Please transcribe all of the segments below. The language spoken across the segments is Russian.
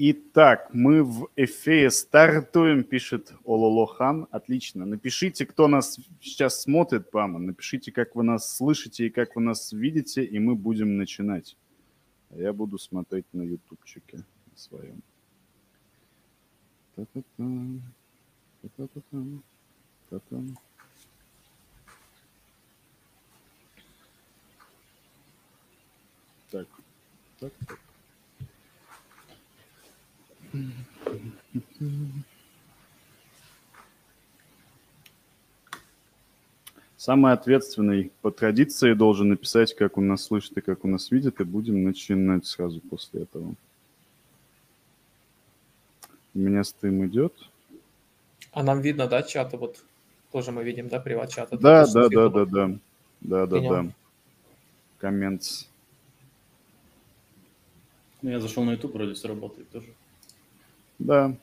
Итак, мы в эфире стартуем, пишет Ололохан. Отлично. Напишите, кто нас сейчас смотрит, Пама. Напишите, как вы нас слышите и как вы нас видите, и мы будем начинать. А я буду смотреть на ютубчике своем. Та-та-та. Та-та. Так, так, так. Самый ответственный по традиции должен написать, как он нас слышит и как он нас видит, и будем начинать сразу после этого. У меня стрим идет. А нам видно, да, чаты вот тоже мы видим, да, приват чата. Да, да, да, да, да, да, да, да. Комментс. Ну, я зашел на YouTube, вроде все работает тоже. Да.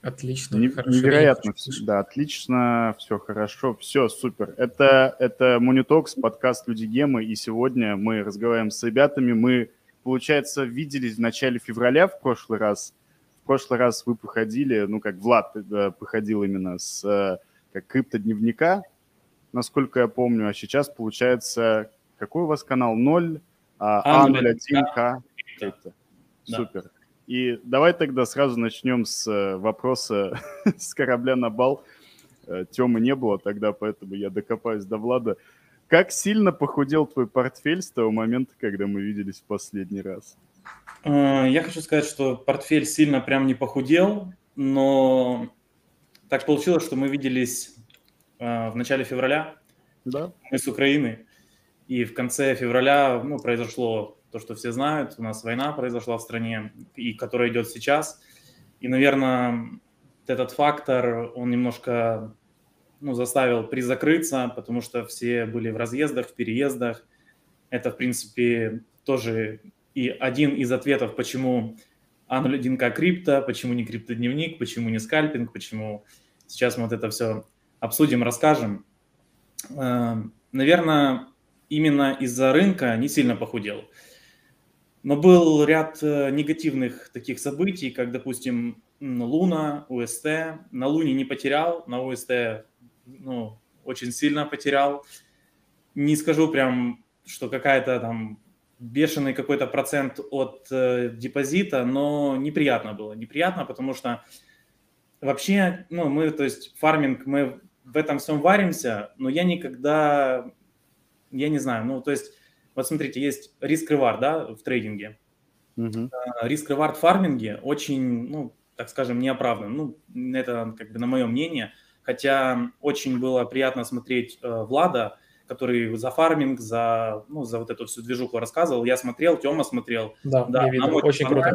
Отлично. Не, невероятно. Все, да, отлично, все хорошо, все супер. Это, это Монитокс, подкаст Люди Гемы, и сегодня мы разговариваем с ребятами. Мы, получается, виделись в начале февраля в прошлый раз. В прошлый раз вы походили, ну, как Влад походил именно с э, как криптодневника, насколько я помню, а сейчас, получается, какой у вас канал? 0, а, А01К. Да. Супер. И давай тогда сразу начнем с э, вопроса с корабля на бал. Э, Темы не было тогда, поэтому я докопаюсь до Влада. Как сильно похудел твой портфель с того момента, когда мы виделись в последний раз? Э, я хочу сказать, что портфель сильно прям не похудел, но так получилось, что мы виделись в начале февраля. Да. Мы с Украины. И в конце февраля ну, произошло то, что все знают, у нас война произошла в стране, и которая идет сейчас. И, наверное, этот фактор, он немножко ну, заставил призакрыться, потому что все были в разъездах, в переездах. Это, в принципе, тоже и один из ответов, почему А01К крипто, почему не криптодневник, почему не скальпинг, почему сейчас мы вот это все обсудим, расскажем. Эм, наверное, именно из-за рынка не сильно похудел. Но был ряд э, негативных таких событий, как, допустим, Луна, УСТ. На Луне не потерял, на УСТ ну, очень сильно потерял. Не скажу прям, что какая-то там бешеный какой-то процент от э, депозита, но неприятно было. Неприятно, потому что вообще, ну, мы, то есть фарминг, мы в этом всем варимся, но я никогда, я не знаю, ну, то есть вот смотрите, есть риск-ревард, да, в трейдинге. Uh-huh. Риск-ревард в фарминге очень, ну, так скажем, неоправдан. Ну, это как бы на мое мнение. Хотя очень было приятно смотреть э, Влада, который за фарминг, за, ну, за вот эту всю движуху рассказывал. Я смотрел, Тёма смотрел. Да, да нам очень, очень круто.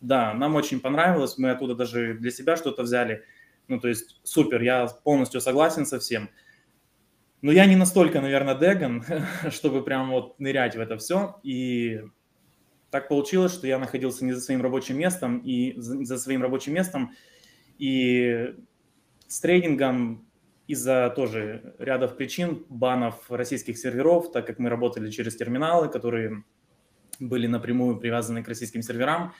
Да, нам очень понравилось. Мы оттуда даже для себя что-то взяли. Ну, то есть супер, я полностью согласен со всем. Но я не настолько, наверное, деган, чтобы прям вот нырять в это все. И так получилось, что я находился не за своим рабочим местом, и за своим рабочим местом, и с трейдингом из-за тоже рядов причин банов российских серверов, так как мы работали через терминалы, которые были напрямую привязаны к российским серверам,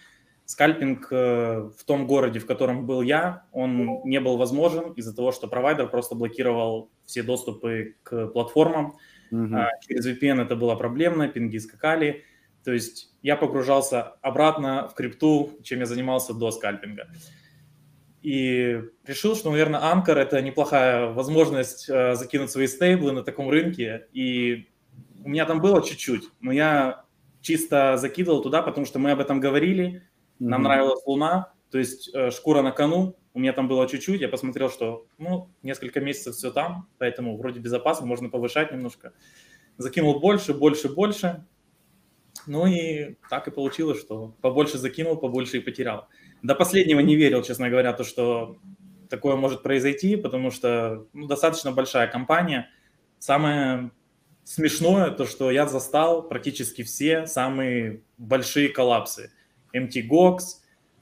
скальпинг э, в том городе, в котором был я, он не был возможен из-за того, что провайдер просто блокировал все доступы к платформам. Угу. Через VPN это было проблемно, пинги скакали. То есть я погружался обратно в крипту, чем я занимался до скальпинга. И решил, что, наверное, Анкор – это неплохая возможность э, закинуть свои стейблы на таком рынке. И у меня там было чуть-чуть, но я чисто закидывал туда, потому что мы об этом говорили, нам mm-hmm. нравилась Луна, то есть э, шкура на кону. У меня там было чуть-чуть, я посмотрел, что ну, несколько месяцев все там, поэтому вроде безопасно, можно повышать немножко. Закинул больше, больше, больше. Ну и так и получилось, что побольше закинул, побольше и потерял. До последнего не верил, честно говоря, то, что такое может произойти, потому что ну, достаточно большая компания. Самое смешное то, что я застал практически все самые большие коллапсы – MTGOX,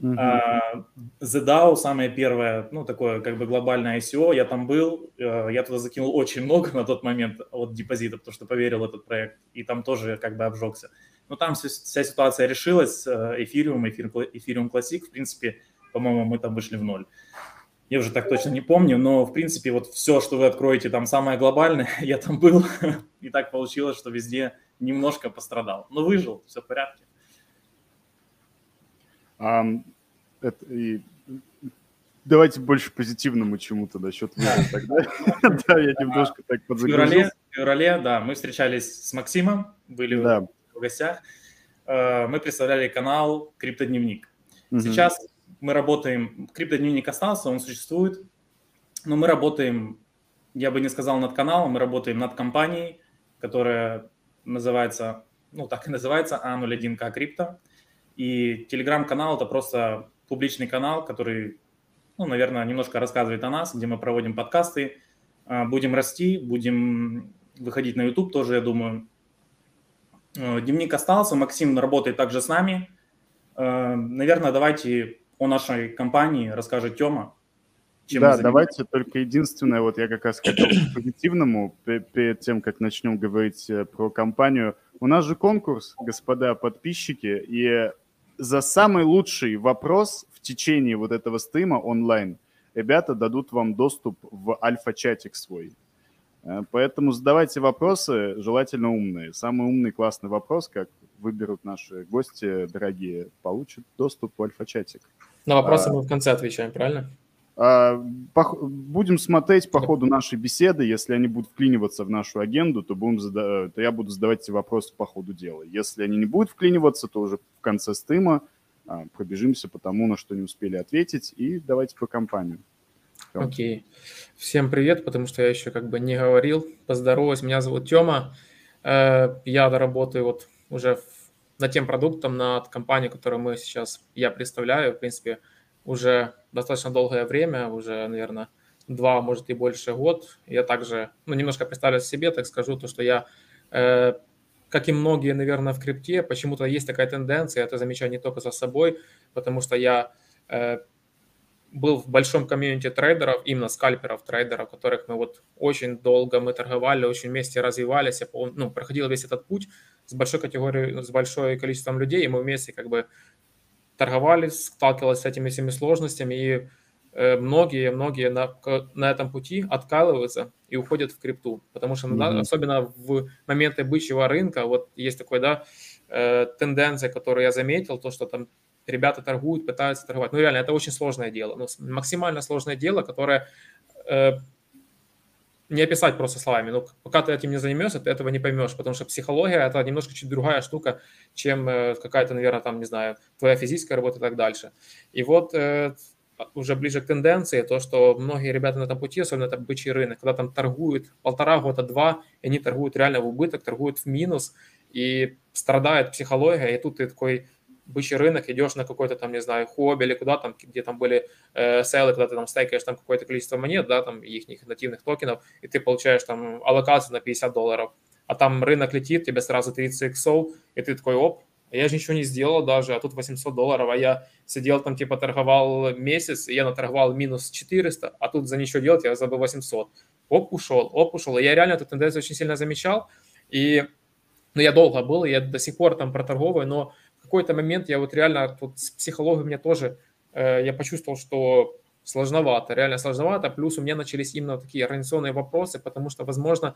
uh-huh. uh, ZDAO, самое первое, ну, такое как бы глобальное ICO, я там был, uh, я туда закинул очень много на тот момент от депозита, потому что поверил в этот проект, и там тоже как бы обжегся. Но там вся, ситуация решилась, эфириум, эфириум классик, в принципе, по-моему, мы там вышли в ноль. Я уже так точно не помню, но, в принципе, вот все, что вы откроете там самое глобальное, я там был, и так получилось, что везде немножко пострадал. Но выжил, все в порядке. Это, и Давайте больше позитивному чему-то насчет тогда. Да, я немножко так подзагрузился. В феврале, да, мы встречались с Максимом, были в гостях. Э, мы представляли канал «Криптодневник». Сейчас мы работаем, «Криптодневник» остался, он существует, но мы работаем, я бы не сказал над каналом, мы работаем над компанией, которая называется, ну так и называется, А01К Крипто. И телеграм-канал – это просто публичный канал, который ну, наверное, немножко рассказывает о нас, где мы проводим подкасты. А, будем расти, будем выходить на YouTube тоже, я думаю. А, дневник остался, Максим работает также с нами. А, наверное, давайте о нашей компании расскажет Тёма. Да, давайте только единственное, вот я как раз хотел к позитивному, перед тем, как начнем говорить э, про компанию. У нас же конкурс, господа подписчики, и за самый лучший вопрос в течение вот этого стрима онлайн ребята дадут вам доступ в альфа-чатик свой. Э, поэтому задавайте вопросы, желательно умные. Самый умный классный вопрос, как выберут наши гости дорогие, получат доступ в альфа-чатик. На вопросы а, мы в конце отвечаем, правильно? А, будем смотреть по ходу нашей беседы. Если они будут вклиниваться в нашу агенду, то, будем зада... то я буду задавать эти вопросы по ходу дела. Если они не будут вклиниваться, то уже в конце стрима а, пробежимся по тому, на что не успели ответить, и давайте по компанию. Окей. Okay. Всем привет, потому что я еще как бы не говорил. Поздороваюсь, меня зовут Тёма. Э, я работаю вот уже над тем продуктом, над компанией, которую мы сейчас, я представляю, в принципе, уже достаточно долгое время, уже, наверное, два, может и больше год. Я также, ну, немножко представлю себе, так скажу, то, что я, э, как и многие, наверное, в крипте, почему-то есть такая тенденция, это замечаю не только за собой, потому что я э, был в большом комьюнити трейдеров, именно скальперов, трейдеров, которых мы вот очень долго мы торговали, очень вместе развивались, я, ну, проходил весь этот путь с большой категорией, с большой количеством людей, и мы вместе как бы торговали, сталкивались с этими всеми сложностями, и многие-многие э, на, на этом пути откалываются и уходят в крипту, потому что mm-hmm. особенно в моменты бычьего рынка, вот есть такой, да, э, тенденция, которую я заметил, то, что там ребята торгуют, пытаются торговать. Ну, реально, это очень сложное дело, ну, максимально сложное дело, которое э, не описать просто словами. Но пока ты этим не займешься, ты этого не поймешь, потому что психология – это немножко чуть другая штука, чем э, какая-то, наверное, там, не знаю, твоя физическая работа и так дальше. И вот э, уже ближе к тенденции, то, что многие ребята на этом пути, особенно это бычий рынок, когда там торгуют полтора года, два, и они торгуют реально в убыток, торгуют в минус, и страдает психология, и тут ты такой бычий рынок, идешь на какой-то там, не знаю, хобби или куда там, где там были э, сейлы, когда ты там стейкаешь там какое-то количество монет, да, там их нативных токенов, и ты получаешь там аллокацию на 50 долларов, а там рынок летит, тебе сразу 30 иксов, и ты такой, оп, я же ничего не сделал даже, а тут 800 долларов, а я сидел там, типа, торговал месяц, и я наторговал минус 400, а тут за ничего делать я забыл 800. Оп, ушел, оп, ушел. И я реально эту тенденцию очень сильно замечал, и ну, я долго был, я до сих пор там проторговываю, но какой-то момент я вот реально вот с психологией меня тоже, э, я почувствовал, что сложновато, реально сложновато. Плюс у меня начались именно такие организационные вопросы, потому что, возможно,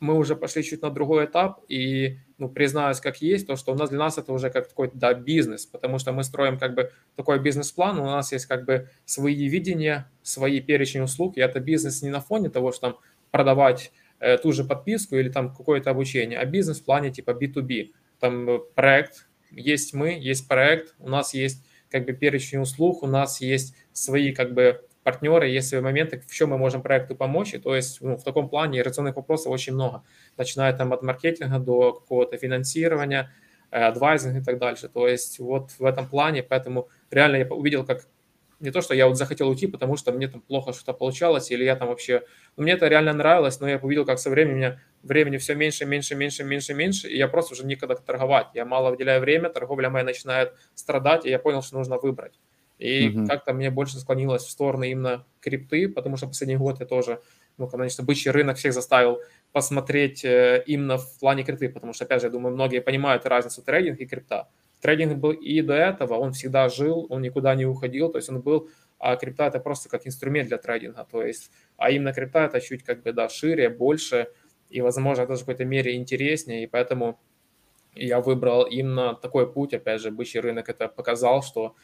мы уже пошли чуть на другой этап, и, ну, признаюсь, как есть, то, что у нас для нас это уже как такой, да, бизнес, потому что мы строим как бы такой бизнес-план, у нас есть как бы свои видения, свои перечень услуг, и это бизнес не на фоне того, что там продавать э, ту же подписку или там какое-то обучение, а бизнес в плане типа B2B, там э, проект, есть мы, есть проект, у нас есть как бы перечень услуг, у нас есть свои как бы партнеры, есть свои моменты, в чем мы можем проекту помочь. И, то есть ну, в таком плане рациональных вопросов очень много, начиная там от маркетинга до какого-то финансирования, э, адвайзинга и так дальше. То есть вот в этом плане, поэтому реально я увидел, как не то, что я вот захотел уйти, потому что мне там плохо что-то получалось, или я там вообще... Ну, мне это реально нравилось, но я увидел, как со временем меня времени все меньше, меньше, меньше, меньше, меньше, и я просто уже никогда торговать. Я мало выделяю время, торговля моя начинает страдать, и я понял, что нужно выбрать. И угу. как-то мне больше склонилось в сторону именно крипты, потому что последний год я тоже ну, конечно, бычий рынок всех заставил посмотреть э, именно в плане крипты, потому что, опять же, я думаю, многие понимают разницу трейдинга и крипта. Трейдинг был и до этого, он всегда жил, он никуда не уходил, то есть он был, а крипта это просто как инструмент для трейдинга, то есть, а именно крипта это чуть как бы, да, шире, больше, и, возможно, даже в какой-то мере интереснее, и поэтому я выбрал именно такой путь, опять же, бычий рынок это показал, что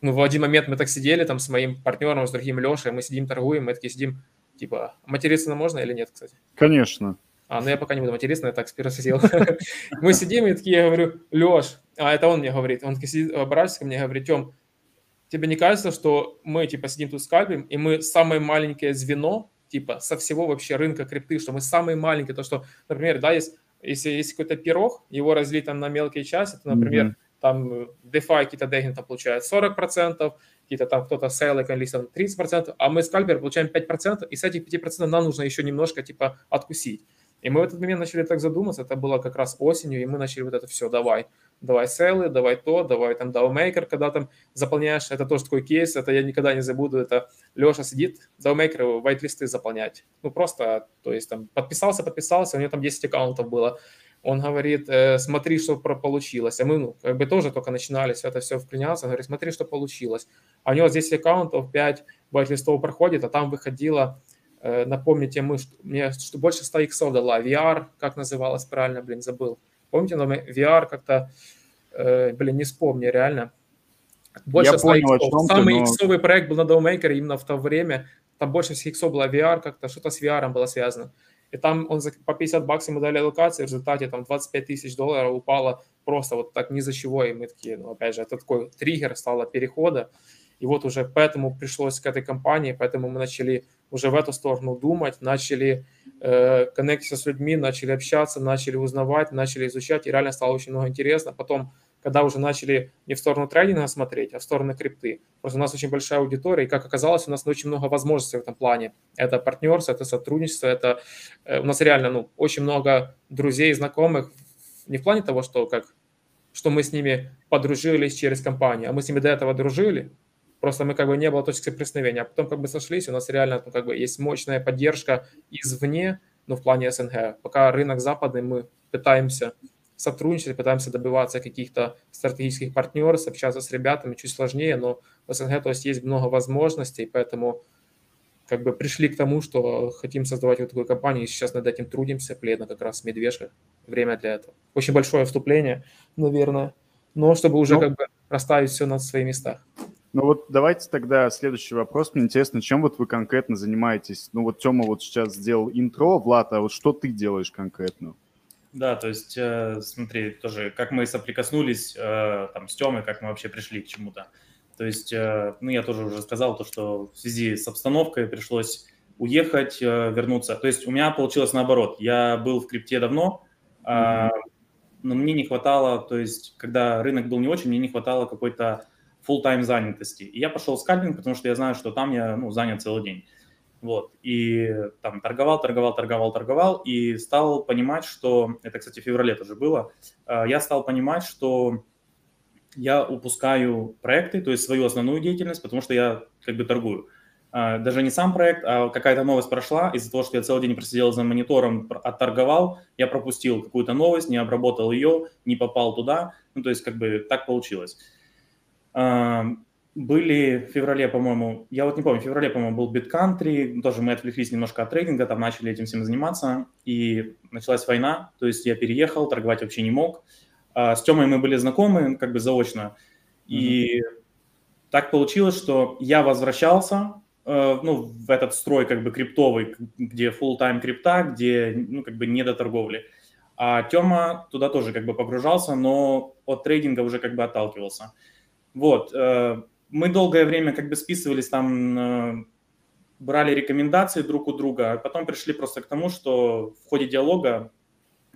ну, в один момент мы так сидели там с моим партнером, с другим Лешей, мы сидим, торгуем, мы такие сидим, типа, материться можно или нет, кстати? Конечно. А, ну я пока не буду материться, я так спросил. Мы сидим, и такие, я говорю, Леш, а это он мне говорит, он сидит, оборачивается ко мне, говорит, Тем, тебе не кажется, что мы, типа, сидим тут скальпим, и мы самое маленькое звено, типа, со всего вообще рынка крипты, что мы самые маленькие, то, что, например, да, есть, если есть какой-то пирог, его разлить там на мелкие части, то, например, mm-hmm там DeFi какие-то деги там получают 40%, какие-то там кто-то сейлы, там 30%, а мы скальпер получаем 5%, и с этих 5% нам нужно еще немножко типа откусить. И мы в этот момент начали так задуматься, это было как раз осенью, и мы начали вот это все, давай, давай сейлы, давай то, давай там DAO-мейкер, когда там заполняешь, это тоже такой кейс, это я никогда не забуду, это Леша сидит, DAO-мейкер, white-листы заполнять. Ну просто, то есть там подписался, подписался, у него там 10 аккаунтов было, он говорит, э, смотри, что получилось. А мы, ну, как бы тоже только начинали все это все вклиняться. Он говорит, смотри, что получилось. А у него здесь аккаунтов 5 байт-листов проходит, а там выходило, э, напомните, мы, мне что больше 100 иксов дала. VR, как называлось правильно, блин, забыл. Помните, но VR как-то, э, блин, не вспомню реально. Больше Я 100 понял, иксов. Самый но... иксовый проект был на Domaker именно в то время. Там больше всех иксов было VR, как-то что-то с VR было связано и там он за, по 50 баксов ему дали аллокации, в результате там 25 тысяч долларов упало просто вот так ни за чего, и мы такие, ну, опять же, это такой триггер стало перехода, и вот уже поэтому пришлось к этой компании, поэтому мы начали уже в эту сторону думать, начали э, коннектиться с людьми, начали общаться, начали узнавать, начали изучать, и реально стало очень много интересно. Потом когда уже начали не в сторону трейдинга смотреть, а в сторону крипты. Просто у нас очень большая аудитория, и, как оказалось, у нас очень много возможностей в этом плане. Это партнерство, это сотрудничество, это э, у нас реально ну, очень много друзей, знакомых, не в плане того, что как что мы с ними подружились через компанию, а мы с ними до этого дружили, просто мы как бы не было точки соприкосновения, а потом как бы сошлись, у нас реально ну, как бы есть мощная поддержка извне, ну, в плане СНГ. Пока рынок западный, мы пытаемся сотрудничать, пытаемся добиваться каких-то стратегических партнеров, общаться с ребятами чуть сложнее, но в СНГ то есть есть много возможностей, поэтому как бы пришли к тому, что хотим создавать вот такую компанию, и сейчас над этим трудимся, пледно как раз медвежка, время для этого. Очень большое вступление, наверное, но чтобы уже ну, как бы расставить все на свои места. Ну вот давайте тогда следующий вопрос. Мне интересно, чем вот вы конкретно занимаетесь? Ну вот Тёма вот сейчас сделал интро, Влад, а вот что ты делаешь конкретно? Да, то есть, э, смотри, тоже, как мы соприкоснулись э, там с Тёмой, как мы вообще пришли к чему-то. То есть, э, ну, я тоже уже сказал то, что в связи с обстановкой пришлось уехать, вернуться. То есть у меня получилось наоборот. Я был в крипте давно, mm-hmm. но мне не хватало, то есть, когда рынок был не очень, мне не хватало какой-то full-time занятости. И я пошел в скальпинг, потому что я знаю, что там я ну, занят целый день. Вот, и там торговал, торговал, торговал, торговал, и стал понимать, что, это, кстати, в феврале тоже было, а, я стал понимать, что я упускаю проекты, то есть свою основную деятельность, потому что я как бы торгую. А, даже не сам проект, а какая-то новость прошла, из-за того, что я целый день просидел за монитором, отторговал, я пропустил какую-то новость, не обработал ее, не попал туда, ну, то есть как бы так получилось были в феврале, по-моему, я вот не помню, в феврале, по-моему, был BitCountry, тоже мы отвлеклись немножко от трейдинга, там начали этим всем заниматься, и началась война, то есть я переехал, торговать вообще не мог. А с Тёмой мы были знакомы, как бы заочно, и mm-hmm. так получилось, что я возвращался, э, ну, в этот строй как бы криптовый, где full-time крипта, где, ну, как бы не до торговли. А Тёма туда тоже как бы погружался, но от трейдинга уже как бы отталкивался. Вот, э, мы долгое время как бы списывались там, э, брали рекомендации друг у друга, а потом пришли просто к тому, что в ходе диалога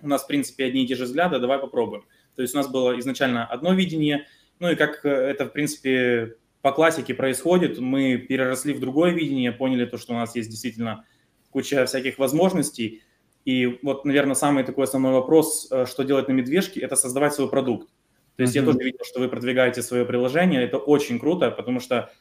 у нас, в принципе, одни и те же взгляды, давай попробуем. То есть у нас было изначально одно видение, ну и как это, в принципе, по классике происходит, мы переросли в другое видение, поняли то, что у нас есть действительно куча всяких возможностей. И вот, наверное, самый такой основной вопрос, э, что делать на медвежке, это создавать свой продукт. То есть mm-hmm. я тоже видел, что вы продвигаете свое приложение, это очень круто, потому что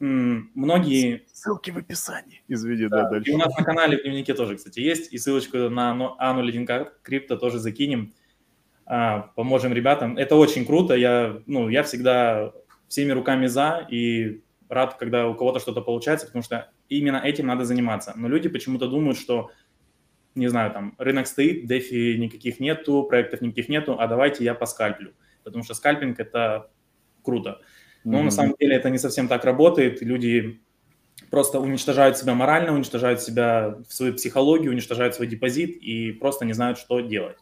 многие... Ссылки в описании. Извини, да, да дальше. И у нас на канале в дневнике тоже, кстати, есть. И ссылочку на Ану Леденка Крипто тоже закинем. А, поможем ребятам. Это очень круто. Я, ну, я всегда всеми руками за и рад, когда у кого-то что-то получается, потому что именно этим надо заниматься. Но люди почему-то думают, что, не знаю, там, рынок стоит, дефи никаких нету, проектов никаких нету, а давайте я поскальплю. Потому что скальпинг – это круто. Но mm-hmm. на самом деле это не совсем так работает. Люди просто уничтожают себя морально, уничтожают себя в свою психологию, уничтожают свой депозит и просто не знают, что делать.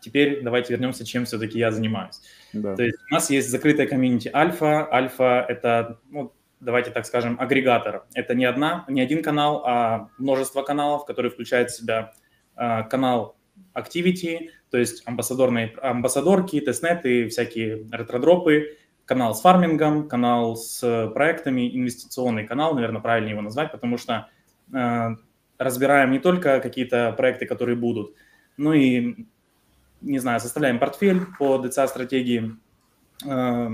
Теперь давайте вернемся, чем все-таки я занимаюсь. Да. То есть у нас есть закрытая комьюнити Альфа. Альфа – это, ну, давайте так скажем, агрегатор. Это не, одна, не один канал, а множество каналов, которые включают в себя э, канал Activity, то есть амбассадорные, амбассадорки, тестнеты, всякие ретродропы, канал с фармингом, канал с проектами, инвестиционный канал, наверное, правильнее его назвать, потому что э, разбираем не только какие-то проекты, которые будут, но и, не знаю, составляем портфель по DCA-стратегии. Э,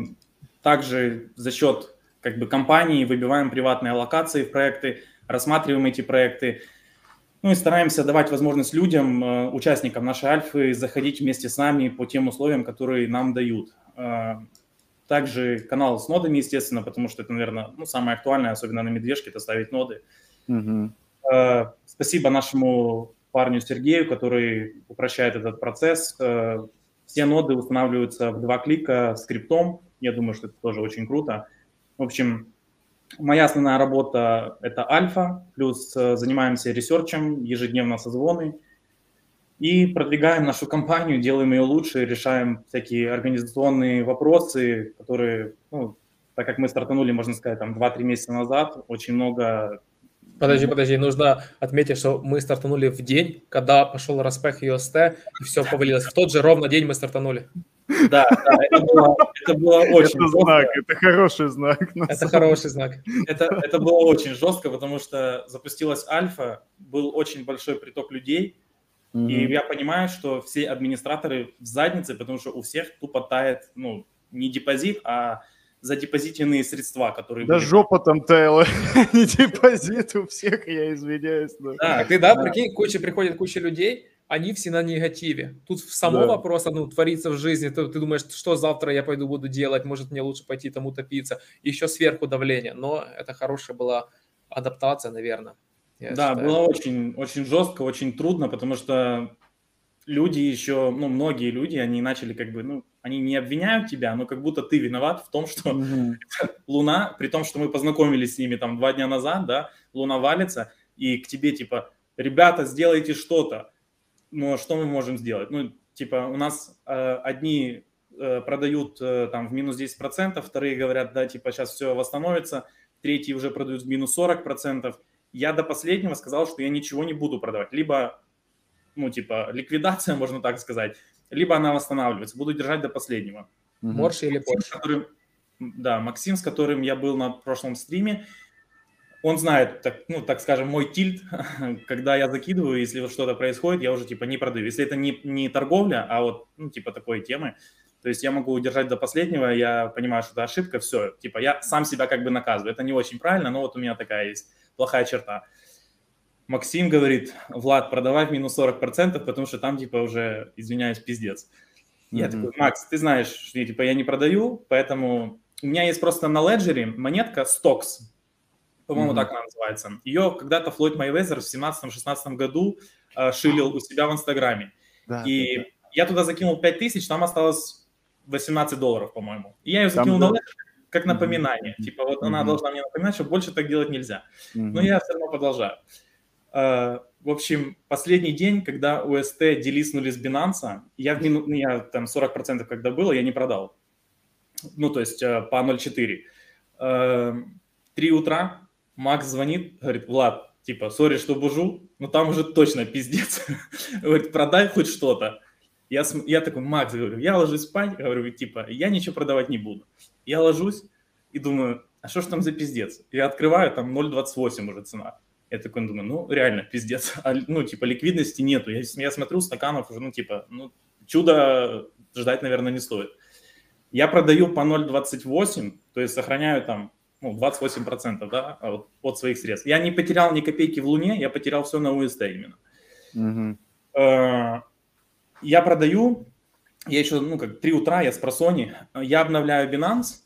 также за счет как бы компании выбиваем приватные аллокации в проекты, рассматриваем эти проекты, ну и стараемся давать возможность людям, э, участникам нашей альфы, заходить вместе с нами по тем условиям, которые нам дают. Э, также канал с нодами, естественно, потому что это, наверное, ну, самое актуальное, особенно на медвежке, это ставить ноды. Угу. Спасибо нашему парню Сергею, который упрощает этот процесс. Все ноды устанавливаются в два клика скриптом. Я думаю, что это тоже очень круто. В общем, моя основная работа – это альфа, плюс э, занимаемся ресерчем, ежедневно созвоны, и продвигаем нашу компанию, делаем ее лучше, решаем всякие организационные вопросы, которые, ну, так как мы стартанули, можно сказать, там 2-3 месяца назад, очень много Подожди, подожди, нужно отметить, что мы стартанули в день, когда пошел распех UST, и все повалилось. В тот же ровно день мы стартанули. Да, да, это было, это было очень Это знак, это хороший знак. Это хороший знак. Это, это было очень жестко, потому что запустилась альфа, был очень большой приток людей, mm-hmm. и я понимаю, что все администраторы в заднице, потому что у всех тупо тает, ну, не депозит, а задепозитенные средства, которые... Да были. жопа там таяла, не депозит у всех, я извиняюсь. Да, да ты, да, прикинь, куча, приходит куча людей, они все на негативе. Тут само да. вопрос, ну, творится в жизни, ты, ты думаешь, что завтра я пойду буду делать, может, мне лучше пойти там утопиться, еще сверху давление, но это хорошая была адаптация, наверное. Да, считаю. было очень, очень жестко, очень трудно, потому что люди еще, ну, многие люди, они начали как бы, ну, они не обвиняют тебя, но как будто ты виноват в том, что mm-hmm. Луна, при том, что мы познакомились с ними там два дня назад, да, Луна валится, и к тебе типа, ребята, сделайте что-то но что мы можем сделать? Ну, типа, у нас э, одни э, продают э, там в минус 10%, вторые говорят, да, типа, сейчас все восстановится, третьи уже продают в минус 40%. Я до последнего сказал, что я ничего не буду продавать. Либо, ну, типа, ликвидация, можно так сказать, либо она восстанавливается. Буду держать до последнего. Морши или Порше? Да, Максим, с которым я был на прошлом стриме, он знает, так, ну, так скажем, мой тильт, когда я закидываю, если что-то происходит, я уже, типа, не продаю. Если это не, не торговля, а вот, ну, типа, такой темы, то есть я могу удержать до последнего, я понимаю, что это ошибка, все, типа, я сам себя как бы наказываю. Это не очень правильно, но вот у меня такая есть плохая черта. Максим говорит, Влад, продавай в минус 40%, потому что там, типа, уже, извиняюсь, пиздец. Mm-hmm. Я такой, Макс, ты знаешь, что, типа, я не продаю, поэтому у меня есть просто на леджере монетка Stocks, по-моему, mm-hmm. так она называется. Ее когда-то Флойд Майвезер в 17-16 году э, шилил у себя в Инстаграме. Да, и да, я туда закинул 5 тысяч, там осталось 18 долларов, по-моему. И я ее закинул там, на лэш, как напоминание. Mm-hmm. Типа вот mm-hmm. она должна мне напоминать, что больше так делать нельзя. Mm-hmm. Но я все равно продолжаю. В общем, последний день, когда UST делистнули с Binance, я, в мину... я там 40% когда было, я не продал. Ну, то есть э, по 0.4. Э, 3 утра Макс звонит, говорит, Влад, типа, сори, что бужу, но там уже точно пиздец. говорит, продай хоть что-то. Я, я такой, Макс, говорю, я ложусь спать, говорю, типа, я ничего продавать не буду. Я ложусь и думаю, а что ж там за пиздец? Я открываю, там 0,28 уже цена. Я такой думаю, ну, реально, пиздец. А, ну, типа, ликвидности нету. Я, я смотрю, стаканов уже, ну, типа, ну, чудо ждать, наверное, не стоит. Я продаю по 0,28, то есть сохраняю там ну, 28%, да, от, от своих средств. Я не потерял ни копейки в Луне, я потерял все на UST именно. Угу. Я продаю, я еще, ну, как 3 утра, я с просони, я обновляю Binance,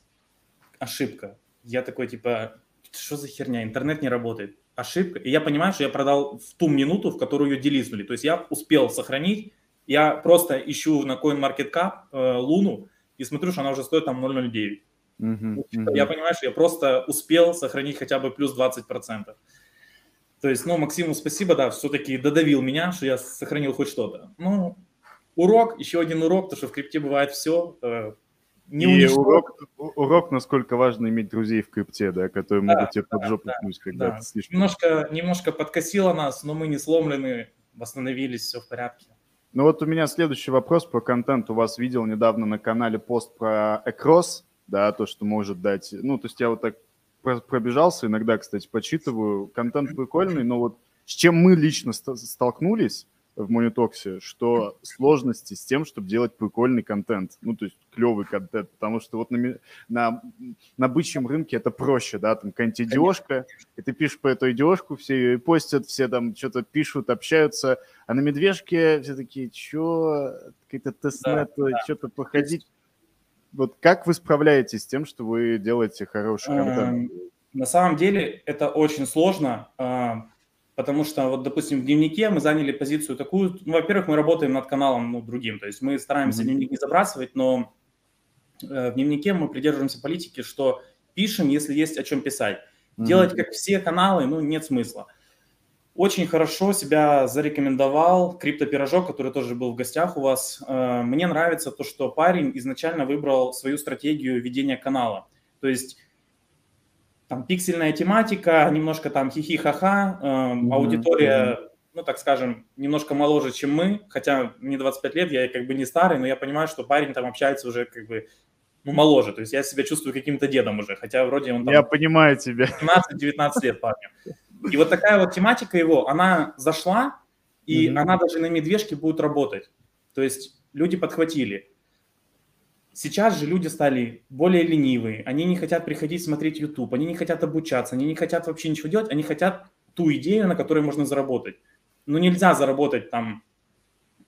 ошибка. Я такой, типа, что за херня, интернет не работает, ошибка. И я понимаю, что я продал в ту минуту, в которую ее делизнули. То есть я успел сохранить, я просто ищу на CoinMarketCap э, Луну и смотрю, что она уже стоит там 0,09. Uh-huh, uh-huh. Я понимаю, что я просто успел сохранить хотя бы плюс 20%. То есть, ну, Максиму спасибо, да, все-таки додавил меня, что я сохранил хоть что-то. Ну, урок, еще один урок, то что в крипте бывает все. Не и урок, урок, насколько важно иметь друзей в крипте, да, которые да, могут тебе под жопу да, пнуть, когда да. слишком... Немножко, немножко подкосило нас, но мы не сломлены, восстановились, все в порядке. Ну вот у меня следующий вопрос про контент. У вас видел недавно на канале пост про Экрос, да, то, что может дать... Ну, то есть я вот так пробежался, иногда, кстати, почитываю. Контент прикольный, но вот с чем мы лично столкнулись, в Монитоксе, что сложности с тем, чтобы делать прикольный контент, ну, то есть клевый контент, потому что вот на, на, на бычьем рынке это проще, да, там какая-нибудь идешка, и ты пишешь по эту идешку, все ее постят, все там что-то пишут, общаются, а на медвежке все такие, что, какие-то тестнет, да, да. что-то походить. Вот как вы справляетесь с тем, что вы делаете хороший контент? Эм, на самом деле это очень сложно, а, потому что, вот, допустим, в дневнике мы заняли позицию такую, ну, во-первых, мы работаем над каналом ну, другим, то есть мы стараемся mm-hmm. дневник не забрасывать, но э, в дневнике мы придерживаемся политики, что пишем, если есть о чем писать. Mm-hmm. Делать как все каналы, ну, нет смысла. Очень хорошо себя зарекомендовал криптопирожок, который тоже был в гостях у вас. Э, мне нравится то, что парень изначально выбрал свою стратегию ведения канала. То есть там пиксельная тематика, немножко там хихи-ха-ха, э, mm-hmm. аудитория, ну, так скажем, немножко моложе, чем мы, хотя мне 25 лет, я как бы не старый, но я понимаю, что парень там общается уже как бы ну, моложе, то есть я себя чувствую каким-то дедом уже, хотя вроде он там... Я понимаю тебя. 17-19 лет парню. И вот такая вот тематика его, она зашла, и mm-hmm. она даже на медвежке будет работать. То есть люди подхватили. Сейчас же люди стали более ленивые, они не хотят приходить смотреть YouTube, они не хотят обучаться, они не хотят вообще ничего делать, они хотят ту идею, на которой можно заработать. Но нельзя заработать там,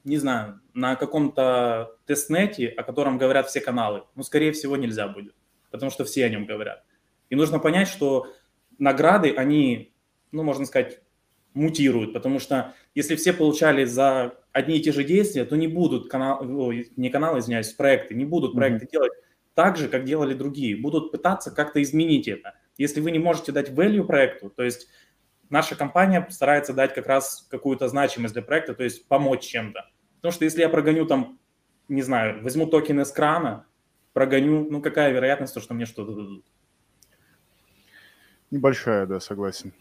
не знаю, на каком-то тестнете, о котором говорят все каналы. Ну, скорее всего, нельзя будет, потому что все о нем говорят. И нужно понять, что награды, они, ну, можно сказать, мутируют, потому что если все получали за одни и те же действия, то не будут канал, не каналы, извиняюсь, проекты, не будут проекты mm-hmm. делать так же, как делали другие, будут пытаться как-то изменить это. Если вы не можете дать value проекту, то есть наша компания старается дать как раз какую-то значимость для проекта, то есть помочь чем-то. Потому что если я прогоню там, не знаю, возьму токен из крана, прогоню, ну какая вероятность, что мне что-то дадут? Небольшая, да, согласен.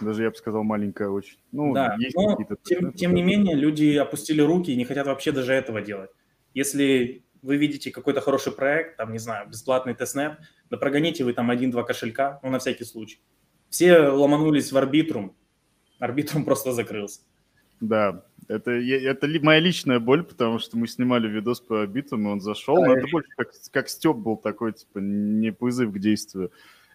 Даже я бы сказал, маленькая очень. Ну, да, есть но какие-то... Тем, тем не менее, люди опустили руки и не хотят вообще даже этого делать. Если вы видите какой-то хороший проект, там, не знаю, бесплатный testnet, да прогоните вы там один-два кошелька, ну, на всякий случай. Все ломанулись в арбитрум, арбитрум просто закрылся. Да, это, это моя личная боль, потому что мы снимали видос по арбитруму, он зашел, но это больше как, как степ был такой, типа, не призыв к действию.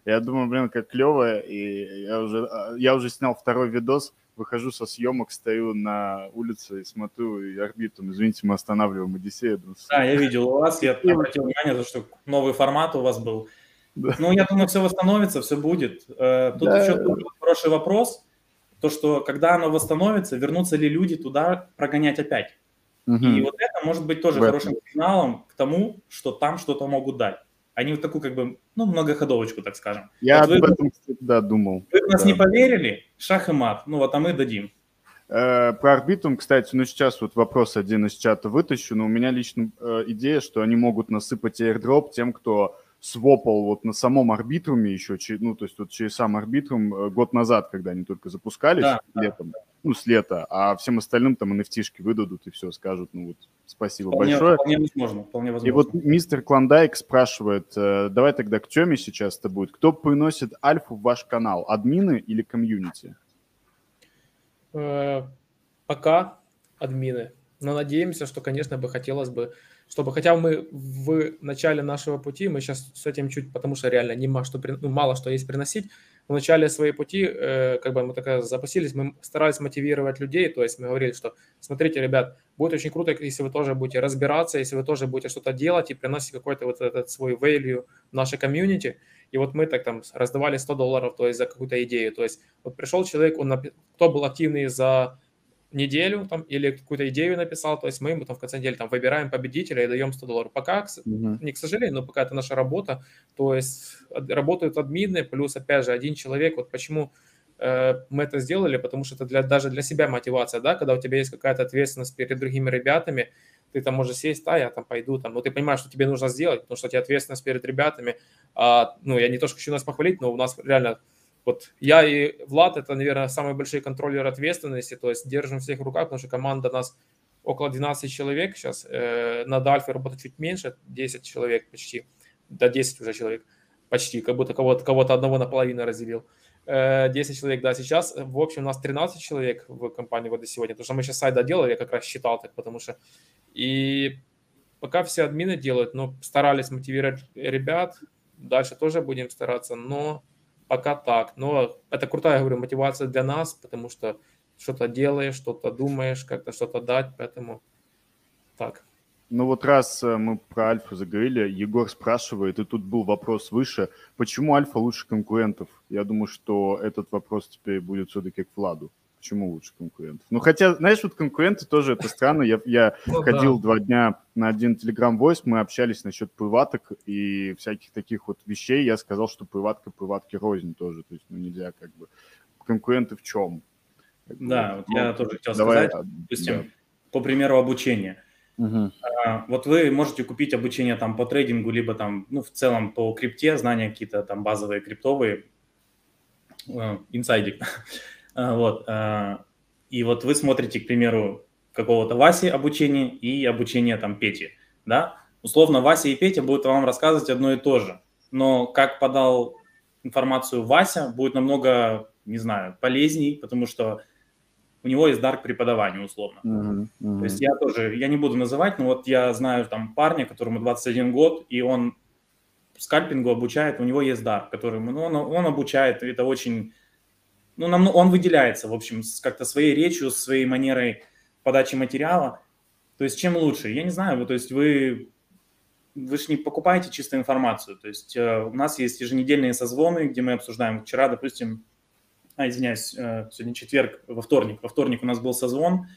Я думаю, блин, как клево, и я уже, а, я уже снял второй видос, выхожу со съемок, стою на улице и смотрю и орбиту. Извините, мы останавливаем Одиссею. Да, я видел у вас, я обратил внимание, что новый формат у вас был. Да. Ну, я думаю, все восстановится, все будет. Э, тут да. еще хороший вопрос, то, что когда оно восстановится, вернутся ли люди туда прогонять опять? Угу. И вот это может быть тоже хорошим сигналом к тому, что там что-то могут дать. Они вот такую как бы, ну, многоходовочку, так скажем. Я вот об вы, этом, да, думал. Вы нас да. не поверили, шах и мат, ну вот, а мы дадим. Э, про Арбитрум, кстати, ну сейчас вот вопрос один из чата вытащу, но у меня лично э, идея, что они могут насыпать airdrop тем, кто свопал вот на самом арбитруме еще, ну, то есть вот через сам арбитрум э, год назад, когда они только запускались да, летом, да. Ну, с лета, а всем остальным там NFT-шки выдадут и все, скажут, ну, вот, спасибо вполне, большое. Вполне возможно, вполне возможно. И вот мистер Клондайк спрашивает, э, давай тогда к Теме сейчас это будет, кто приносит альфу в ваш канал, админы или комьюнити? Э, пока админы, но надеемся, что, конечно, бы хотелось бы чтобы хотя мы в начале нашего пути, мы сейчас с этим чуть, потому что реально не мало что, ну, мало что есть приносить, в начале своей пути, э, как бы мы так запасились, мы старались мотивировать людей, то есть мы говорили, что смотрите, ребят, будет очень круто, если вы тоже будете разбираться, если вы тоже будете что-то делать и приносить какой-то вот этот свой value в наше комьюнити, и вот мы так там раздавали 100 долларов, то есть за какую-то идею, то есть вот пришел человек, он, кто был активный за неделю там, или какую-то идею написал, то есть мы ему там в конце недели там выбираем победителя и даем 100 долларов. Пока, mm-hmm. не к сожалению, но пока это наша работа, то есть работают админы, плюс, опять же, один человек, вот почему э, мы это сделали, потому что это для, даже для себя мотивация, да, когда у тебя есть какая-то ответственность перед другими ребятами, ты там можешь сесть, да, я там пойду, там, но ты понимаешь, что тебе нужно сделать, потому что у тебя ответственность перед ребятами, а, ну, я не то, что хочу нас похвалить, но у нас реально вот я и Влад, это, наверное, самые большие контроллеры ответственности, то есть держим всех в руках, потому что команда нас около 12 человек сейчас, э, на Дальфе работает чуть меньше, 10 человек почти, да 10 уже человек, почти, как будто кого-то кого одного наполовину разделил. 10 э, человек, да, сейчас, в общем, у нас 13 человек в компании вот до сегодня, потому что мы сейчас сайт доделали, я как раз считал так, потому что, и пока все админы делают, но старались мотивировать ребят, дальше тоже будем стараться, но пока так. Но это крутая, говорю, мотивация для нас, потому что что-то делаешь, что-то думаешь, как-то что-то дать, поэтому так. Ну вот раз э, мы про Альфу заговорили, Егор спрашивает, и тут был вопрос выше, почему Альфа лучше конкурентов? Я думаю, что этот вопрос теперь будет все-таки к Владу. Почему лучше конкурентов? Ну, хотя, знаешь, вот конкуренты тоже это странно. Я, я ну, ходил да. два дня на один Telegram Voice, мы общались насчет приваток и всяких таких вот вещей. Я сказал, что приватка приватки рознь тоже. То есть, ну, нельзя как бы... Конкуренты в чем? Да, вот, вот я тоже хотел давай, сказать, допустим, да. по примеру обучения. Угу. А, вот вы можете купить обучение там по трейдингу, либо там, ну, в целом по крипте, знания какие-то там базовые криптовые, э, инсайдик. А, вот. А, и вот вы смотрите, к примеру, какого-то Васи обучение и обучение там Пети, да? Условно, Вася и Петя будут вам рассказывать одно и то же, но как подал информацию Вася, будет намного, не знаю, полезней, потому что у него есть дар к преподаванию, условно. Uh-huh, uh-huh. То есть я тоже, я не буду называть, но вот я знаю там парня, которому 21 год, и он скальпингу обучает, у него есть дар, который ну, он, он обучает, это очень ну, нам, он выделяется, в общем, как-то своей речью, своей манерой подачи материала. То есть чем лучше? Я не знаю, то есть вы, вы же не покупаете чисто информацию. То есть э, у нас есть еженедельные созвоны, где мы обсуждаем. Вчера, допустим, а, извиняюсь, э, сегодня четверг, во вторник. Во вторник у нас был созвон,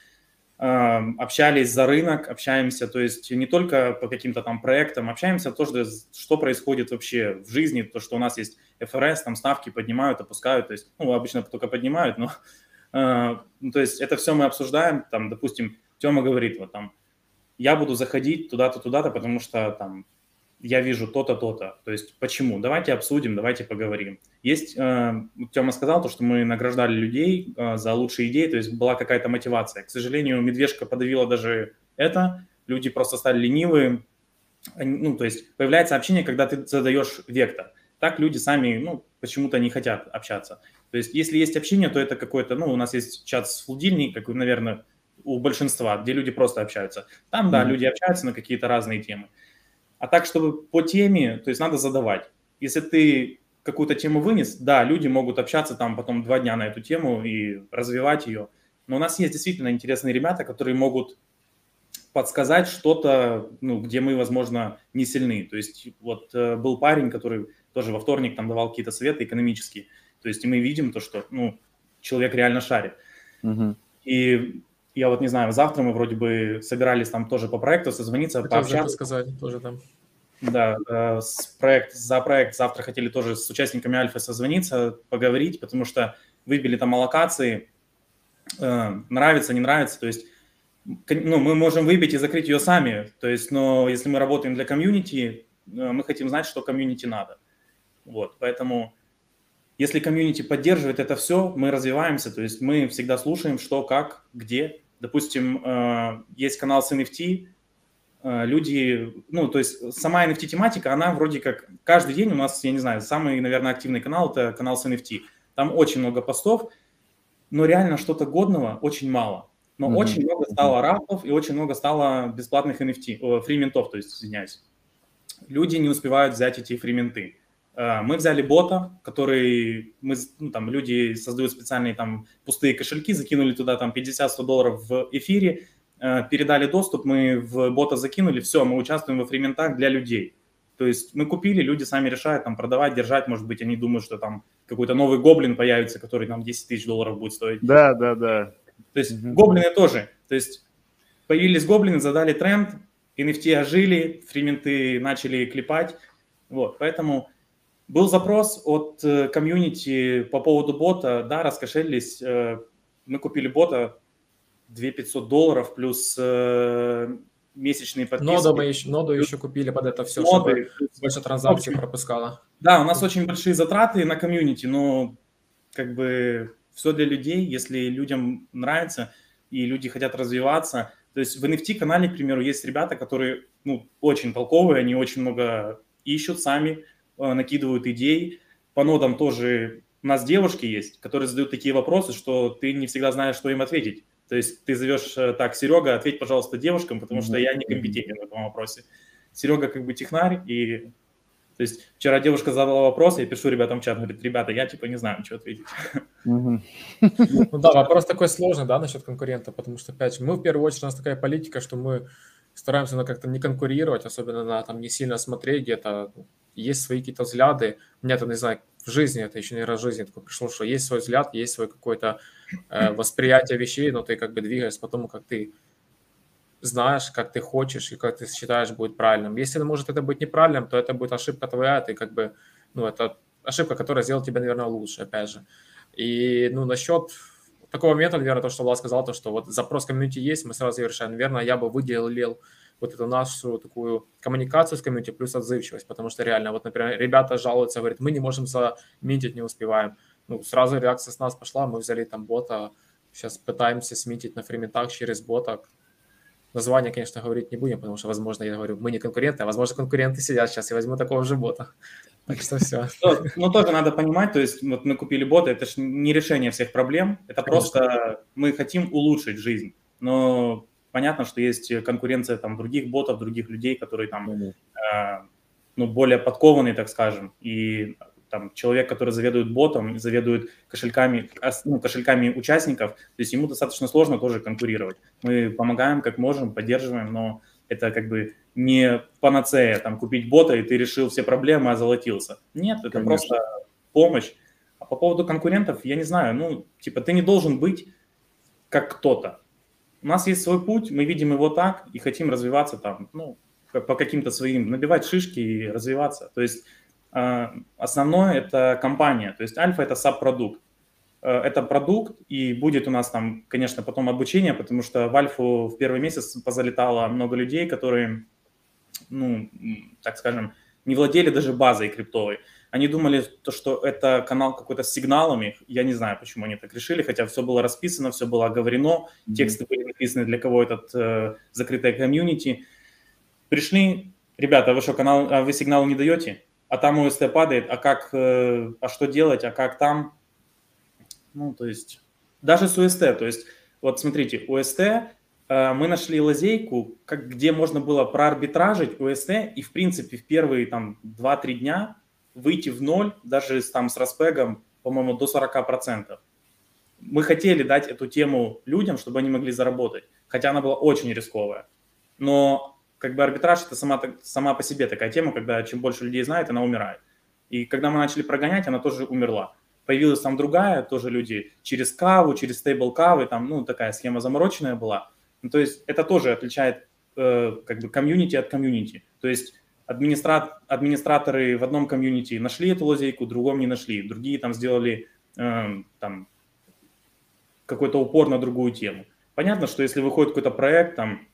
общались за рынок, общаемся, то есть не только по каким-то там проектам, общаемся тоже, что происходит вообще в жизни, то, что у нас есть ФРС, там ставки поднимают, опускают, то есть, ну, обычно только поднимают, но, э, ну, то есть это все мы обсуждаем, там, допустим, Тёма говорит, вот там, я буду заходить туда-то, туда-то, потому что там я вижу то-то, то-то. То есть почему? Давайте обсудим, давайте поговорим. Есть, э, Тёма сказал, то, что мы награждали людей э, за лучшие идеи, то есть была какая-то мотивация. К сожалению, медвежка подавила даже это, люди просто стали ленивые. Ну, то есть появляется общение, когда ты задаешь вектор. Так люди сами, ну, почему-то не хотят общаться. То есть если есть общение, то это какой-то, ну, у нас есть чат с флудильник, как, наверное, у большинства, где люди просто общаются. Там, да, mm-hmm. люди общаются на какие-то разные темы. А так, чтобы по теме, то есть надо задавать. Если ты какую-то тему вынес, да, люди могут общаться там потом два дня на эту тему и развивать ее. Но у нас есть действительно интересные ребята, которые могут подсказать что-то, ну, где мы, возможно, не сильны. То есть вот э, был парень, который тоже во вторник там давал какие-то советы экономические. То есть и мы видим то, что, ну, человек реально шарит. Угу. И я вот не знаю, завтра мы вроде бы собирались там тоже по проекту созвониться, Хотел пообщаться. сказать тоже там. Да, э, с проект, за проект завтра хотели тоже с участниками Альфа созвониться, поговорить, потому что выбили там аллокации, э, нравится, не нравится, то есть ну, мы можем выбить и закрыть ее сами, то есть, но если мы работаем для комьюнити, э, мы хотим знать, что комьюнити надо. Вот, поэтому если комьюнити поддерживает это все, мы развиваемся, то есть мы всегда слушаем, что, как, где. Допустим, э, есть канал с NFT, э, люди, ну, то есть сама NFT-тематика, она вроде как каждый день у нас, я не знаю, самый, наверное, активный канал – это канал с NFT. Там очень много постов, но реально что-то годного очень мало. Но mm-hmm. очень много стало рафтов и очень много стало бесплатных NFT, фриментов, то есть, извиняюсь. Люди не успевают взять эти фрименты. Э, мы взяли бота, который, мы, ну, там, люди создают специальные там пустые кошельки, закинули туда там 50-100 долларов в эфире, э, передали доступ, мы в бота закинули, все, мы участвуем во фриментах для людей. То есть мы купили, люди сами решают там продавать, держать, может быть, они думают, что там какой-то новый гоблин появится, который там 10 тысяч долларов будет стоить. Да, да, да. То есть mm гоблины тоже. То есть появились гоблины, задали тренд, NFT ожили, фрименты начали клепать. Вот, поэтому был запрос от э, комьюнити по поводу бота, да, раскошелились, э, мы купили бота 2500 долларов плюс э, месячные подписки. Ноду мы еще, ноду еще купили под это все, ноды, чтобы больше транзакций пропускало. Да, у нас очень большие затраты на комьюнити, но как бы все для людей, если людям нравится и люди хотят развиваться. То есть в NFT-канале, к примеру, есть ребята, которые ну, очень толковые, они очень много ищут сами, накидывают идей. По нодам тоже у нас девушки есть, которые задают такие вопросы, что ты не всегда знаешь, что им ответить. То есть ты зовешь э, так, Серега, ответь, пожалуйста, девушкам, потому что я не компетентен в этом вопросе. Серега как бы технарь, и то есть вчера девушка задала вопрос, я пишу ребятам в чат, говорит, ребята, я типа не знаю, что ответить. Ну да, вопрос такой сложный, да, насчет конкурента, потому что, опять же, мы в первую очередь, у нас такая политика, что мы стараемся на как-то не конкурировать, особенно на там не сильно смотреть где-то, есть свои какие-то взгляды. У меня это, не знаю, в жизни, это еще не раз в жизни такое пришло, что есть свой взгляд, есть свое какое-то э, восприятие вещей, но ты как бы двигаешься по тому, как ты знаешь, как ты хочешь и как ты считаешь будет правильным. Если может это быть неправильным, то это будет ошибка твоя, ты как бы, ну, это ошибка, которая сделает тебя, наверное, лучше, опять же. И, ну, насчет такого момента, наверное, то, что Влад сказал, то, что вот запрос комьюнити есть, мы сразу ее решаем. Наверное, я бы выделил вот эту нашу такую коммуникацию с комьюнити плюс отзывчивость, потому что реально, вот, например, ребята жалуются, говорят, мы не можем заминтить, не успеваем. Ну, сразу реакция с нас пошла, мы взяли там бота, сейчас пытаемся смитить на фриментах через бота. Название, конечно, говорить не будем, потому что, возможно, я говорю, мы не конкуренты, а, возможно, конкуренты сидят сейчас, и возьму такого же бота. Так что все. Ну, ну, тоже надо понимать, то есть вот мы купили бота, это же не решение всех проблем, это просто мы хотим улучшить жизнь, но понятно, что есть конкуренция там других ботов, других людей, которые там mm-hmm. э, ну, более подкованные, так скажем, и там человек, который заведует ботом, заведует кошельками, ну, кошельками участников, то есть ему достаточно сложно тоже конкурировать. Мы помогаем как можем, поддерживаем, но это как бы не панацея, там, купить бота, и ты решил все проблемы, озолотился. Нет, это Конечно. просто помощь. А по поводу конкурентов, я не знаю, ну, типа, ты не должен быть как кто-то у нас есть свой путь, мы видим его так и хотим развиваться там, ну, по каким-то своим, набивать шишки и развиваться. То есть э, основное это компания, то есть альфа это саб-продукт. Э, это продукт, и будет у нас там, конечно, потом обучение, потому что в альфу в первый месяц позалетало много людей, которые, ну, так скажем, не владели даже базой криптовой. Они думали, то, что это канал какой-то с сигналами. Я не знаю, почему они так решили, хотя все было расписано, все было оговорено, mm-hmm. тексты были написаны, для кого этот э, закрытая комьюнити. Пришли, ребята, вы что, канал, а вы сигнал не даете? А там УСТ падает, а как, э, а что делать, а как там? Ну, то есть, даже с УСТ, то есть, вот смотрите, УСТ, э, мы нашли лазейку, как, где можно было проарбитражить УСТ, и, в принципе, в первые там 2-3 дня выйти в ноль, даже с, там с распегом, по-моему, до 40%. Мы хотели дать эту тему людям, чтобы они могли заработать, хотя она была очень рисковая. Но как бы арбитраж это сама, сама по себе такая тема, когда чем больше людей знает, она умирает. И когда мы начали прогонять, она тоже умерла. Появилась там другая, тоже люди через каву, через стейбл кавы, там, ну, такая схема замороченная была. Ну, то есть это тоже отличает э, как бы комьюнити от комьюнити. То есть администра... администраторы в одном комьюнити нашли эту лазейку, в другом не нашли. Другие там сделали э, там, какой-то упор на другую тему. Понятно, что если выходит какой-то проект, там,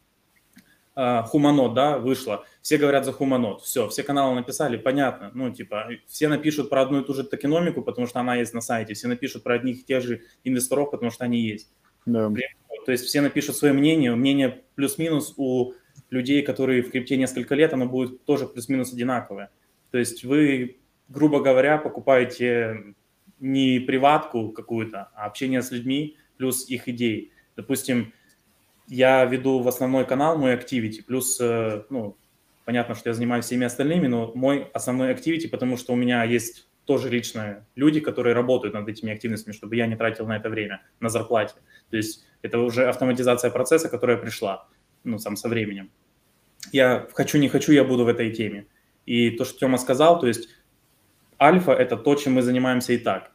э, Хуманот, да, вышло, все говорят за Хуманот, все, все каналы написали, понятно, ну, типа, все напишут про одну и ту же токеномику, потому что она есть на сайте, все напишут про одних и тех же инвесторов, потому что они есть. Да. То есть все напишут свое мнение, мнение плюс-минус у людей, которые в крипте несколько лет, оно будет тоже плюс-минус одинаковое. То есть вы, грубо говоря, покупаете не приватку какую-то, а общение с людьми плюс их идеи. Допустим, я веду в основной канал мой activity, плюс, э, ну, понятно, что я занимаюсь всеми остальными, но мой основной activity, потому что у меня есть тоже личные люди, которые работают над этими активностями, чтобы я не тратил на это время, на зарплате. То есть это уже автоматизация процесса, которая пришла, ну, сам со временем. Я хочу, не хочу, я буду в этой теме. И то, что Тёма сказал, то есть альфа – это то, чем мы занимаемся и так.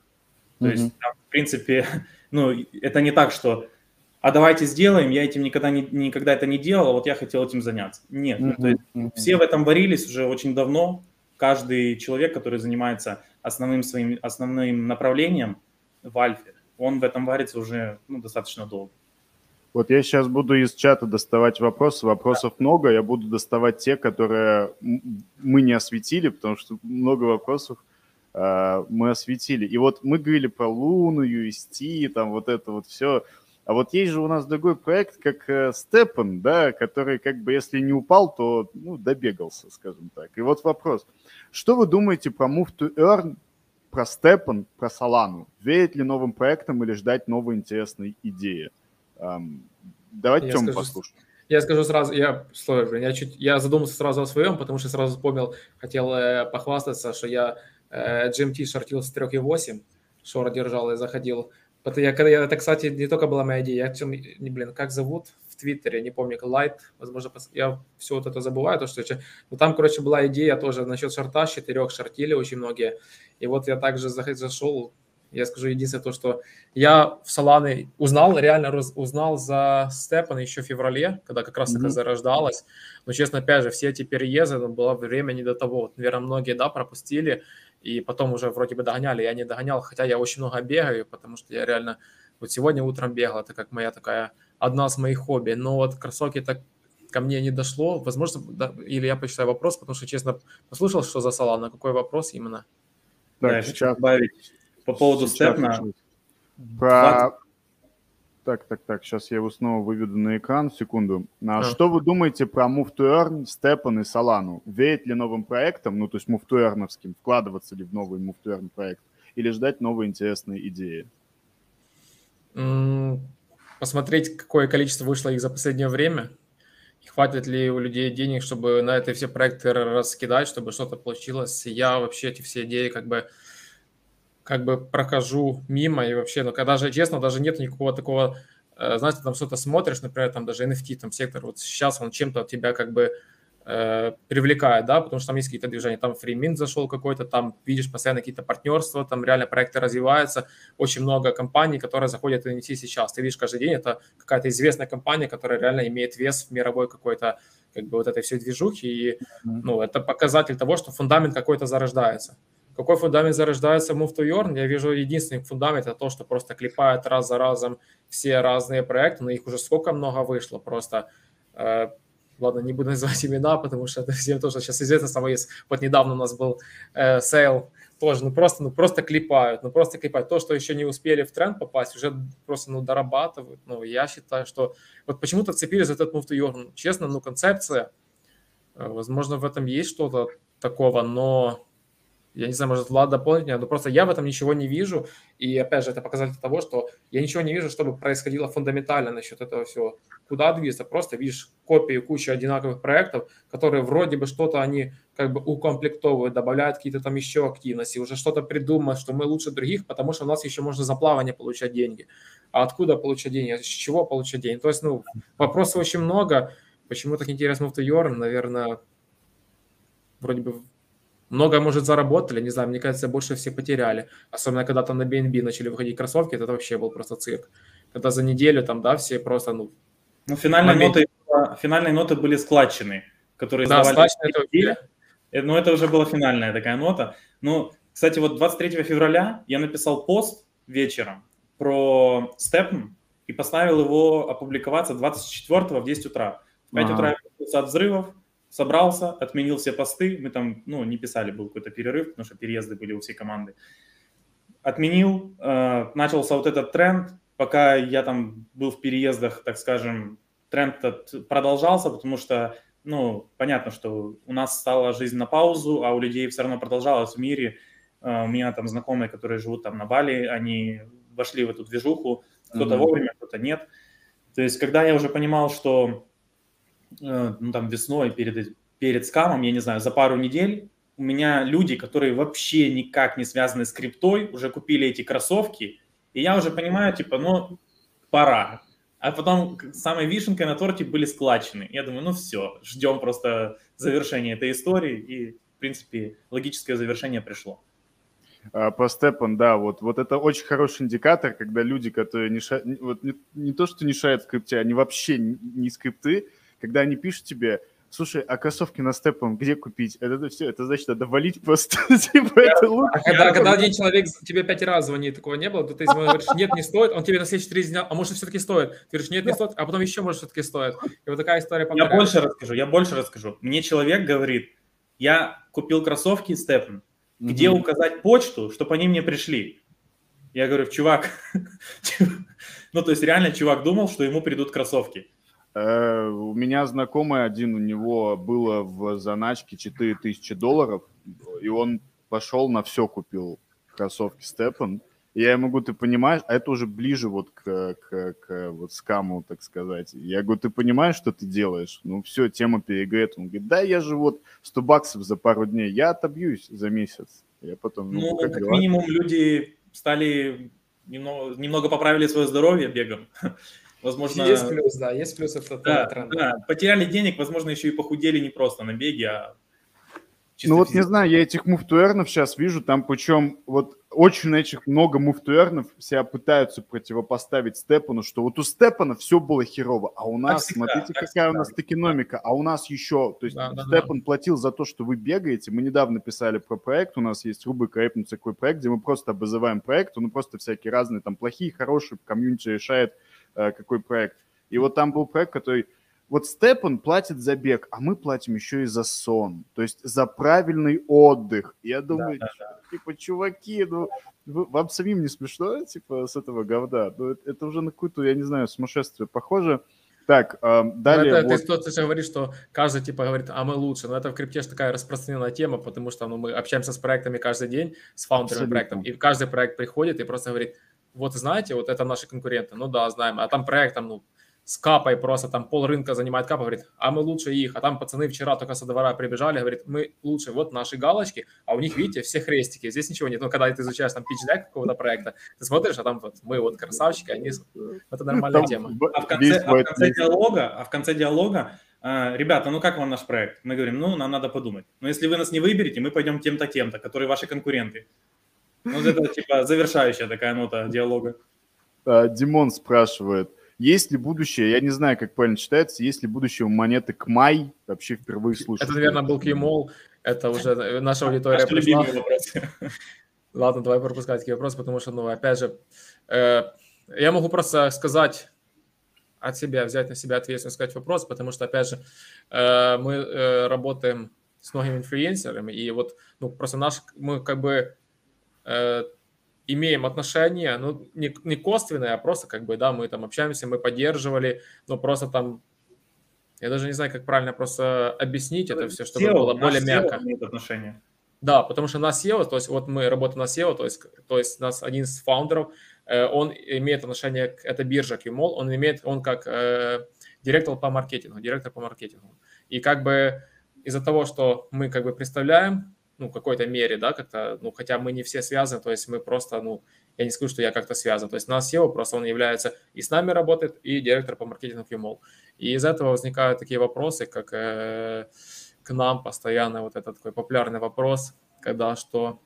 То mm-hmm. есть, там, в принципе, ну, это не так, что а давайте сделаем, я этим никогда, не, никогда это не делал, а вот я хотел этим заняться. Нет, mm-hmm. то есть все в этом варились уже очень давно. Каждый человек, который занимается основным своим основным направлением в альфе, он в этом варится уже ну, достаточно долго. Вот я сейчас буду из чата доставать вопросы. Вопросов много. Я буду доставать те, которые мы не осветили, потому что много вопросов э, мы осветили. И вот мы говорили про Луну, UST, там вот это вот все. А вот есть же у нас другой проект, как э, Степан, да, который как бы если не упал, то ну, добегался, скажем так. И вот вопрос. Что вы думаете про Move to Earn, про Степан, про Солану? Верить ли новым проектам или ждать новые интересные идеи? Давайте я Тему послушаем. Я скажу сразу, я, сложно, я, чуть, я задумался сразу о своем, потому что сразу вспомнил, хотел э, похвастаться, что я э, GMT шортил с 3.8, шор держал и заходил это, я, когда я, это, кстати, не только была моя идея, я, чем, не, блин, как зовут в Твиттере, не помню, Light, возможно, я все вот это забываю, то, что, ну, там, короче, была идея тоже насчет шарта, с четырех шортили очень многие, и вот я также зашел, я скажу единственное то, что я в Соланы узнал, реально раз, узнал за Степан еще в феврале, когда как раз mm-hmm. это зарождалось. Но, честно, опять же, все эти переезды, ну, было время не до того. Вот, наверное, многие, да, пропустили и потом уже вроде бы догоняли, я не догонял, хотя я очень много бегаю, потому что я реально вот сегодня утром бегал, это как моя такая одна из моих хобби, но вот кроссовки так ко мне не дошло, возможно, да, или я почитаю вопрос, потому что, честно, послушал, что за Солана, какой вопрос именно? Да, да сейчас добавить по поводу Степна. Про так, так, так, сейчас я его снова выведу на экран, секунду. А, а. Что вы думаете про Move to Earn, Степан и Солану? Верить ли новым проектам, ну, то есть Move to Earn'овским, вкладываться ли в новый Move to Earn проект, или ждать новые интересные идеи? Посмотреть, какое количество вышло их за последнее время, и хватит ли у людей денег, чтобы на это все проекты раскидать, чтобы что-то получилось. Я вообще эти все идеи как бы как бы прохожу мимо и вообще, ну, когда же, честно, даже нет никакого такого, э, знаете, там что-то смотришь, например, там даже NFT, там сектор, вот сейчас он чем-то тебя как бы э, привлекает, да, потому что там есть какие-то движения, там FreeMint зашел какой-то, там видишь постоянно какие-то партнерства, там реально проекты развиваются, очень много компаний, которые заходят в NFT сейчас, ты видишь каждый день, это какая-то известная компания, которая реально имеет вес в мировой какой-то, как бы вот этой всей движухи, и, ну, это показатель того, что фундамент какой-то зарождается. Какой фундамент зарождается Move to Earn? Я вижу единственный фундамент, это то, что просто клепают раз за разом все разные проекты, но их уже сколько много вышло, просто э, ладно, не буду называть имена, потому что это всем тоже сейчас известно, само есть, вот недавно у нас был э, sale, тоже, ну просто, ну просто клепают, ну просто клепают. То, что еще не успели в тренд попасть, уже просто, ну, дорабатывают. Ну, я считаю, что вот почему-то вцепились за этот Move to Earn. Честно, ну, концепция, э, возможно, в этом есть что-то такого, но я не знаю, может, Влад дополнит меня, но просто я в этом ничего не вижу. И, опять же, это показатель того, что я ничего не вижу, чтобы происходило фундаментально насчет этого всего. Куда двигаться? Просто видишь копии, кучу одинаковых проектов, которые вроде бы что-то они как бы укомплектовывают, добавляют какие-то там еще активности, уже что-то придумают, что мы лучше других, потому что у нас еще можно за плавание получать деньги. А откуда получать деньги? С чего получать деньги? То есть, ну, вопросов очень много. Почему так интересно в Йорн? Наверное, вроде бы много, может, заработали, не знаю, мне кажется, больше все потеряли. Особенно, когда там на BNB начали выходить кроссовки, это вообще был просто цирк. Когда за неделю там, да, все просто, ну... Ну, финальные, ноты, финальные ноты были складчены, которые да, складчены это... Э, ну, это уже была финальная такая нота. Ну, кстати, вот 23 февраля я написал пост вечером про Степн и поставил его опубликоваться 24 в 10 утра. В 5 ага. утра я от взрывов, собрался, отменил все посты, мы там, ну, не писали, был какой-то перерыв, потому что переезды были у всей команды. Отменил, э, начался вот этот тренд, пока я там был в переездах, так скажем, тренд этот продолжался, потому что, ну, понятно, что у нас стала жизнь на паузу, а у людей все равно продолжалась в мире. Э, у меня там знакомые, которые живут там на Бали, они вошли в эту движуху, кто-то mm-hmm. вовремя, кто-то нет. То есть, когда я уже понимал, что ну, там весной перед, перед скамом, я не знаю, за пару недель у меня люди, которые вообще никак не связаны с криптой, уже купили эти кроссовки, и я уже понимаю, типа, ну, пора. А потом самой вишенкой на торте были складчины. Я думаю, ну все, ждем просто завершения этой истории, и, в принципе, логическое завершение пришло. А, по степам, да, вот, вот это очень хороший индикатор, когда люди, которые не, ша... вот не, не то, что не шарят в скрипте, они вообще не скрипты, когда они пишут тебе, слушай, а кроссовки на степом где купить? Это, это все, это значит, надо валить просто, типа, это лучше. А когда, когда один человек тебе пять раз звонит, такого не было, то ты говоришь, нет, не стоит, он тебе на следующий три дня, а может, все-таки стоит. Ты говоришь, нет, не стоит, а потом еще, может, все-таки стоит. И вот такая история. Я больше расскажу, я больше расскажу. Мне человек говорит, я купил кроссовки Степан, где mm-hmm. указать почту, чтобы они мне пришли. Я говорю, чувак, ну, то есть реально чувак думал, что ему придут кроссовки. Э, у меня знакомый один, у него было в заначке 4000 долларов, и он пошел на все купил кроссовки Степан. Я ему говорю, ты понимаешь, а это уже ближе вот к, к, к вот скаму, так сказать. Я говорю, ты понимаешь, что ты делаешь? Ну все, тема перегрета. Он говорит, да, я же вот 100 баксов за пару дней, я отобьюсь за месяц. Я потом, ну, ну как, как минимум люди стали немного, немного поправили свое здоровье бегом. Возможно, есть плюс, да, есть плюс это да, тренд. Да, потеряли денег, возможно, еще и похудели не просто на беге, а ну вот не знаю, я этих муфтуэрнов сейчас вижу, там причем вот очень этих много муфтуэрнов себя пытаются противопоставить Степану, что вот у Степана все было херово, а у нас, всегда, смотрите, какая всегда. у нас токеномика, а у нас еще, то есть да, да, Степан да. платил за то, что вы бегаете, мы недавно писали про проект, у нас есть рубрика «Эпнуть такой проект», где мы просто обозываем проект, он просто всякие разные, там плохие, хорошие, комьюнити решает, какой проект. И вот там был проект, который вот Степан платит за бег, а мы платим еще и за сон, то есть за правильный отдых. Я думаю, да, да, да. типа, чуваки, ну, вам самим не смешно, типа, с этого говна? Ну, это, это уже на какую-то, я не знаю, сумасшествие похоже. Так, э, далее... это, вот... ты, ты говоришь, что каждый, типа, говорит, а мы лучше. Но это в крипте же такая распространенная тема, потому что ну, мы общаемся с проектами каждый день, с фаундерами проектов, и каждый проект приходит и просто говорит, вот знаете, вот это наши конкуренты. Ну да, знаем. А там проект, там, ну, с капой просто там пол рынка занимает капа, говорит, а мы лучше их, а там пацаны вчера только со двора прибежали, говорит, мы лучше, вот наши галочки, а у них, видите, все хрестики, здесь ничего нет, ну, когда ты изучаешь там pitch deck какого-то проекта, ты смотришь, а там вот мы вот красавчики, они, это нормальная там, тема. А в конце, а в конце диалога, а в конце диалога, а, ребята, ну как вам наш проект? Мы говорим, ну, нам надо подумать. Но если вы нас не выберете, мы пойдем тем-то, тем-то, которые ваши конкуренты. Ну, это типа завершающая такая нота диалога. А, Димон спрашивает, есть ли будущее, я не знаю, как правильно читается, есть ли будущее у монеты Кмай, вообще впервые слушаю. Это, наверное, был Кимол, это уже наша аудитория пришла. Ладно, давай пропускать такие вопросы, потому что, ну, опять же, э, я могу просто сказать от себя, взять на себя ответственность, сказать вопрос, потому что, опять же, э, мы э, работаем с многими инфлюенсерами, и вот, ну, просто наш, мы как бы э, имеем отношения, ну, не, не косвенные, а просто как бы, да, мы там общаемся, мы поддерживали, но просто там, я даже не знаю, как правильно просто объяснить это все, чтобы SEO, было более мягко. отношения. Да, потому что на SEO, то есть вот мы работаем на SEO, то есть, то есть у нас один из фаундеров, э, он имеет отношение к, это биржа QMall, он имеет, он как э, директор по маркетингу, директор по маркетингу. И как бы из-за того, что мы как бы представляем ну, какой-то мере, да, как-то, ну, хотя мы не все связаны, то есть мы просто, ну, я не скажу, что я как-то связан, то есть у нас SEO просто он является и с нами работает, и директор по маркетингу Юмол. И из этого возникают такие вопросы, как э, к нам постоянно вот этот такой популярный вопрос, когда что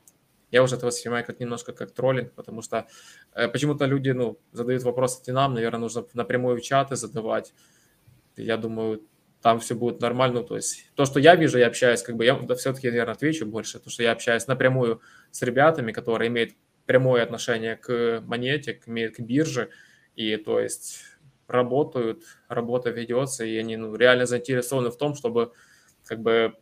я уже это воспринимаю как немножко как троллинг, потому что э, почему-то люди, ну, задают вопросы нам, наверное, нужно напрямую в чаты задавать. Я думаю, там все будет нормально. То есть то, что я вижу, я общаюсь, как бы я да, все-таки, наверное, отвечу больше, то, что я общаюсь напрямую с ребятами, которые имеют прямое отношение к монете, к, к бирже, и то есть работают, работа ведется, и они ну, реально заинтересованы в том, чтобы как бы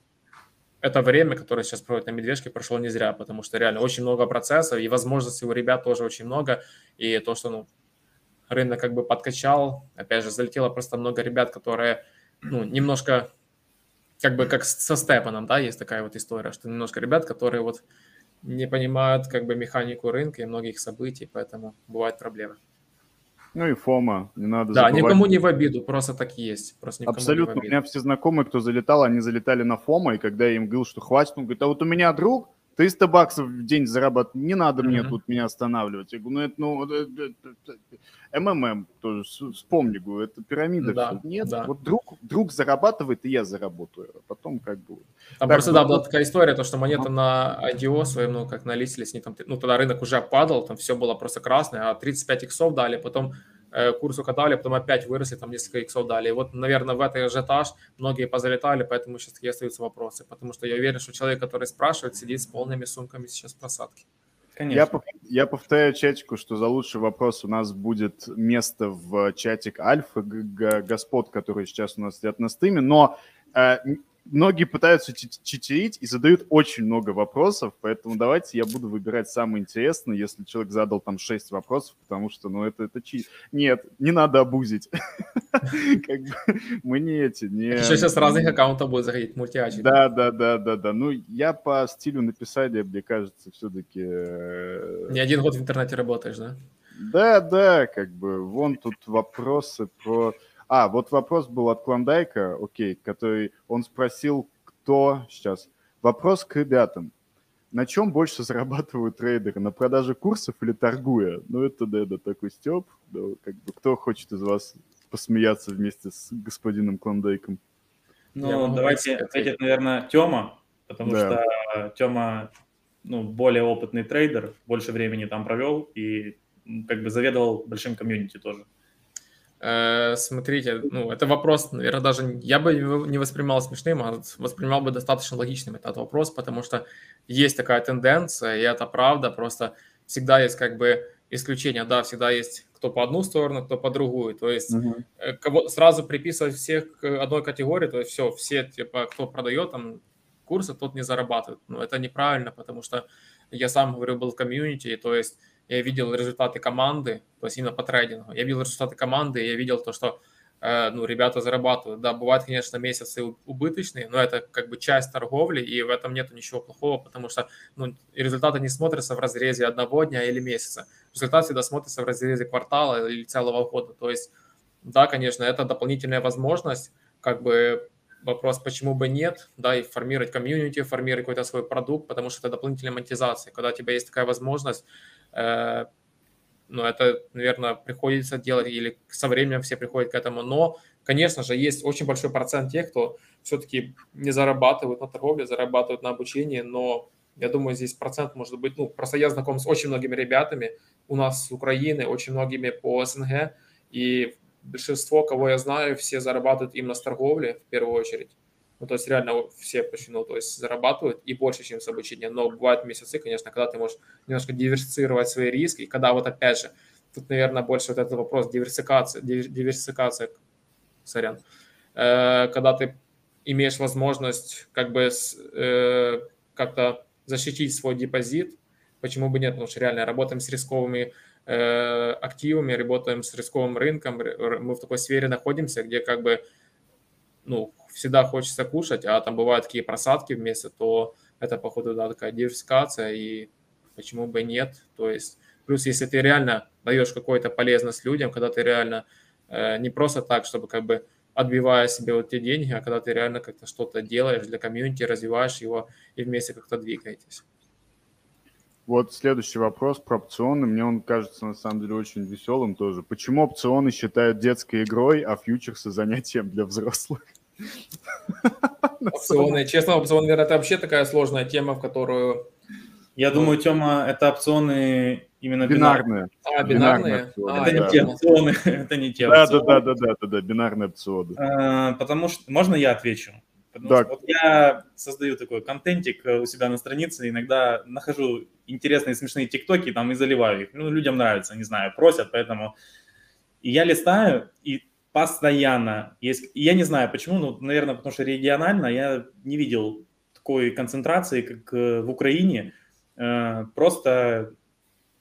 это время, которое сейчас проводят на медвежке, прошло не зря, потому что реально очень много процессов, и возможностей у ребят тоже очень много, и то, что ну, рынок как бы подкачал, опять же, залетело просто много ребят, которые ну, немножко, как бы как со Степаном, да, есть такая вот история, что немножко ребят, которые вот не понимают как бы механику рынка и многих событий, поэтому бывают проблемы. Ну и Фома, не надо Да, забывать. никому не в обиду, просто так есть. Просто Абсолютно. У меня все знакомые, кто залетал, они залетали на Фома, и когда я им говорил, что хватит, он говорит, а вот у меня друг, 300 баксов в день зарабатывать, не надо mm-hmm. мне тут меня останавливать. Я говорю, ну это, ну, МММ тоже, вспомни, говорю, это пирамида. Да, все. Нет, да. вот друг, друг зарабатывает, и я заработаю. А потом как бы... Там так, просто, да, была такая история, то, что монеты на IDO своем, ну, как на листились, там, ну, тогда рынок уже падал, там все было просто красное, а 35 иксов дали, потом Э, курс укатали, потом опять выросли, там несколько иксов дали. И вот, наверное, в этот ажиотаж многие позалетали, поэтому сейчас такие остаются вопросы. Потому что я уверен, что человек, который спрашивает, сидит с полными сумками сейчас просадки. Конечно. Я, я повторяю чатику, что за лучший вопрос у нас будет место в чатик Альфа господ, которые сейчас у нас сидят на стриме, но э, многие пытаются читерить и задают очень много вопросов, поэтому давайте я буду выбирать самый интересный, если человек задал там 6 вопросов, потому что, ну, это, это чит. Нет, не надо обузить. Мы не эти, не... Еще сейчас разных аккаунтов будет заходить, мультиачи. Да, да, да, да, да. Ну, я по стилю написания, мне кажется, все-таки... Э, не один год в интернете работаешь, да? Да, да, как бы, вон тут вопросы про... А, вот вопрос был от Клондайка, окей, который он спросил, кто сейчас. Вопрос к ребятам. На чем больше зарабатывают трейдеры? На продаже курсов или торгуя? Ну, это, да, да, такой степ. Да, как бы, кто хочет из вас посмеяться вместе с господином Клондайком? Ну, давайте ответит, наверное, Тёма, потому да. что Тёма, ну, более опытный трейдер, больше времени там провел и как бы заведовал большим комьюнити тоже. Э, смотрите, ну, это вопрос, наверное, даже я бы не воспринимал смешным, а воспринимал бы достаточно логичным этот вопрос, потому что есть такая тенденция, и это правда, просто всегда есть как бы исключения, да, всегда есть кто по одну сторону, кто по другую, то есть угу. кого, сразу приписывать всех к одной категории, то есть все, все, типа, кто продает там курсы, тот не зарабатывает, но это неправильно, потому что я сам говорю, был в комьюнити, то есть я видел результаты команды, то есть именно по трейдингу. Я видел результаты команды, я видел то, что э, ну, ребята зарабатывают. Да, бывают, конечно, месяцы убыточные, но это как бы часть торговли, и в этом нет ничего плохого, потому что ну, результаты не смотрятся в разрезе одного дня или месяца. Результаты всегда смотрятся в разрезе квартала или целого года. То есть, да, конечно, это дополнительная возможность, как бы вопрос, почему бы нет, да, и формировать комьюнити, формировать какой-то свой продукт, потому что это дополнительная монетизация. Когда у тебя есть такая возможность, но это, наверное, приходится делать, или со временем все приходят к этому. Но, конечно же, есть очень большой процент тех, кто все-таки не зарабатывает на торговле, зарабатывают на обучении, но я думаю, здесь процент может быть, ну, просто я знаком с очень многими ребятами у нас с Украины, очень многими по СНГ, и большинство, кого я знаю, все зарабатывают именно с торговли в первую очередь. Ну, то есть реально все почти, ну, то есть зарабатывают и больше, чем с обучением. Но бывают месяцы, конечно, когда ты можешь немножко диверсифицировать свои риски. И когда вот опять же, тут, наверное, больше вот этот вопрос диверсификации, диверсификация, сорян, э, когда ты имеешь возможность как бы э, как-то защитить свой депозит, почему бы нет, потому что реально работаем с рисковыми э, активами, работаем с рисковым рынком, мы в такой сфере находимся, где как бы ну, всегда хочется кушать, а там бывают такие просадки в месяц, то это, походу, да, такая диверсификация, и почему бы нет. То есть, плюс, если ты реально даешь какую-то полезность людям, когда ты реально э, не просто так, чтобы как бы отбивая себе вот те деньги, а когда ты реально как-то что-то делаешь для комьюнити, развиваешь его и вместе как-то двигаетесь. Вот следующий вопрос про опционы. Мне он кажется на самом деле очень веселым тоже. Почему опционы считают детской игрой, а фьючерсы занятием для взрослых? Опционы. Честно, опционы, это вообще такая сложная тема, в которую... Я думаю, Тёма, это опционы именно бинарные. А, бинарные? А, это не те опционы, это не те да, опционы. Да, да, да, да, да, бинарные опционы. А, потому что... Можно я отвечу? Потому да. что вот я создаю такой контентик у себя на странице, иногда нахожу интересные смешные тиктоки там и заливаю их. Ну, людям нравится, не знаю, просят, поэтому... И я листаю, и постоянно есть... Я не знаю почему, ну, наверное, потому что регионально я не видел такой концентрации, как э, в Украине. Э, просто,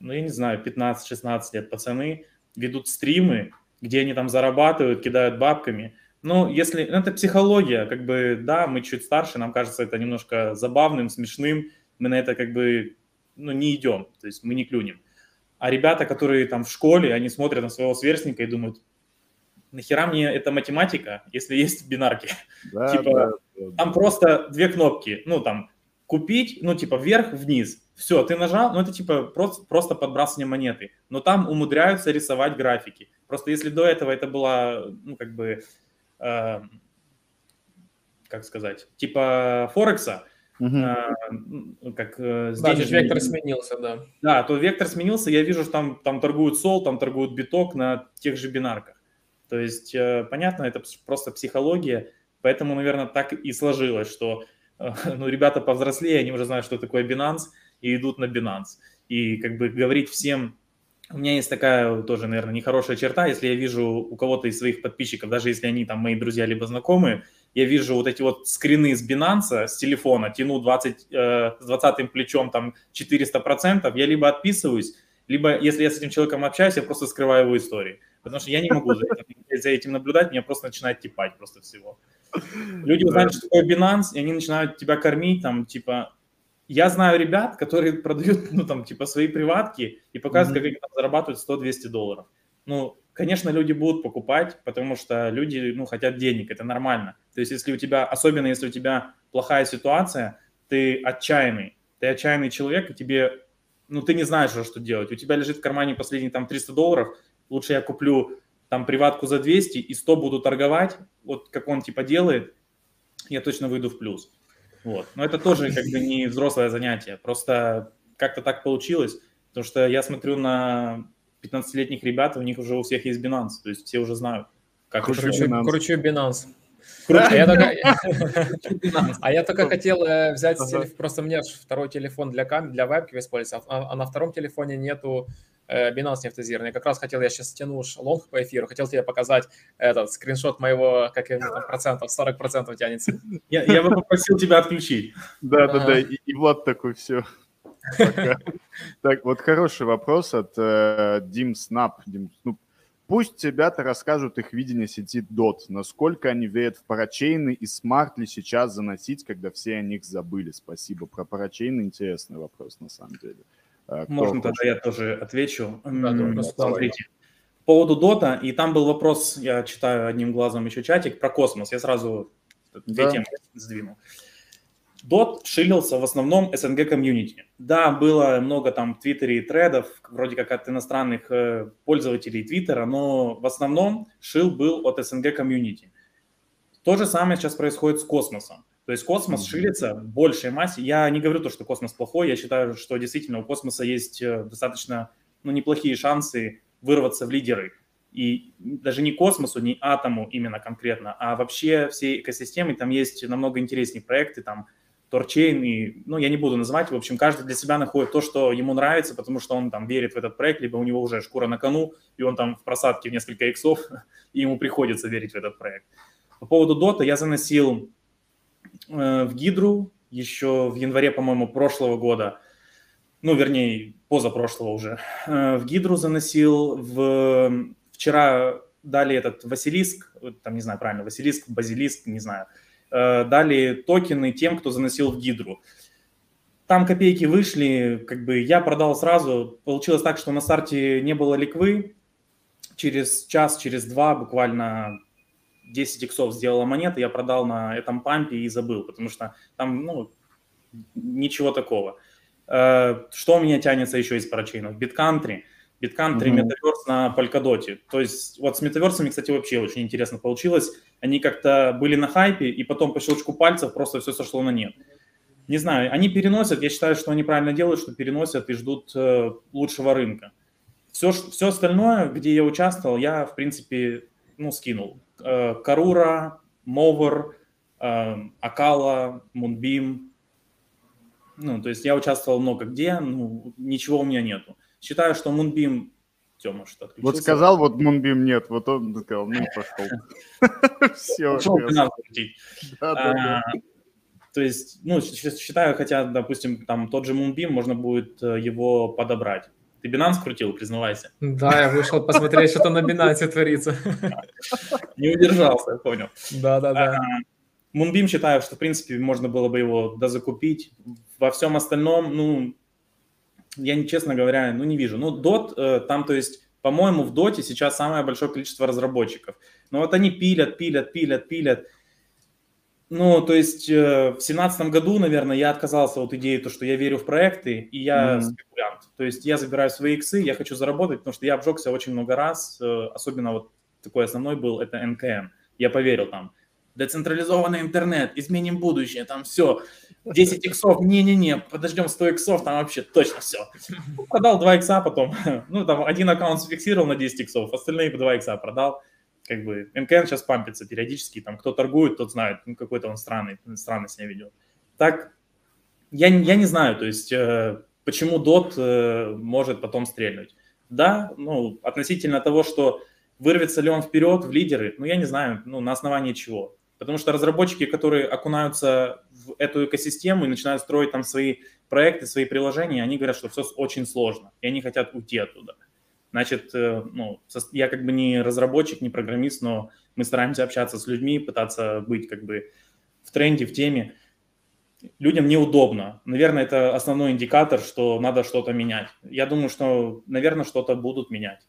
ну, я не знаю, 15-16 лет пацаны ведут стримы, где они там зарабатывают, кидают бабками. Ну, если... Ну, это психология, как бы, да, мы чуть старше, нам кажется это немножко забавным, смешным, мы на это как бы, ну, не идем, то есть мы не клюнем. А ребята, которые там в школе, они смотрят на своего сверстника и думают, нахера мне эта математика, если есть бинарки? Да, типа, да, да, там просто две кнопки, ну, там, купить, ну, типа, вверх-вниз. Все, ты нажал, ну, это, типа, просто, просто подбрасывание монеты. Но там умудряются рисовать графики. Просто если до этого это было, ну, как бы, как сказать, типа Форекса, Угу. А, как э, здесь да, же вектор сменился, да. Да, то вектор сменился, я вижу, что там, там торгуют сол, там торгуют биток на тех же бинарках. То есть, э, понятно, это просто психология, поэтому, наверное, так и сложилось, что э, ну, ребята повзрослее, они уже знают, что такое Binance, и идут на Binance. И как бы говорить всем, у меня есть такая тоже, наверное, нехорошая черта, если я вижу у кого-то из своих подписчиков, даже если они там мои друзья либо знакомые, я вижу вот эти вот скрины с Binance, с телефона, тяну 20, э, с 20 плечом там 400%, я либо отписываюсь, либо если я с этим человеком общаюсь, я просто скрываю его истории. Потому что я не могу за этим, за этим наблюдать, меня просто начинает типать просто всего. Люди узнают, что такое Binance, и они начинают тебя кормить, там, типа, я знаю ребят, которые продают, ну, там, типа, свои приватки и показывают, mm-hmm. как они там зарабатывают 100-200 долларов. Ну, конечно, люди будут покупать, потому что люди, ну, хотят денег, это нормально. То есть, если у тебя, особенно если у тебя плохая ситуация, ты отчаянный, ты отчаянный человек, и тебе, ну, ты не знаешь, что делать. У тебя лежит в кармане последние там 300 долларов, лучше я куплю там приватку за 200 и 100 буду торговать, вот как он типа делает, я точно выйду в плюс. Вот. Но это тоже как бы не взрослое занятие, просто как-то так получилось, потому что я смотрю на 15-летних ребят, у них уже у всех есть Binance, то есть все уже знают. Как кручу, Binance. кручу Binance. А я, только, а я только хотел э, взять, просто мне второй телефон для кам, для вебки использовать, а, а на втором телефоне нету Binance нефтезированный. Я как раз хотел, я сейчас тяну лонг по эфиру, хотел тебе показать этот скриншот моего, как я там, процентов, 40 процентов тянется. Я, я бы попросил тебя отключить. Да, да, да, и, Влад такой, все. Так, вот хороший вопрос от э, Дим Снап. Ну, пусть ребята расскажут их видение сети DOT, насколько они верят в парачейны и smart ли сейчас заносить, когда все о них забыли. Спасибо. Про парачейны интересный вопрос на самом деле. Э, кто Можно хочет? тогда я тоже отвечу. Да, да, Смотрите. По поводу Дота, и там был вопрос, я читаю одним глазом еще чатик, про космос. Я сразу две да. темы сдвинул. Дот шилился в основном СНГ комьюнити. Да, было много там в Твиттере и тредов, вроде как от иностранных э, пользователей Твиттера, но в основном шил был от СНГ комьюнити. То же самое сейчас происходит с космосом. То есть космос шилится в большей массе. Я не говорю то, что космос плохой, я считаю, что действительно у космоса есть э, достаточно ну, неплохие шансы вырваться в лидеры. И даже не космосу, не атому именно конкретно, а вообще всей экосистемы. Там есть намного интереснее проекты, там торчейн, и, ну, я не буду называть, в общем, каждый для себя находит то, что ему нравится, потому что он там верит в этот проект, либо у него уже шкура на кону, и он там в просадке в несколько иксов, и ему приходится верить в этот проект. По поводу Дота я заносил в Гидру еще в январе, по-моему, прошлого года, ну, вернее, позапрошлого уже, э, в Гидру заносил, в... вчера дали этот Василиск, там, не знаю правильно, Василиск, Базилиск, не знаю, Э, дали токены тем, кто заносил в Гидру. Там копейки вышли, как бы я продал сразу. Получилось так, что на старте не было ликвы. Через час, через два, буквально 10 иксов сделала монета, я продал на этом пампе и забыл, потому что там, ну, ничего такого. Э, что у меня тянется еще из парачейнов? Биткантри. Биткантри, mm-hmm. метаверс на Polkadot. То есть вот с метаверсами, кстати, вообще очень интересно получилось они как-то были на хайпе, и потом по щелчку пальцев просто все сошло на нет. Не знаю, они переносят, я считаю, что они правильно делают, что переносят и ждут э, лучшего рынка. Все, все остальное, где я участвовал, я, в принципе, ну, скинул. Э, Карура, Мовер, э, Акала, Мунбим. Ну, то есть я участвовал много где, ну, ничего у меня нету. Считаю, что Мунбим Тёма что отключился. Вот сказал, вот Мунбим нет, вот он сказал, ну пошел. Все. А, то есть, ну, считаю, хотя, допустим, там тот же Мунбим, можно будет э, его подобрать. Ты Binance крутил, признавайся. Да, я вышел посмотреть, что там на Binance творится. Не удержался, понял. Да, да, да. Мунбим считаю, что, в принципе, можно было бы его дозакупить. Во всем остальном, ну, я, честно говоря, ну, не вижу. Ну, DOT, э, там, то есть, по-моему, в DOT сейчас самое большое количество разработчиков. Но вот они пилят, пилят, пилят, пилят. Ну, то есть э, в семнадцатом году, наверное, я отказался от идеи, то, что я верю в проекты, и я mm-hmm. спекулянт. То есть я забираю свои иксы, я хочу заработать, потому что я обжегся очень много раз, э, особенно вот такой основной был, это НКН. Я поверил там, децентрализованный интернет, изменим будущее, там все, 10 иксов, не-не-не, подождем 100 иксов, там вообще точно все. Продал 2 икса потом, ну там один аккаунт зафиксировал на 10 иксов, остальные по 2 икса продал как бы НКН сейчас пампится периодически, там кто торгует, тот знает, ну какой-то он странный, странно себя ведет. Так, я, я не знаю, то есть э, почему DOT э, может потом стрельнуть. Да, ну относительно того, что вырвется ли он вперед в лидеры, ну я не знаю, ну на основании чего. Потому что разработчики, которые окунаются в эту экосистему и начинают строить там свои проекты, свои приложения, они говорят, что все очень сложно, и они хотят уйти оттуда. Значит, э, ну, я как бы не разработчик, не программист, но мы стараемся общаться с людьми, пытаться быть как бы в тренде, в теме. Людям неудобно. Наверное, это основной индикатор, что надо что-то менять. Я думаю, что, наверное, что-то будут менять.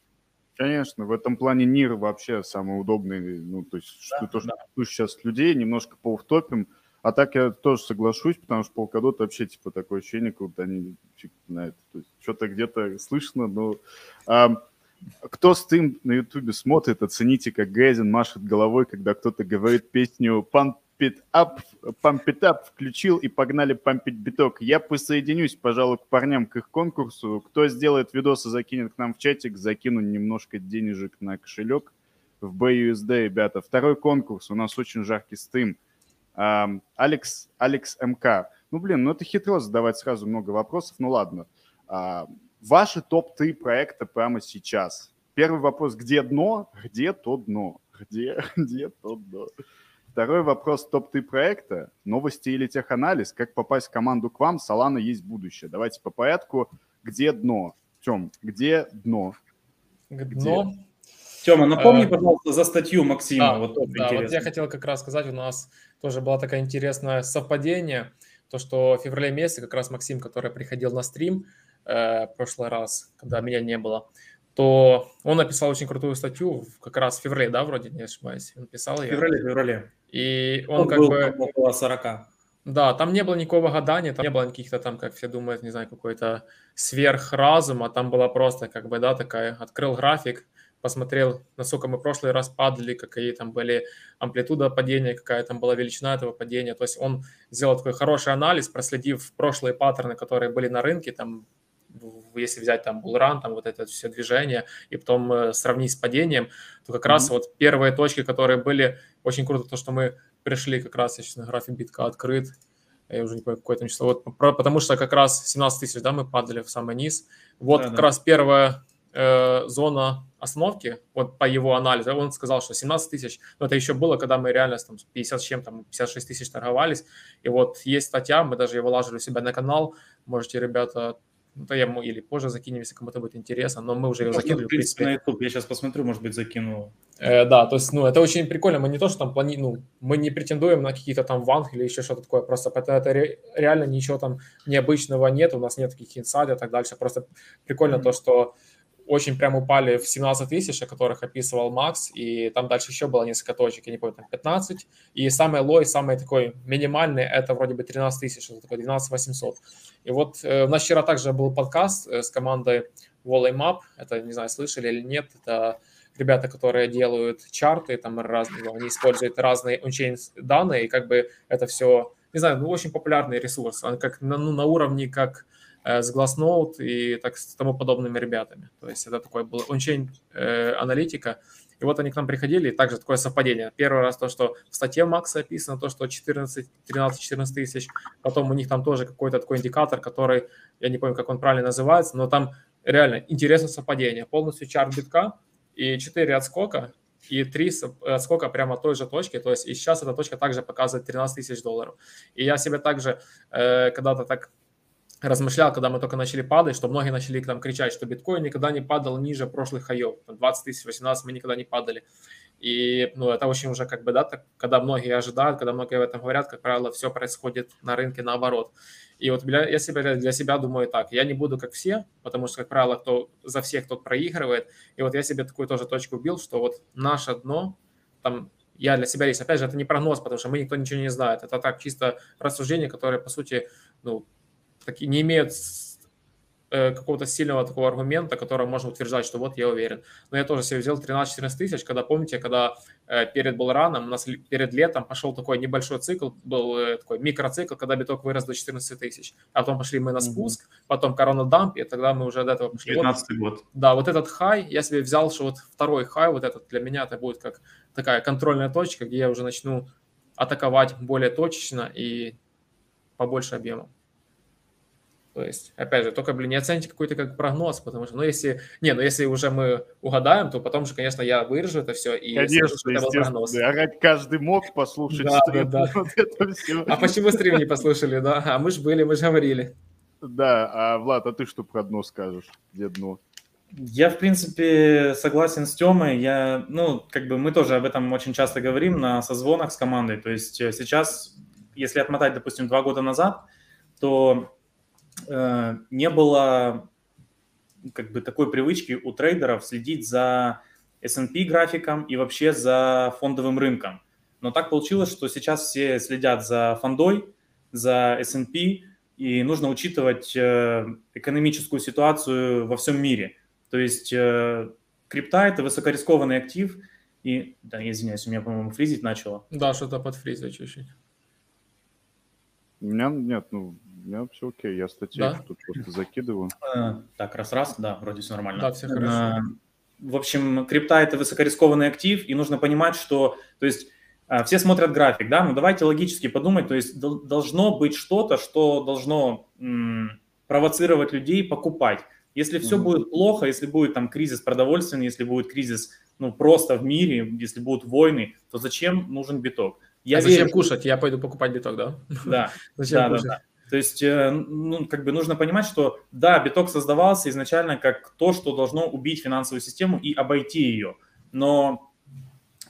Конечно, в этом плане НИР вообще самый удобный, ну, то есть, да, что, то, что сейчас людей немножко поуфтопим, а так я тоже соглашусь, потому что Polkadot вообще типа такое ощущение, как будто они фиг знает. Что-то где-то слышно, но... А, кто стрим на ютубе смотрит, оцените, как Грейзен машет головой, когда кто-то говорит песню Pump It Up, Pump It Up включил и погнали пампить биток. Я присоединюсь, пожалуй, к парням к их конкурсу. Кто сделает видос и закинет к нам в чатик, закину немножко денежек на кошелек в BUSD, ребята. Второй конкурс, у нас очень жаркий стрим – Алекс, Алекс МК. Ну, блин, ну это хитро задавать сразу много вопросов. Ну, ладно. А, ваши топ-3 проекта прямо сейчас. Первый вопрос, где дно? Где то дно? Где, где то дно? Второй вопрос, топ-3 проекта, новости или теханализ, как попасть в команду к вам, Солана есть будущее. Давайте по порядку. Где дно? Тем, где дно? Дно? Тема, напомни, а, пожалуйста, за статью Максима. А, вот, да, вот я хотел как раз сказать, у нас тоже было такое интересное совпадение, то, что в феврале месяце как раз Максим, который приходил на стрим э, в прошлый раз, когда меня не было, то он написал очень крутую статью, как раз в феврале, да, вроде, не ошибаюсь, он писал ее. В феврале, феврале. И он, он как был бы... около 40. Да, там не было никакого гадания, там не было каких-то там, как все думают, не знаю, какой-то сверхразума, там была просто как бы, да, такая, открыл график, посмотрел, насколько мы в прошлый раз падали, какие там были амплитуда падения, какая там была величина этого падения. То есть он сделал такой хороший анализ, проследив прошлые паттерны, которые были на рынке, там если взять там булран, там вот это все движение, и потом э, сравнить с падением, то как mm-hmm. раз вот первые точки, которые были, очень круто то, что мы пришли как раз, я сейчас на график битка открыт, я уже не помню, какое там число, вот, потому что как раз 17 тысяч, да, мы падали в самый низ. Вот да, как да. раз первая э, зона остановки, вот по его анализу, он сказал, что 17 тысяч, но это еще было, когда мы реально там 50 с чем-то, 56 тысяч торговались, и вот есть статья, мы даже его ложили у себя на канал, можете, ребята, ну, то я ему или позже закинем, если кому-то будет интересно, но мы уже ее закинули. В принципе, на YouTube я сейчас посмотрю, может быть, закину. Э, да, то есть, ну, это очень прикольно. Мы не то, что там плани... ну, мы не претендуем на какие-то там ванг или еще что-то такое, просто это, это ре... реально ничего там необычного нет, у нас нет таких инсайдов и так дальше. Просто прикольно mm-hmm. то, что очень прям упали в 17 тысяч, о которых описывал Макс, и там дальше еще было несколько точек, я не помню, там 15, и самый лой, самый такой минимальный, это вроде бы 13 тысяч, это такой 12 800. И вот э, у нас вчера также был подкаст э, с командой Wally Map, это, не знаю, слышали или нет, это ребята, которые делают чарты, там разные, они используют разные ончейн данные, и как бы это все, не знаю, ну, очень популярный ресурс, он как ну, на уровне, как с Glassnode и так с тому подобными ребятами. То есть это такой был ончейн э, аналитика. И вот они к нам приходили, и также такое совпадение. Первый раз то, что в статье Макса описано, то, что 14, 13-14 тысяч. Потом у них там тоже какой-то такой индикатор, который, я не помню, как он правильно называется, но там реально интересное совпадение. Полностью чарт битка и 4 отскока, и 3 отскока прямо той же точки. То есть и сейчас эта точка также показывает 13 тысяч долларов. И я себе также э, когда-то так размышлял, когда мы только начали падать, что многие начали там кричать, что биткоин никогда не падал ниже прошлых хаев. 20 тысяч, 18 мы никогда не падали. И, ну, это очень уже как бы, да, так, когда многие ожидают, когда многие об этом говорят, как правило, все происходит на рынке наоборот. И вот для, я себя, для себя думаю так, я не буду как все, потому что, как правило, кто, за всех тот проигрывает. И вот я себе такую тоже точку бил, что вот наше дно, там, я для себя есть, опять же, это не прогноз, потому что мы никто ничего не знает. Это так чисто рассуждения, которые, по сути, ну, такие, не имеют Э, какого-то сильного такого аргумента, которым можно утверждать, что вот я уверен. Но я тоже себе взял 13-14 тысяч, когда, помните, когда э, перед Булраном, у нас перед летом пошел такой небольшой цикл, был э, такой микроцикл, когда биток вырос до 14 тысяч. А потом пошли мы на спуск, mm-hmm. потом корона дамп, и тогда мы уже до этого пошли. 19 вот, год. Да, вот этот хай, я себе взял, что вот второй хай, вот этот для меня это будет как такая контрольная точка, где я уже начну атаковать более точечно и побольше объемом. То есть, опять же, только, блин, не оцените какой-то как прогноз, потому что, ну, если, не, ну, если уже мы угадаем, то потом же, конечно, я вырежу это все и конечно, скажу, что это был прогноз. Каждый мог послушать да, стрим, да, да. вот это все. А почему стрим не послушали, да? А мы же были, мы же говорили. Да, а, Влад, а ты что прогноз скажешь, где дно? Я, в принципе, согласен с Тёмой. Я, ну, как бы мы тоже об этом очень часто говорим на созвонах с командой. То есть э, сейчас, если отмотать, допустим, два года назад, то Э, не было как бы такой привычки у трейдеров следить за S&P графиком и вообще за фондовым рынком. Но так получилось, что сейчас все следят за фондой, за S&P, и нужно учитывать э, экономическую ситуацию во всем мире. То есть э, крипта – это высокорискованный актив, и, да, я извиняюсь, у меня, по-моему, фризить начало. Да, что-то подфризить чуть-чуть. У меня нет, ну, меня все окей, я статьи да? тут просто закидываю. А, так, раз-раз, да, вроде все нормально. Да, все хорошо. А, в общем, крипта – это высокорискованный актив, и нужно понимать, что, то есть, а, все смотрят график, да, но давайте логически подумать, то есть должно быть что-то, что должно м, провоцировать людей покупать. Если все mm-hmm. будет плохо, если будет там кризис продовольственный, если будет кризис ну, просто в мире, если будут войны, то зачем нужен биток? Я а верю, зачем кушать? Я пойду покупать биток, да? Да. зачем да, кушать? Да, да. То есть, э, ну, как бы нужно понимать, что да, биток создавался изначально как то, что должно убить финансовую систему и обойти ее. Но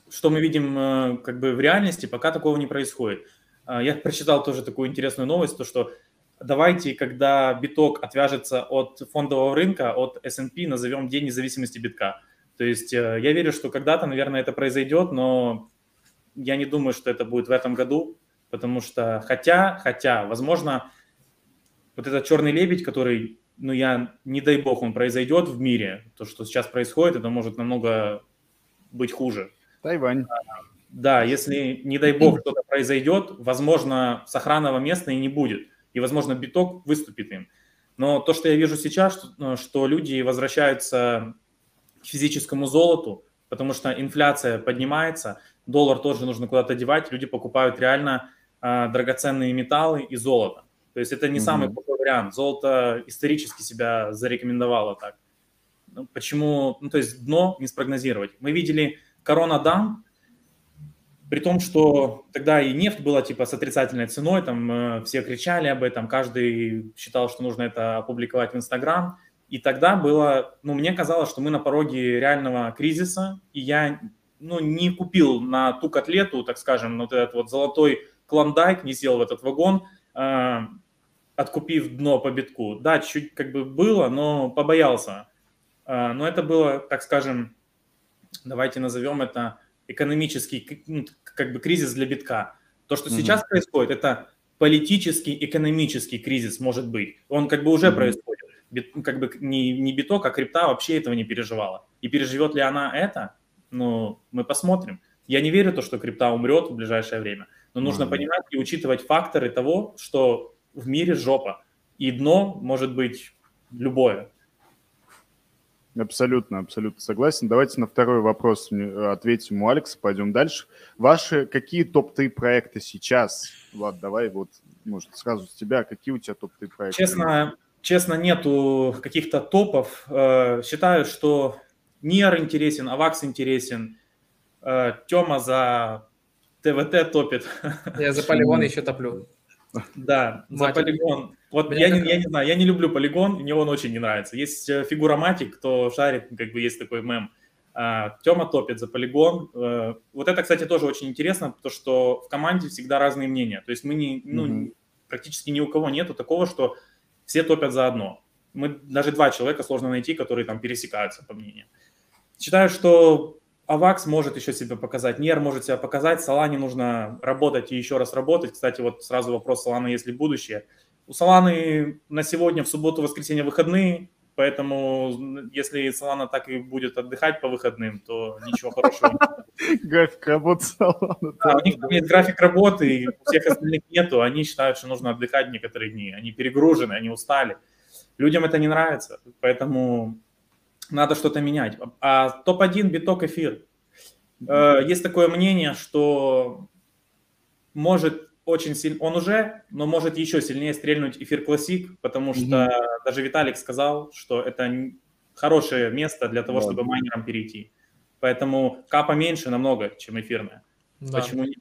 что мы видим э, как бы в реальности, пока такого не происходит. А, я прочитал тоже такую интересную новость, то что давайте, когда биток отвяжется от фондового рынка, от S&P, назовем День независимости битка. То есть э, я верю, что когда-то, наверное, это произойдет, но я не думаю, что это будет в этом году, потому что хотя, хотя, возможно, вот этот черный лебедь, который, ну я, не дай бог, он произойдет в мире, то, что сейчас происходит, это может намного быть хуже. Тайвань. Да, если, не дай бог, что-то произойдет, возможно, сохранного места и не будет. И, возможно, биток выступит им. Но то, что я вижу сейчас, что, что люди возвращаются к физическому золоту, потому что инфляция поднимается, доллар тоже нужно куда-то девать, люди покупают реально а, драгоценные металлы и золото. То есть это не mm-hmm. самый плохой вариант. Золото исторически себя зарекомендовало так. Ну, почему? Ну, то есть дно не спрогнозировать. Мы видели корона дан, при том, что тогда и нефть была типа с отрицательной ценой, там э, все кричали об этом, каждый считал, что нужно это опубликовать в Инстаграм. И тогда было, ну, мне казалось, что мы на пороге реального кризиса, и я, ну, не купил на ту котлету, так скажем, вот этот вот золотой Клондайк не сел в этот вагон, э, откупив дно по битку. Да, чуть как бы было, но побоялся. Э, но это было, так скажем, давайте назовем это экономический ну, как бы кризис для битка. То, что mm-hmm. сейчас происходит, это политический, экономический кризис может быть. Он как бы уже mm-hmm. происходит. Бит, как бы не, не биток, а крипта вообще этого не переживала. И переживет ли она это, ну, мы посмотрим. Я не верю в то, что крипта умрет в ближайшее время. Но нужно mm-hmm. понимать и учитывать факторы того, что в мире жопа. И дно может быть любое. Абсолютно, абсолютно согласен. Давайте на второй вопрос ответим у Алекса, пойдем дальше. Ваши какие топ-3 проекты сейчас? Влад, давай вот, может, сразу с тебя. Какие у тебя топ-3 проекта? Честно, честно, нету каких-то топов. Э, считаю, что НИР интересен, АВАКС интересен. Э, Тема за ТВТ топит. Я за полигон еще топлю. Да, за полигон. Вот я, не, я не знаю, я не люблю полигон, мне он очень не нравится. Есть э, фигура Матик, кто шарит, как бы есть такой мем. А, Тема топит за полигон. Э, вот это, кстати, тоже очень интересно, потому что в команде всегда разные мнения. То есть мы не, ну, mm-hmm. практически ни у кого нету такого, что все топят за одно. Мы даже два человека сложно найти, которые там пересекаются по мнению. Считаю, что Авакс может еще себя показать, Нер может себя показать, Салане нужно работать и еще раз работать. Кстати, вот сразу вопрос Салана, есть ли будущее. У Саланы на сегодня, в субботу, воскресенье выходные, поэтому если Салана так и будет отдыхать по выходным, то ничего хорошего. График работы Салана. Да, у них там есть график работы, и у всех остальных нету, они считают, что нужно отдыхать некоторые дни. Они перегружены, они устали. Людям это не нравится, поэтому надо что-то менять. А топ-1 биток эфир. Э, есть такое мнение, что может очень сильно, он уже, но может еще сильнее стрельнуть эфир классик, потому что mm-hmm. даже Виталик сказал, что это хорошее место для того, да. чтобы майнерам перейти. Поэтому капа меньше намного, чем эфирная. Да. Почему нет?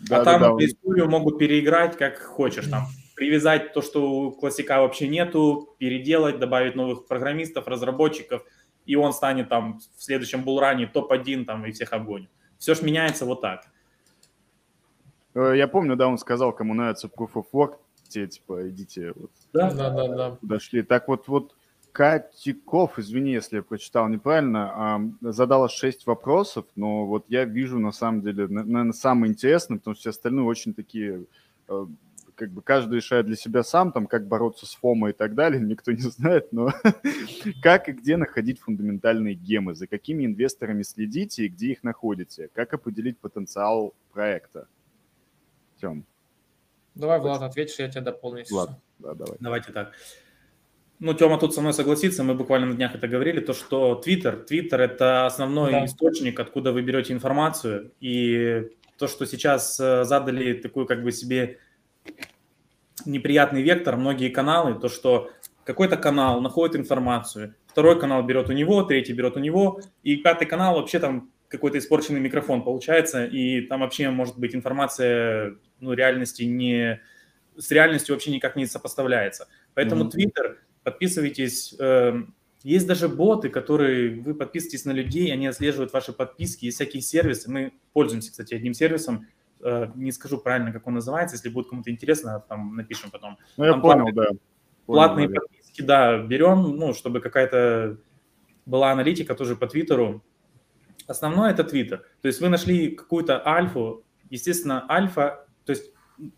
Да, а да, там да, историю могут переиграть как хочешь там привязать то, что у классика вообще нету, переделать, добавить новых программистов, разработчиков, и он станет там в следующем булране топ-1 там и всех обгонит. Все же меняется вот так. Э, я помню, да, он сказал, кому нравится Proof of Work, те, типа, идите вот. Да, да, да, да. Дошли. Так вот, вот Катиков, извини, если я прочитал неправильно, задала шесть вопросов, но вот я вижу, на самом деле, наверное, самое интересное, потому что все остальные очень такие э, как бы каждый решает для себя сам, там, как бороться с фомо и так далее, никто не знает, но как и где находить фундаментальные гемы, за какими инвесторами следите и где их находите, как определить потенциал проекта. Тем. Давай, Влад, ответишь, я тебя дополню. Влад, да, давай. Давайте так. Ну, Тёма тут со мной согласится, мы буквально на днях это говорили, то, что Twitter, Twitter – это основной да. источник, откуда вы берете информацию, и то, что сейчас э, задали такую как бы себе неприятный вектор, многие каналы, то, что какой-то канал находит информацию, второй канал берет у него, третий берет у него, и пятый канал вообще там какой-то испорченный микрофон получается, и там вообще может быть информация, ну, реальности не... с реальностью вообще никак не сопоставляется. Поэтому mm-hmm. Twitter, подписывайтесь, э, есть даже боты, которые, вы подписываетесь на людей, они отслеживают ваши подписки, есть всякие сервисы, мы пользуемся, кстати, одним сервисом, не скажу правильно, как он называется, если будет кому-то интересно, там напишем потом. Ну, я там понял, платные, да. Понял, платные наверное. подписки, да, берем, ну, чтобы какая-то была аналитика тоже по Твиттеру. Основное это Твиттер. То есть вы нашли какую-то альфу, естественно, альфа, то есть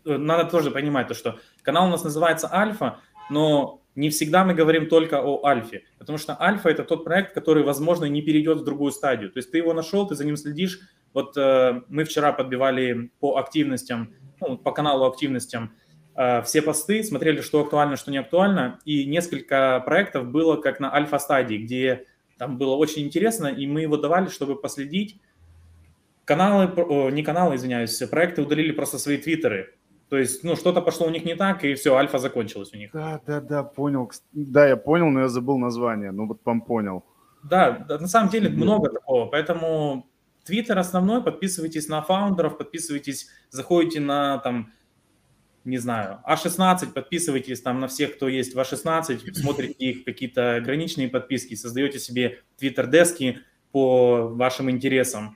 э, надо тоже понимать то, что канал у нас называется альфа, но не всегда мы говорим только о альфе, потому что альфа это тот проект, который, возможно, не перейдет в другую стадию. То есть ты его нашел, ты за ним следишь. Вот э, мы вчера подбивали по активностям, ну, по каналу активностям э, все посты, смотрели, что актуально, что не актуально, и несколько проектов было как на альфа-стадии, где там было очень интересно, и мы его давали, чтобы последить. Каналы, не каналы, извиняюсь, проекты удалили просто свои твиттеры, то есть, ну, что-то пошло у них не так, и все, альфа закончилась у них. Да, да, да, понял. Да, я понял, но я забыл название. Ну, вот вам понял. Да, да, на самом деле много такого, поэтому Твиттер основной, подписывайтесь на фаундеров, подписывайтесь, заходите на там, не знаю, А16, подписывайтесь там на всех, кто есть в А16, смотрите их какие-то ограниченные подписки, создаете себе твиттер-дески по вашим интересам,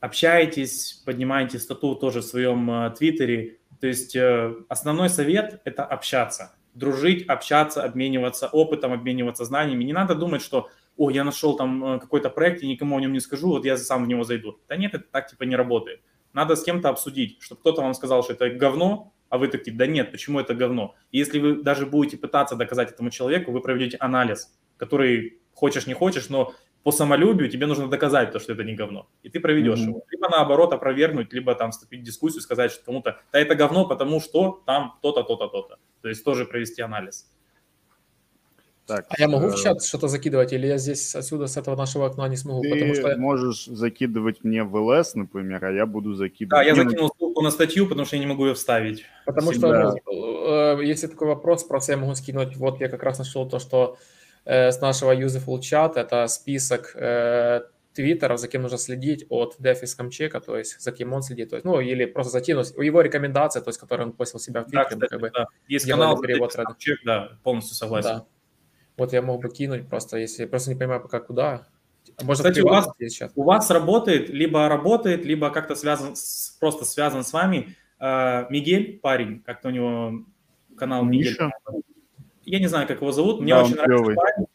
общаетесь, поднимаете стату тоже в своем э, твиттере, то есть э, основной совет – это общаться, дружить, общаться, обмениваться опытом, обмениваться знаниями. Не надо думать, что «О, я нашел там э, какой-то проект и никому о нем не скажу, вот я сам в него зайду». Да нет, это так типа не работает. Надо с кем-то обсудить, чтобы кто-то вам сказал, что это говно, а вы такие, да нет, почему это говно? И если вы даже будете пытаться доказать этому человеку, вы проведете анализ, который хочешь не хочешь, но по самолюбию тебе нужно доказать то, что это не говно. И ты проведешь mm-hmm. его. Либо наоборот опровергнуть, либо там вступить в дискуссию, сказать что кому-то, да это говно, потому что там то-то, то-то, то-то. То есть тоже провести анализ. Так, а я могу в э, чат что-то закидывать, или я здесь отсюда, с этого нашего окна не смогу? Ты потому что... можешь закидывать мне в ЛС, например, а я буду закидывать... Да, я закинул ссылку на статью, потому что я не могу ее вставить. Потому Всегда. что, ну, э, если такой вопрос, просто я могу скинуть. Вот я как раз нашел то, что Э, с нашего useful chat. Это список э, твиттеров, за кем нужно следить от Дефис Камчека, то есть за кем он следит, то есть, ну, или просто за тем, его рекомендации, то есть, которые он постил себя в Твиттере. Да, как бы, да. Есть канал перевод Камчек, да, полностью согласен. Да. Вот я мог бы кинуть, просто если просто не понимаю пока куда. Может, Кстати, у вас, у вас работает, либо работает, либо как-то связан, с, просто связан с вами э, Мигель, парень, как-то у него канал Миша. Мигель. Я не знаю, как его зовут, мне да, очень нравится парень.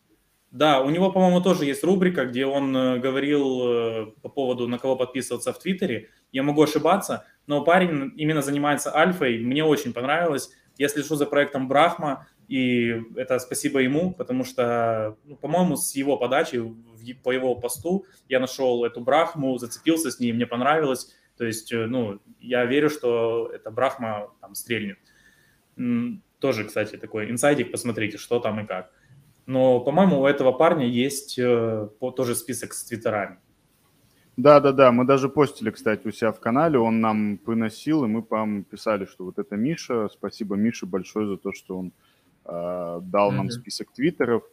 Да, у него, по-моему, тоже есть рубрика, где он э, говорил э, по поводу, на кого подписываться в Твиттере. Я могу ошибаться, но парень именно занимается альфой. Мне очень понравилось. Я слежу за проектом Брахма, и это спасибо ему, потому что, ну, по-моему, с его подачи, по его посту я нашел эту Брахму, зацепился с ней, мне понравилось. То есть, э, ну, я верю, что эта Брахма там стрельнет. Тоже, кстати, такой инсайдик, посмотрите, что там и как. Но, по-моему, у этого парня есть э, тоже список с твиттерами. Да-да-да, мы даже постили, кстати, у себя в канале, он нам приносил, и мы, по-моему, писали, что вот это Миша, спасибо Мише большое за то, что он дал mm-hmm. нам список твиттеров.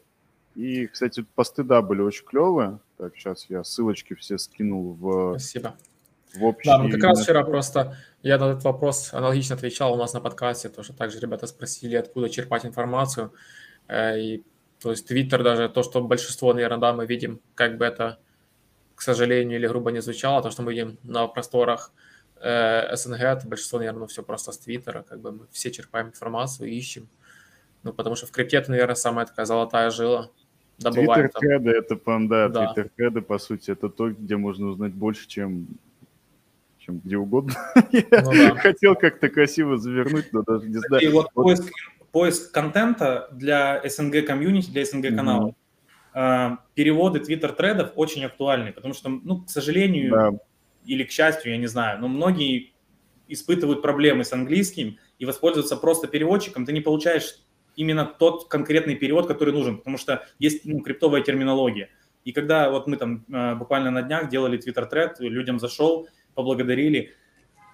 И, кстати, посты, да, были очень клевые. Так, сейчас я ссылочки все скинул в... Спасибо. В общий... Да, мы как раз вчера просто, я на этот вопрос аналогично отвечал у нас на подкасте, тоже также ребята спросили, откуда черпать информацию. Э, и то есть Твиттер даже, то, что большинство, наверное, да, мы видим, как бы это, к сожалению или грубо не звучало, то, что мы видим на просторах э, СНГ, это большинство, наверное, все просто с Твиттера, как бы мы все черпаем информацию, ищем. Ну, потому что в крипте это, наверное, самая такая золотая жила. Твиттер-кеды, это, прям, да, да. Твиттер-кеды, по сути, это то, где можно узнать больше, чем чем где угодно. Ну, Я да. хотел как-то красиво завернуть, но даже не знаю. И вот, вот. Поиск, поиск контента для СНГ комьюнити, для СНГ каналов. Mm-hmm. Переводы твиттер-тредов очень актуальны, потому что, ну, к сожалению, да. или к счастью, я не знаю, но многие испытывают проблемы с английским и воспользоваться просто переводчиком, ты не получаешь именно тот конкретный перевод, который нужен, потому что есть ну, криптовая терминология. И когда вот мы там а, буквально на днях делали твиттер-тред, людям зашел, поблагодарили,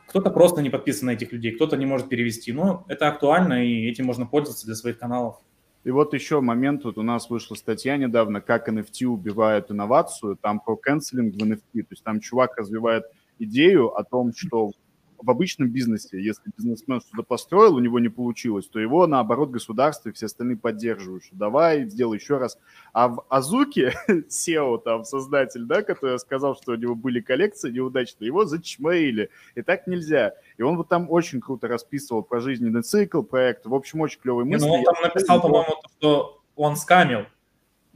кто-то просто не подписан на этих людей, кто-то не может перевести. Но это актуально, и этим можно пользоваться для своих каналов. И вот еще момент, вот у нас вышла статья недавно, как NFT убивает инновацию, там про канцелинг в NFT, то есть там чувак развивает идею о том, что в обычном бизнесе, если бизнесмен что-то построил, у него не получилось, то его, наоборот, государство и все остальные поддерживают, что давай, сделай еще раз. А в Азуке SEO, там, создатель, да, который сказал, что у него были коллекции неудачные, его зачмырили, и так нельзя. И он вот там очень круто расписывал про жизненный цикл проекта, в общем, очень клевые мысли. Ну, он там написал, по-моему, что он скамил,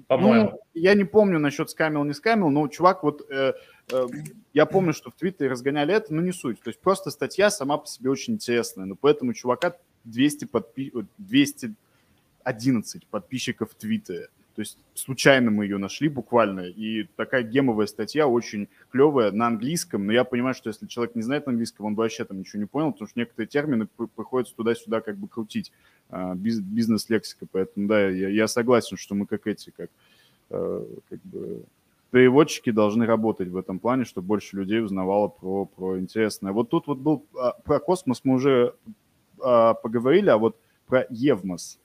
по-моему. Ну, я не помню насчет скамил, не скамил, но чувак вот... Э, э, я помню, что в Твиттере разгоняли это, но не суть. То есть просто статья сама по себе очень интересная, но поэтому чувака 200 подпи... 211 подписчиков в Твиттере. То есть случайно мы ее нашли буквально, и такая гемовая статья очень клевая на английском, но я понимаю, что если человек не знает английского, он вообще там ничего не понял, потому что некоторые термины приходится туда-сюда как бы крутить, а, бизнес-лексика, поэтому да, я, я согласен, что мы как эти, как, э, как бы переводчики должны работать в этом плане, чтобы больше людей узнавало про, про интересное. Вот тут вот был а, про космос мы уже а, поговорили, а вот про Евмос.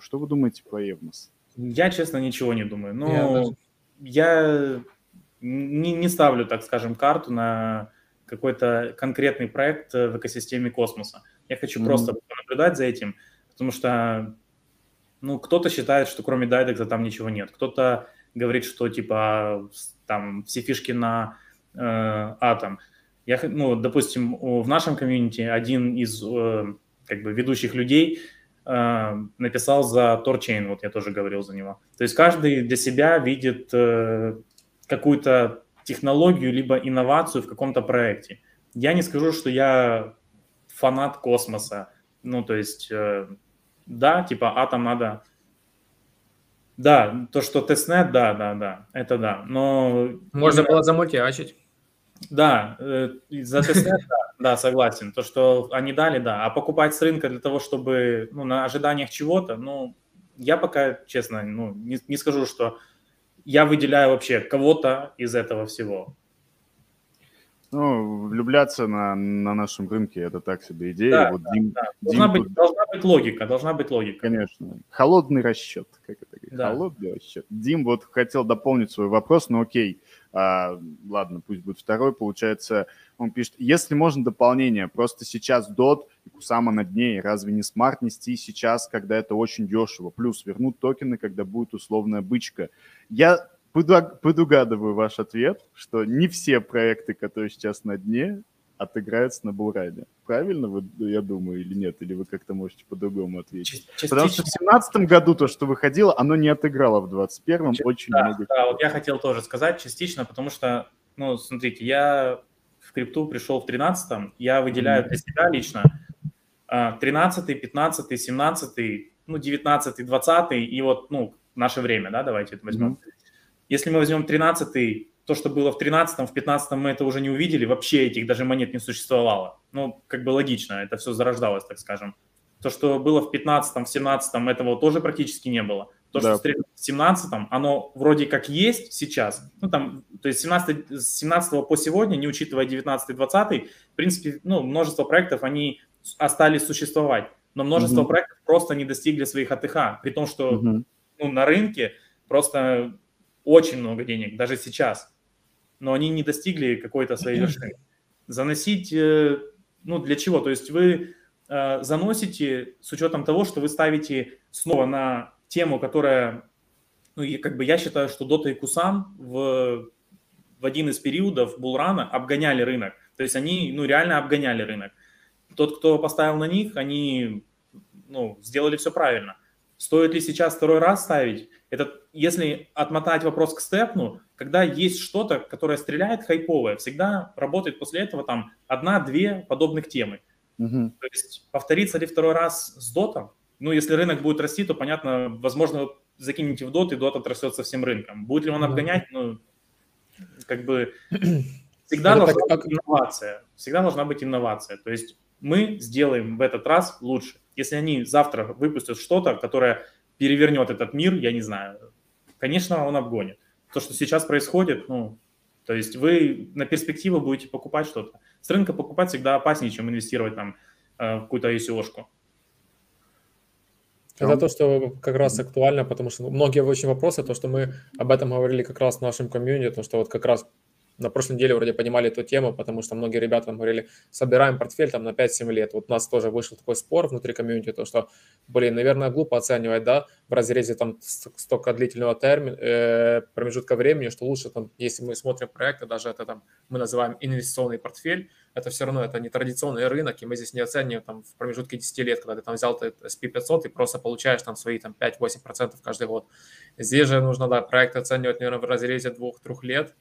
Что вы думаете про Евмос? Я, честно, ничего не думаю. Но я, я не, не ставлю, так скажем, карту на какой-то конкретный проект в экосистеме космоса. Я хочу mm-hmm. просто наблюдать за этим, потому что ну, кто-то считает, что кроме Дайдекса там ничего нет. Кто-то говорит, что типа там все фишки на э, атом. Я, ну, допустим, в нашем комьюнити один из э, как бы ведущих людей написал за Торчейн, вот я тоже говорил за него. То есть каждый для себя видит э, какую-то технологию либо инновацию в каком-то проекте. Я не скажу, что я фанат космоса. Ну, то есть, э, да, типа атом надо... Да, то, что тестнет, да, да, да, это да, но... Можно было замультиачить. Да, за тестнет, да, да, согласен. То, что они дали, да. А покупать с рынка для того, чтобы, ну, на ожиданиях чего-то, ну, я пока, честно, ну, не, не скажу, что я выделяю вообще кого-то из этого всего. Ну, влюбляться на, на нашем рынке это так себе идея. Да, вот да, Дим, да. Должна, Дим быть, должна быть логика, должна быть логика. Конечно. Холодный расчет, как это говорит. Да. Холодный расчет. Дим вот хотел дополнить свой вопрос, но окей. А, ладно, пусть будет второй. Получается, он пишет, если можно дополнение, просто сейчас DOT и Кусама на дне, разве не smart нести сейчас, когда это очень дешево? Плюс вернут токены, когда будет условная бычка. Я предугадываю ваш ответ, что не все проекты, которые сейчас на дне, отыграются на Булрайде. Правильно, вы, я думаю, или нет? Или вы как-то можете по-другому ответить? Частично. Потому что в 2017 году то, что выходило, оно не отыграло в 2021 очень да, много. Да, вот я хотел тоже сказать частично, потому что, ну, смотрите, я в крипту пришел в 13 я выделяю для себя лично 13 15 17 ну, 19 20 и вот, ну, наше время, да, давайте это возьмем. Mm-hmm. Если мы возьмем 13 то, что было в 13-м, в 15-м мы это уже не увидели, вообще этих даже монет не существовало. Ну, как бы логично, это все зарождалось, так скажем. То, что было в 15-м, в 17-м, этого тоже практически не было. То, да. что в 17-м, оно вроде как есть сейчас, ну, там, то есть 17, с 17 по сегодня, не учитывая 19-20, в принципе, ну, множество проектов, они остались существовать, но множество угу. проектов просто не достигли своих АТХ, при том, что угу. ну, на рынке просто очень много денег, даже сейчас но они не достигли какой-то своей вершины. Заносить, э, ну, для чего? То есть вы э, заносите с учетом того, что вы ставите снова на тему, которая, ну, и как бы я считаю, что Дота и Кусам в, в один из периодов Булрана обгоняли рынок. То есть они, ну, реально обгоняли рынок. Тот, кто поставил на них, они, ну, сделали все правильно. Стоит ли сейчас второй раз ставить? Это, если отмотать вопрос к степну, когда есть что-то, которое стреляет хайповое, всегда работает после этого там одна-две подобных темы. Угу. То есть повторится ли второй раз с дотом? Ну, если рынок будет расти, то, понятно, возможно, вы закинете в дот, и дот отрастет всем рынком. Будет ли он обгонять? Ну, как бы всегда Это должна так... быть инновация. Всегда должна быть инновация. То есть мы сделаем в этот раз лучше. Если они завтра выпустят что-то, которое перевернет этот мир, я не знаю, конечно, он обгонит то, что сейчас происходит, ну, то есть вы на перспективу будете покупать что-то. С рынка покупать всегда опаснее, чем инвестировать там э, в какую-то ICO-шку. Это то, что как раз актуально, потому что многие очень вопросы, то, что мы об этом говорили как раз в нашем комьюнити, то, что вот как раз на прошлой неделе вроде понимали эту тему, потому что многие ребята там говорили, собираем портфель там на 5-7 лет. Вот у нас тоже вышел такой спор внутри комьюнити, то что, блин, наверное, глупо оценивать, да, в разрезе там столько длительного термина, э, промежутка времени, что лучше там, если мы смотрим проекты, даже это там мы называем инвестиционный портфель, это все равно это не традиционный рынок, и мы здесь не оцениваем там в промежутке 10 лет, когда ты там взял ты SP500 и просто получаешь там свои там 5-8% каждый год. Здесь же нужно, да, проект оценивать, наверное, в разрезе 2-3 лет,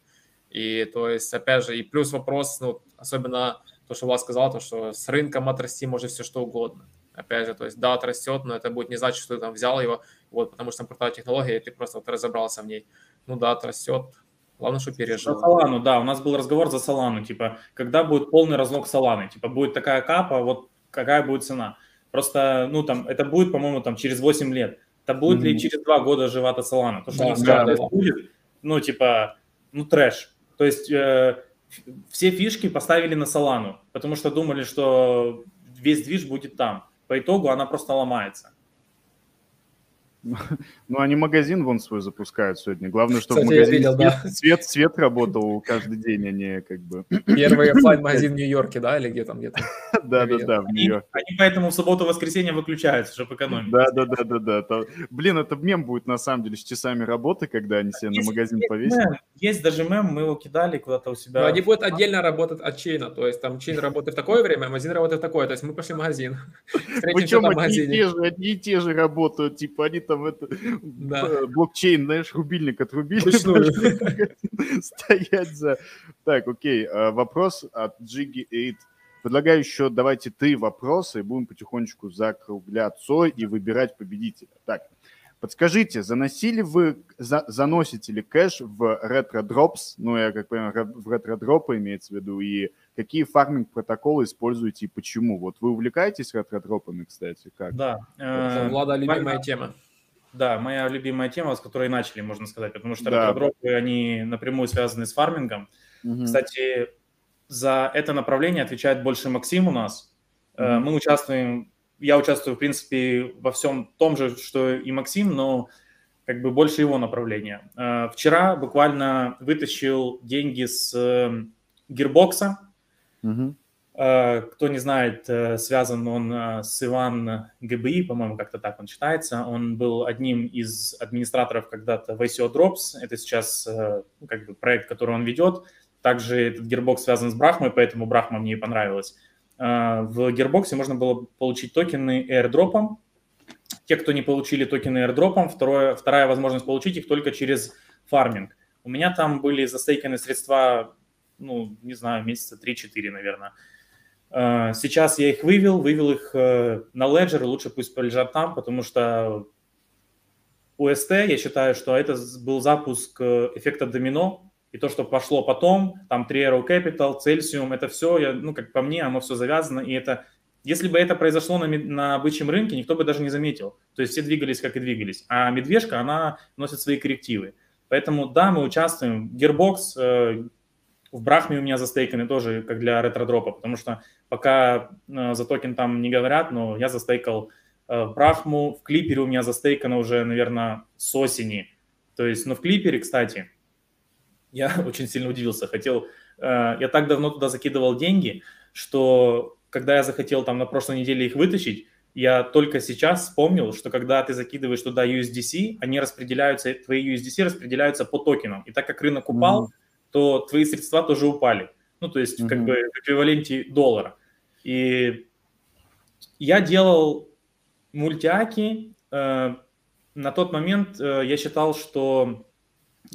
и то есть, опять же, и плюс вопрос, ну, особенно то, что Влад сказал, то, что с рынком отрасти может все что угодно. Опять же, то есть, да, отрастет, но это будет не значит, что ты там взял его, вот, потому что там крутая технология, и ты просто вот разобрался в ней. Ну да, отрастет, Главное, что пережил. За Солану, да, у нас был разговор за Солану, типа, когда будет полный разлог Соланы, типа, будет такая капа, вот какая будет цена. Просто, ну, там, это будет, по-моему, там, через 8 лет. Это будет mm-hmm. ли через 2 года жива-то Солана? То, что да, да, да. будет, ну, типа, ну, трэш. То есть э, все фишки поставили на Солану, потому что думали, что весь движ будет там. По итогу она просто ломается. Ну, они магазин вон свой запускают сегодня. Главное, чтобы Кстати, магазин видел, свет, да. свет, свет работал каждый день, а не как бы... Первый офлайн магазин в Нью-Йорке, да, или где там где-то? Да, да, да, в Нью-Йорке. Они поэтому в субботу-воскресенье выключаются, чтобы экономить. Да, да, да, да, да. Блин, это мем будет на самом деле с часами работы, когда они себе на магазин повесят. Есть даже мем, мы его кидали куда-то у себя. Но они будут отдельно работать от чейна, то есть там чейн работает в такое время, а магазин работает в такое, то есть мы пошли в магазин. Причем одни и те же работают, типа они там это да. блокчейн, знаешь, рубильник отрубили. Стоять за... Так, окей, а, вопрос от Jiggy 8. Предлагаю еще, давайте три вопроса, и будем потихонечку закругляться и выбирать победителя. Так, подскажите, заносили вы, за, заносите ли кэш в ретро-дропс, ну, я как понимаю, в ретро-дропы имеется в виду, и какие фарминг-протоколы используете и почему? Вот вы увлекаетесь ретро-дропами, кстати, как? Да. Это, Влада, любимая тема. Да, моя любимая тема, с которой начали, можно сказать, потому что да. ретро-дропы, они напрямую связаны с фармингом. Угу. Кстати, за это направление отвечает больше Максим у нас. Угу. Мы участвуем, я участвую, в принципе, во всем том же, что и Максим, но как бы больше его направления. Э, вчера буквально вытащил деньги с гирбокса. Угу. Э, кто не знает, э, связан он э, с Иван ГБИ, по-моему, как-то так он читается. Он был одним из администраторов когда-то в ICO Drops. Это сейчас ну, как бы проект, который он ведет. Также этот Gearbox связан с Брахмой, поэтому Брахма мне и понравилась. В Gearbox можно было получить токены airdrop. Те, кто не получили токены airdrop, второе, вторая возможность получить их только через фарминг. У меня там были застейканы средства, ну, не знаю, месяца 3-4, наверное. Э, сейчас я их вывел, вывел их э, на Ledger, лучше пусть полежат там, потому что UST, я считаю, что это был запуск э, эффекта домино, и то, что пошло потом, там 3 Arrow Capital, Celsium, это все, я, ну, как по мне, оно все завязано, и это, если бы это произошло на, на бычьем рынке, никто бы даже не заметил. То есть все двигались, как и двигались. А медвежка, она носит свои коррективы. Поэтому, да, мы участвуем. Gearbox, в Брахме у меня застейканы тоже, как для ретродропа, потому что пока э, за токен там не говорят, но я застейкал э, Брахму, в Клипере у меня застейкано уже, наверное, с осени. То есть, ну, в Клипере, кстати, я очень сильно удивился. Хотел, э, я так давно туда закидывал деньги, что когда я захотел там на прошлой неделе их вытащить, я только сейчас вспомнил, что когда ты закидываешь туда USDC, они распределяются, твои USDC распределяются по токенам. И так как рынок упал, mm-hmm то твои средства тоже упали. Ну, то есть, mm-hmm. как бы в эквиваленте доллара. И я делал мультиаки. Э, на тот момент э, я считал, что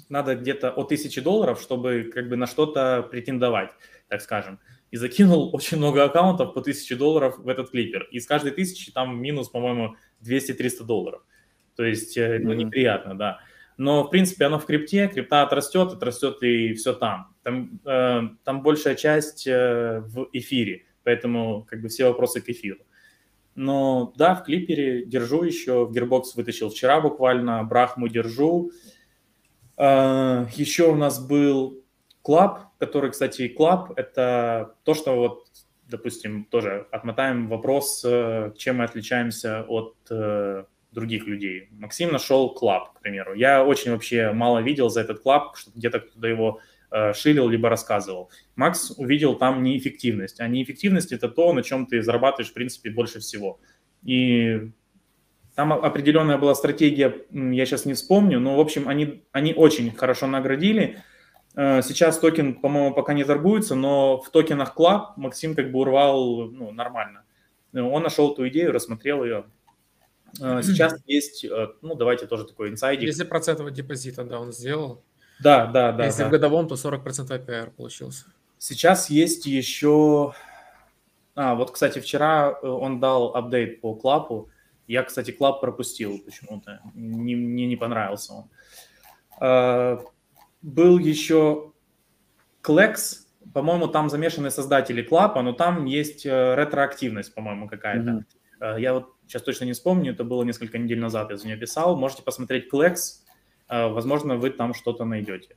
надо где-то от тысячи долларов, чтобы как бы на что-то претендовать, так скажем. И закинул очень много аккаунтов по тысяче долларов в этот клипер. И с каждой тысячи там минус, по-моему, 200-300 долларов. То есть, э, ну, неприятно, да но, в принципе, оно в крипте, крипта отрастет, отрастет и все там. Там, э, там большая часть э, в эфире, поэтому как бы все вопросы к эфиру. Но да, в клипере держу еще, в Gearbox вытащил вчера буквально, Брахму держу. Э, еще у нас был Клаб, который, кстати, Клаб – это то, что вот, допустим, тоже отмотаем вопрос, э, чем мы отличаемся от э, других людей. Максим нашел клаб, к примеру. Я очень вообще мало видел за этот клаб, что где-то кто-то его э, шилил, либо рассказывал. Макс увидел там неэффективность. А неэффективность – это то, на чем ты зарабатываешь, в принципе, больше всего. И там определенная была стратегия, я сейчас не вспомню, но, в общем, они, они очень хорошо наградили. Э, сейчас токен, по-моему, пока не торгуется, но в токенах Club Максим как бы урвал ну, нормально. Он нашел эту идею, рассмотрел ее, Э, сейчас есть, э, ну, давайте тоже такой инсайдик. 10% депозита, да, он сделал. Да, да, да. Если да. в годовом, то 40% APR получился. Сейчас есть еще... А, вот, кстати, вчера э, он дал апдейт по клапу. Я, кстати, клап пропустил почему-то. Не, мне не понравился он. Был еще Клекс. По-моему, там замешаны создатели клапа, но там есть ретроактивность, по-моему, какая-то. Mm-hmm. Я вот сейчас точно не вспомню, это было несколько недель назад, я за нее писал. Можете посмотреть Klex, э, возможно, вы там что-то найдете.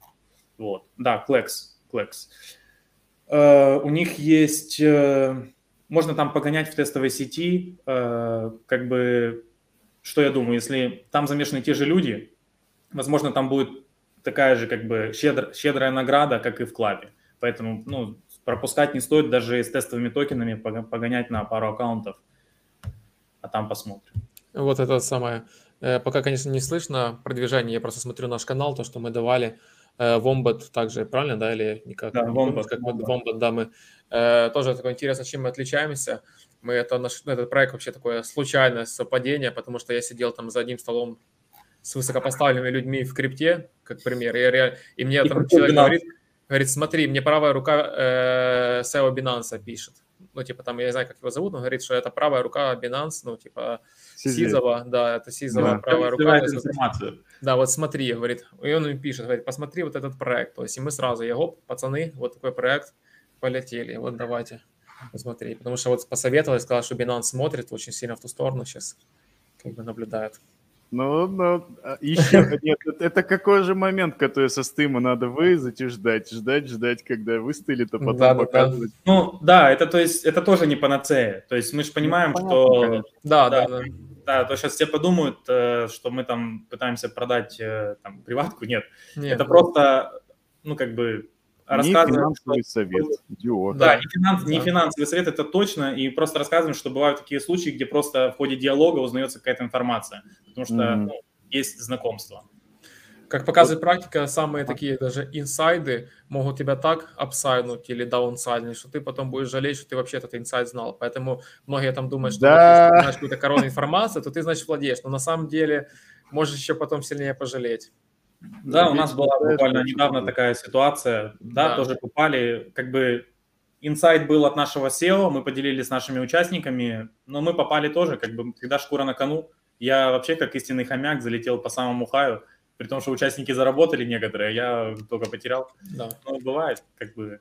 Вот, да, Klex, Klex. Э, у них есть, э, можно там погонять в тестовой сети, как бы, что я думаю, если там замешаны те же люди, возможно, там будет такая же, как бы, щедр, щедрая награда, как и в клабе. Поэтому, ну, пропускать не стоит даже с тестовыми токенами погонять на пару аккаунтов – а там посмотрим. Вот это самое. Э, пока, конечно, не слышно продвижение, я просто смотрю наш канал, то, что мы давали. Вомбат э, также, правильно, да, или никак? Да, Вомбат. Как Вомбат, да, мы э, тоже такое интересно, чем мы отличаемся. Мы это, наш, ну, этот проект вообще такое случайное совпадение, потому что я сидел там за одним столом с высокопоставленными людьми в крипте, как пример, и, и мне и там человек говорит, говорит, смотри, мне правая рука э, SEO Binance пишет ну, типа, там, я не знаю, как его зовут, но говорит, что это правая рука Binance, ну, типа, Сизова, да, это Сизова да, правая рука. информацию. Да, вот смотри, говорит, и он им пишет, говорит, посмотри вот этот проект, то есть, и мы сразу, я, гоп, пацаны, вот такой проект, полетели, вот давайте, посмотри, потому что вот посоветовал, сказал, что Binance смотрит очень сильно в ту сторону сейчас, как бы наблюдает. Ну, ну, а, еще нет, это какой же момент, который со стыма надо вырезать и ждать, ждать, ждать, когда выстылит, а потом да, показывать. Да. Ну, да, это то есть, это тоже не панацея. То есть мы же понимаем, ну, что... Да, да, да. Да, то сейчас все подумают, э, что мы там пытаемся продать э, там приватку. Нет, нет это да. просто, ну, как бы рассказываем... Не финансовый что... совет, идиот. Да, не, финанс... да. не финансовый совет, это точно, и просто рассказываем, что бывают такие случаи, где просто в ходе диалога узнается какая-то информация, потому что mm. ну, есть знакомство. Как показывает практика, самые такие даже инсайды могут тебя так апсайднуть или даунсайднуть, что ты потом будешь жалеть, что ты вообще этот инсайд знал. Поэтому многие там думают, что да. ты знаешь какую-то коронную информацию, то ты, значит, владеешь. Но на самом деле можешь еще потом сильнее пожалеть. Да, у нас была буквально недавно такая ситуация. Да, да, тоже попали, как бы инсайт был от нашего SEO, мы поделились с нашими участниками, но мы попали тоже, как бы, когда шкура на кону. Я вообще, как истинный хомяк, залетел по самому хаю при том, что участники заработали некоторые, а я только потерял. Да. Ну, бывает, как бы.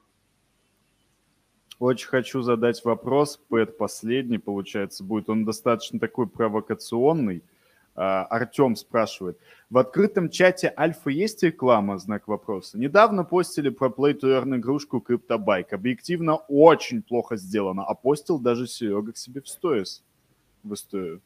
Очень хочу задать вопрос, Пэт последний, получается, будет. Он достаточно такой провокационный. А, Артем спрашивает. В открытом чате Альфа есть реклама? Знак вопроса. Недавно постили про Play to Earn игрушку CryptoBike. Объективно очень плохо сделано. А постил даже Серега к себе в сторис. В историю.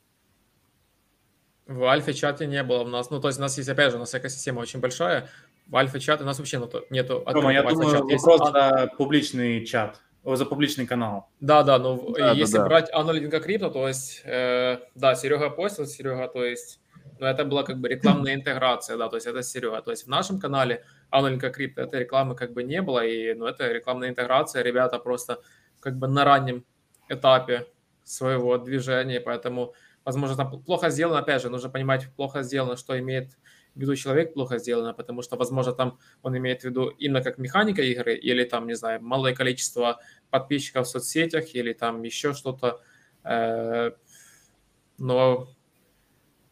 В альфа-чате не было у нас. Ну, то есть у нас есть, опять же, у нас экосистема очень большая. В альфа-чате у нас вообще ну, нету... Тома, я думаю, вопрос есть... за публичный чат, за публичный канал. Да, да, ну, да, если да, брать аналитика крипто, то есть, э, да, Серега постил, Серега, то есть, ну, это была как бы рекламная интеграция, да, то есть это Серега. То есть в нашем канале аналитика крипто этой рекламы как бы не было, и, ну, это рекламная интеграция, ребята просто как бы на раннем этапе своего движения, поэтому возможно, там плохо сделано, опять же, нужно понимать, плохо сделано, что имеет в виду человек плохо сделано, потому что, возможно, там он имеет в виду именно как механика игры, или там, не знаю, малое количество подписчиков в соцсетях, или там еще что-то. Э, но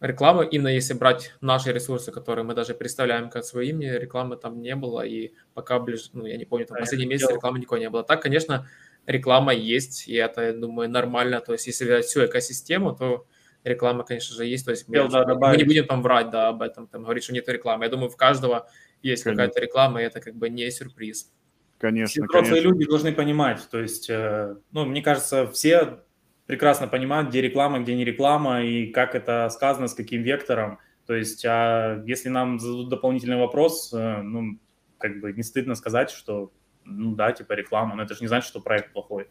реклама, именно если брать наши ресурсы, которые мы даже представляем как своими, рекламы там не было, и пока ближе, ну, я не помню, там последний месяц рекламы никакой не было. Так, конечно, реклама есть, и это, я думаю, нормально. То есть, если взять всю экосистему, то реклама, конечно же, есть. То есть мы, да, мы не будем там врать да, об этом, там, говорить, что нет рекламы. Я думаю, в каждого есть какая-то реклама, и это как бы не сюрприз. Конечно, все взрослые конечно. люди должны понимать. То есть, э, ну, мне кажется, все прекрасно понимают, где реклама, где не реклама, и как это сказано, с каким вектором. То есть, а если нам зададут дополнительный вопрос, э, ну, как бы не стыдно сказать, что, ну да, типа реклама, но это же не значит, что проект плохой.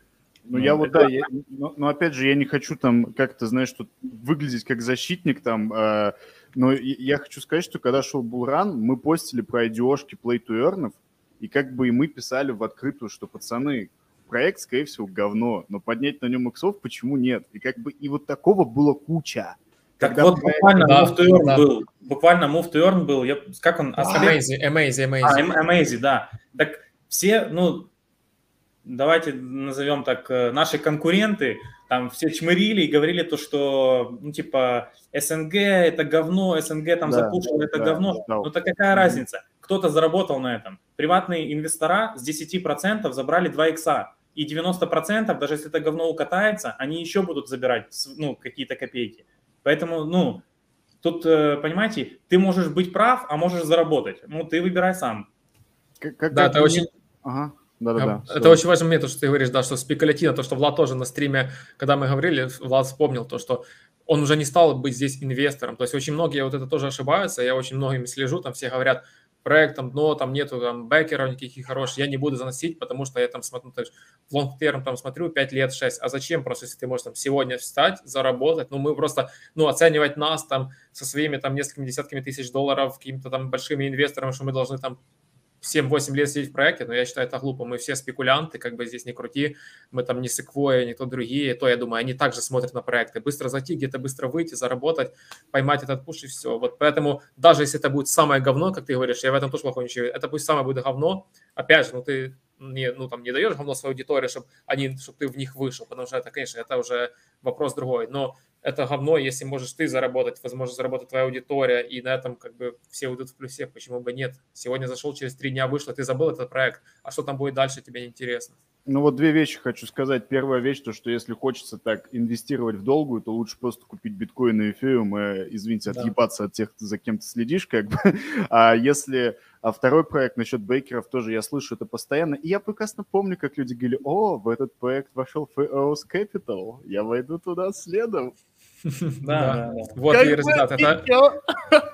Ну, ну я вот, да, я, но, но опять же, я не хочу там как-то, знаешь, тут выглядеть как защитник там, э, но я хочу сказать, что когда шел Булран, мы постили про идиошки Play to Earn, и как бы и мы писали в открытую, что, пацаны, проект, скорее всего, говно, но поднять на нем иксов почему нет? И как бы и вот такого было куча. Так вот, проект... буквально да, Move to Earn да. был, буквально Move to Earn был, я, как он? Amazing, Amazing, Amazing. А, Amazing, да. Так все, ну, давайте назовем так, э, наши конкуренты, там все чмырили и говорили то, что, ну, типа, СНГ это говно, СНГ там да, запушил это да, говно. Да. Ну, так какая mm-hmm. разница? Кто-то заработал на этом. Приватные инвестора с 10% забрали 2 икса. И 90%, даже если это говно укатается, они еще будут забирать, ну, какие-то копейки. Поэтому, ну, тут, э, понимаете, ты можешь быть прав, а можешь заработать. Ну, ты выбирай сам. Как, как, да, это очень... Ага. Да-да-да. Это все. очень важный момент, что ты говоришь, да, что спекулятивно, то, что Влад тоже на стриме, когда мы говорили, Влад вспомнил то, что он уже не стал быть здесь инвестором. То есть очень многие вот это тоже ошибаются, я очень многими слежу, там все говорят, проект там дно, там нету там бэкеров никаких хороших, я не буду заносить, потому что я там смотрю, то есть в лонгтерм там смотрю 5 лет, 6, а зачем просто, если ты можешь там сегодня встать, заработать, ну мы просто, ну оценивать нас там со своими там несколькими десятками тысяч долларов, какими-то там большими инвесторами, что мы должны там 7-8 лет сидеть в проекте, но я считаю это глупо. Мы все спекулянты, как бы здесь не крути. Мы там не Sequoia, не то другие. То, я думаю, они также смотрят на проекты. Быстро зайти, где-то быстро выйти, заработать, поймать этот пуш и все. Вот поэтому даже если это будет самое говно, как ты говоришь, я в этом тоже плохо ничего. Это пусть самое будет говно. Опять же, ну ты не, ну, там, не даешь говно своей аудитории, чтобы, они, чтобы ты в них вышел, потому что это, конечно, это уже вопрос другой. Но это говно, если можешь ты заработать, возможно, заработать твоя аудитория, и на этом как бы все уйдут в плюсе, почему бы нет? Сегодня зашел, через три дня вышло, ты забыл этот проект, а что там будет дальше, тебе не интересно. Ну вот две вещи хочу сказать. Первая вещь, то что если хочется так инвестировать в долгую, то лучше просто купить биткоин и эфириум и, извините, да. отъебаться от тех, за кем ты следишь, как бы. А если... А второй проект насчет бейкеров тоже я слышу это постоянно. И я прекрасно помню, как люди говорили, о, в этот проект вошел FOS Capital, я войду туда следом. Да, да, Вот и результат. Это...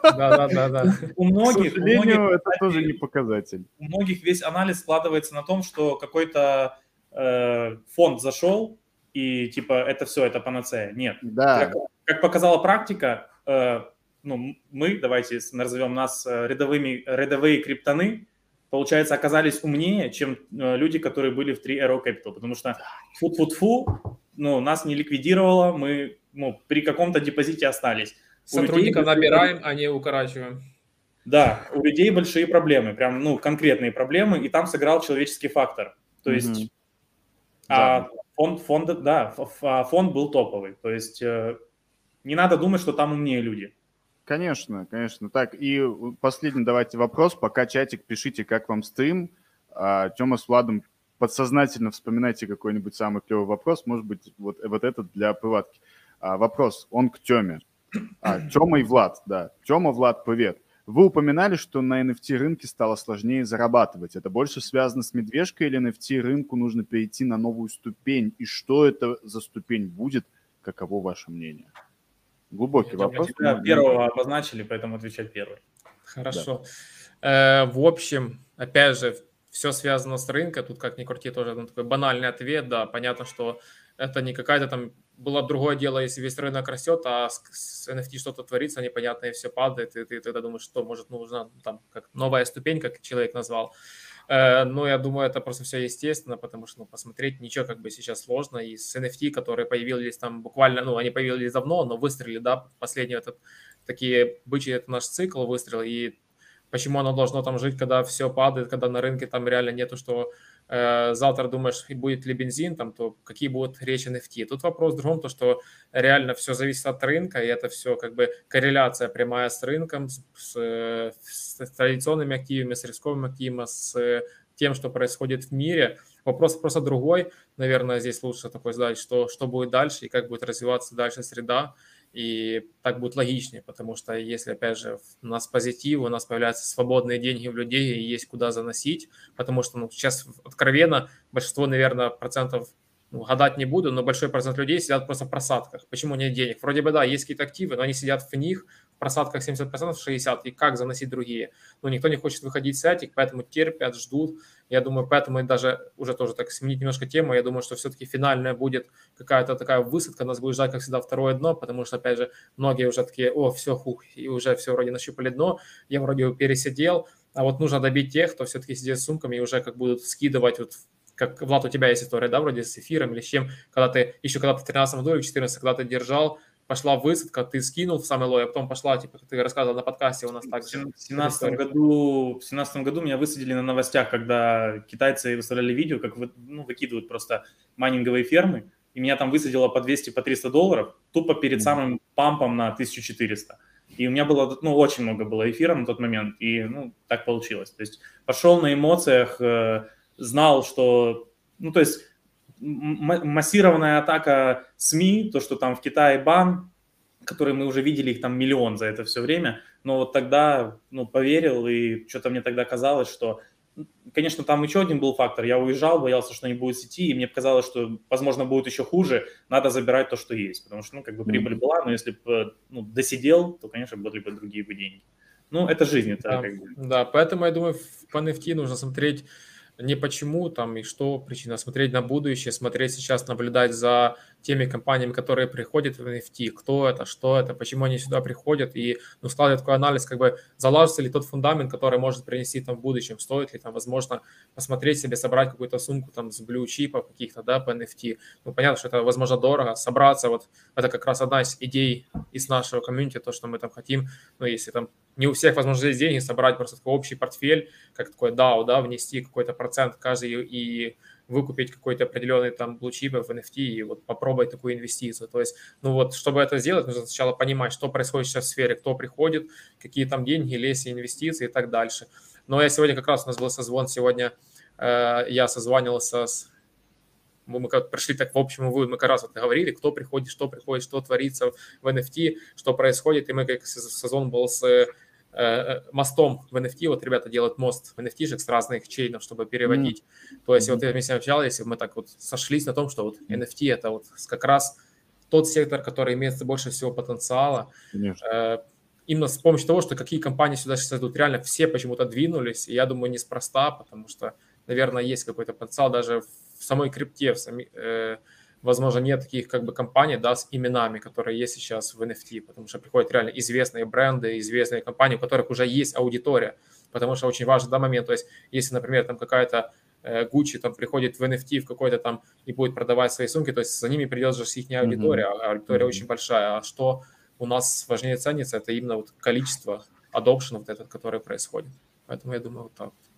Да, да, да, У многих, К сожалению, это тоже не показатель. У многих весь анализ складывается на том, что какой-то э, фонд зашел, и типа это все, это панацея. Нет. Да. Как, как показала практика, э, ну, мы, давайте назовем нас э, рядовыми, рядовые криптоны, получается, оказались умнее, чем э, люди, которые были в 3 Arrow Capital, потому что фу-фу-фу, ну, нас не ликвидировало, мы ну, при каком-то депозите остались. Сотрудников людей... набираем, а не укорачиваем. Да, у людей большие проблемы, прям, ну, конкретные проблемы, и там сыграл человеческий фактор. То есть, mm-hmm. а фонд, фонд, да, а фонд был топовый. То есть, э, не надо думать, что там умнее люди. Конечно, конечно. Так, и последний давайте вопрос. Пока чатик, пишите, как вам стрим. А, Тёма с Владом подсознательно вспоминайте какой-нибудь самый клевый вопрос. Может быть, вот, вот этот для приватки. А, вопрос, он к Тёме. А, Тёма и Влад, да. Тёма, Влад, привет. Вы упоминали, что на NFT рынке стало сложнее зарабатывать. Это больше связано с медвежкой или NFT рынку нужно перейти на новую ступень? И что это за ступень будет? Каково ваше мнение? Глубокий Я вопрос. Да, первого обозначили, поэтому отвечать первый. Хорошо. Да. Э, в общем, опять же, все связано с рынком. Тут, как ни крути, тоже ну, такой банальный ответ. Да, понятно, что это не какая-то там было бы другое дело, если весь рынок растет, а с, NFT что-то творится непонятное, все падает, и ты тогда думаешь, что может нужна там как новая ступень, как человек назвал. Э, но я думаю, это просто все естественно, потому что ну, посмотреть ничего как бы сейчас сложно. И с NFT, которые появились там буквально, ну, они появились давно, но выстрелили, да, последний этот, такие бычий, это наш цикл выстрел, и почему оно должно там жить, когда все падает, когда на рынке там реально нету, что Э, завтра думаешь, будет ли бензин, там, то какие будут речи NFT. Тут вопрос в другом, то, что реально все зависит от рынка, и это все как бы корреляция прямая с рынком, с, с, с традиционными активами, с рисковыми активами, с тем, что происходит в мире. Вопрос просто другой, наверное, здесь лучше такой задать, что, что будет дальше и как будет развиваться дальше среда. И так будет логичнее, потому что если, опять же, у нас позитив, у нас появляются свободные деньги у людей и есть куда заносить, потому что ну, сейчас откровенно большинство, наверное, процентов ну, гадать не буду, но большой процент людей сидят просто в просадках. Почему нет денег? Вроде бы, да, есть какие-то активы, но они сидят в них, в просадках 70%, 60%, и как заносить другие? Ну, никто не хочет выходить с этих, поэтому терпят, ждут. Я думаю, поэтому и даже уже тоже так сменить немножко тему, я думаю, что все-таки финальная будет какая-то такая высадка, нас будет ждать, как всегда, второе дно, потому что, опять же, многие уже такие, о, все, хух, и уже все вроде нащупали дно, я вроде пересидел, а вот нужно добить тех, кто все-таки сидит с сумками и уже как будут скидывать вот как, Влад, у тебя есть история, да, вроде с эфиром или с чем, когда ты, еще когда ты в 13 году или в 14, когда ты держал, пошла высадка, ты скинул в самый лой, а потом пошла, типа, ты рассказывал на подкасте у нас так. В 17 году, в 17 году меня высадили на новостях, когда китайцы выставляли видео, как ну, выкидывают просто майнинговые фермы, и меня там высадило по 200, по 300 долларов, тупо перед самым пампом на 1400. И у меня было, ну, очень много было эфира на тот момент, и, ну, так получилось. То есть пошел на эмоциях, э, знал, что, ну, то есть массированная атака СМИ, то, что там в Китае бан, который мы уже видели, их там миллион за это все время, но вот тогда, ну, поверил, и что-то мне тогда казалось, что, конечно, там еще один был фактор, я уезжал, боялся, что не будет сети, и мне показалось, что, возможно, будет еще хуже, надо забирать то, что есть, потому что, ну, как бы прибыль была, но если бы, ну, досидел, то, конечно, были бы другие бы деньги. Ну, это жизнь, это да, как бы... Да, поэтому я думаю, по NFT нужно смотреть не почему там и что причина, смотреть на будущее, смотреть сейчас, наблюдать за теми компаниями, которые приходят в NFT, кто это, что это, почему они сюда приходят, и ну, складывать такой анализ, как бы заложится ли тот фундамент, который может принести там в будущем, стоит ли там, возможно, посмотреть себе, собрать какую-то сумку там с blue чипов каких-то, да, по NFT. Ну, понятно, что это, возможно, дорого, собраться, вот это как раз одна из идей из нашего комьюнити, то, что мы там хотим, ну, если там не у всех, возможно, есть деньги, собрать просто такой общий портфель, как такой DAO, да, внести какой-то процент каждый и выкупить какой-то определенный там блучип в NFT и вот попробовать такую инвестицию. То есть, ну вот, чтобы это сделать, нужно сначала понимать, что происходит сейчас в сфере, кто приходит, какие там деньги, леси, инвестиции и так дальше. Но я сегодня как раз, у нас был созвон сегодня, э, я созванивался с мы как пришли так в общем вывод, мы как раз вот говорили, кто приходит, что приходит, что творится в NFT, что происходит, и мы как сезон был с мостом в NFT, вот ребята делают мост в NFT с разных чейнов, чтобы переводить. Mm-hmm. То есть вот я вместе общался, если мы так вот сошлись на том, что вот NFT это вот как раз тот сектор, который имеет больше всего потенциала. Конечно. Э, именно с помощью того, что какие компании сюда сейчас идут, реально все почему-то двинулись, и я думаю, неспроста, потому что, наверное, есть какой-то потенциал даже в самой крипте, в сами, э, возможно, нет таких как бы компаний, да, с именами, которые есть сейчас в NFT, потому что приходят реально известные бренды, известные компании, у которых уже есть аудитория, потому что очень важный да, момент, то есть если, например, там какая-то э, Gucci там приходит в NFT в какой-то там и будет продавать свои сумки, то есть за ними придет же их аудитория, mm-hmm. а аудитория mm-hmm. очень большая, а что у нас важнее ценится, это именно вот количество adoption вот этот, который происходит. Поэтому я думаю, вот так вот.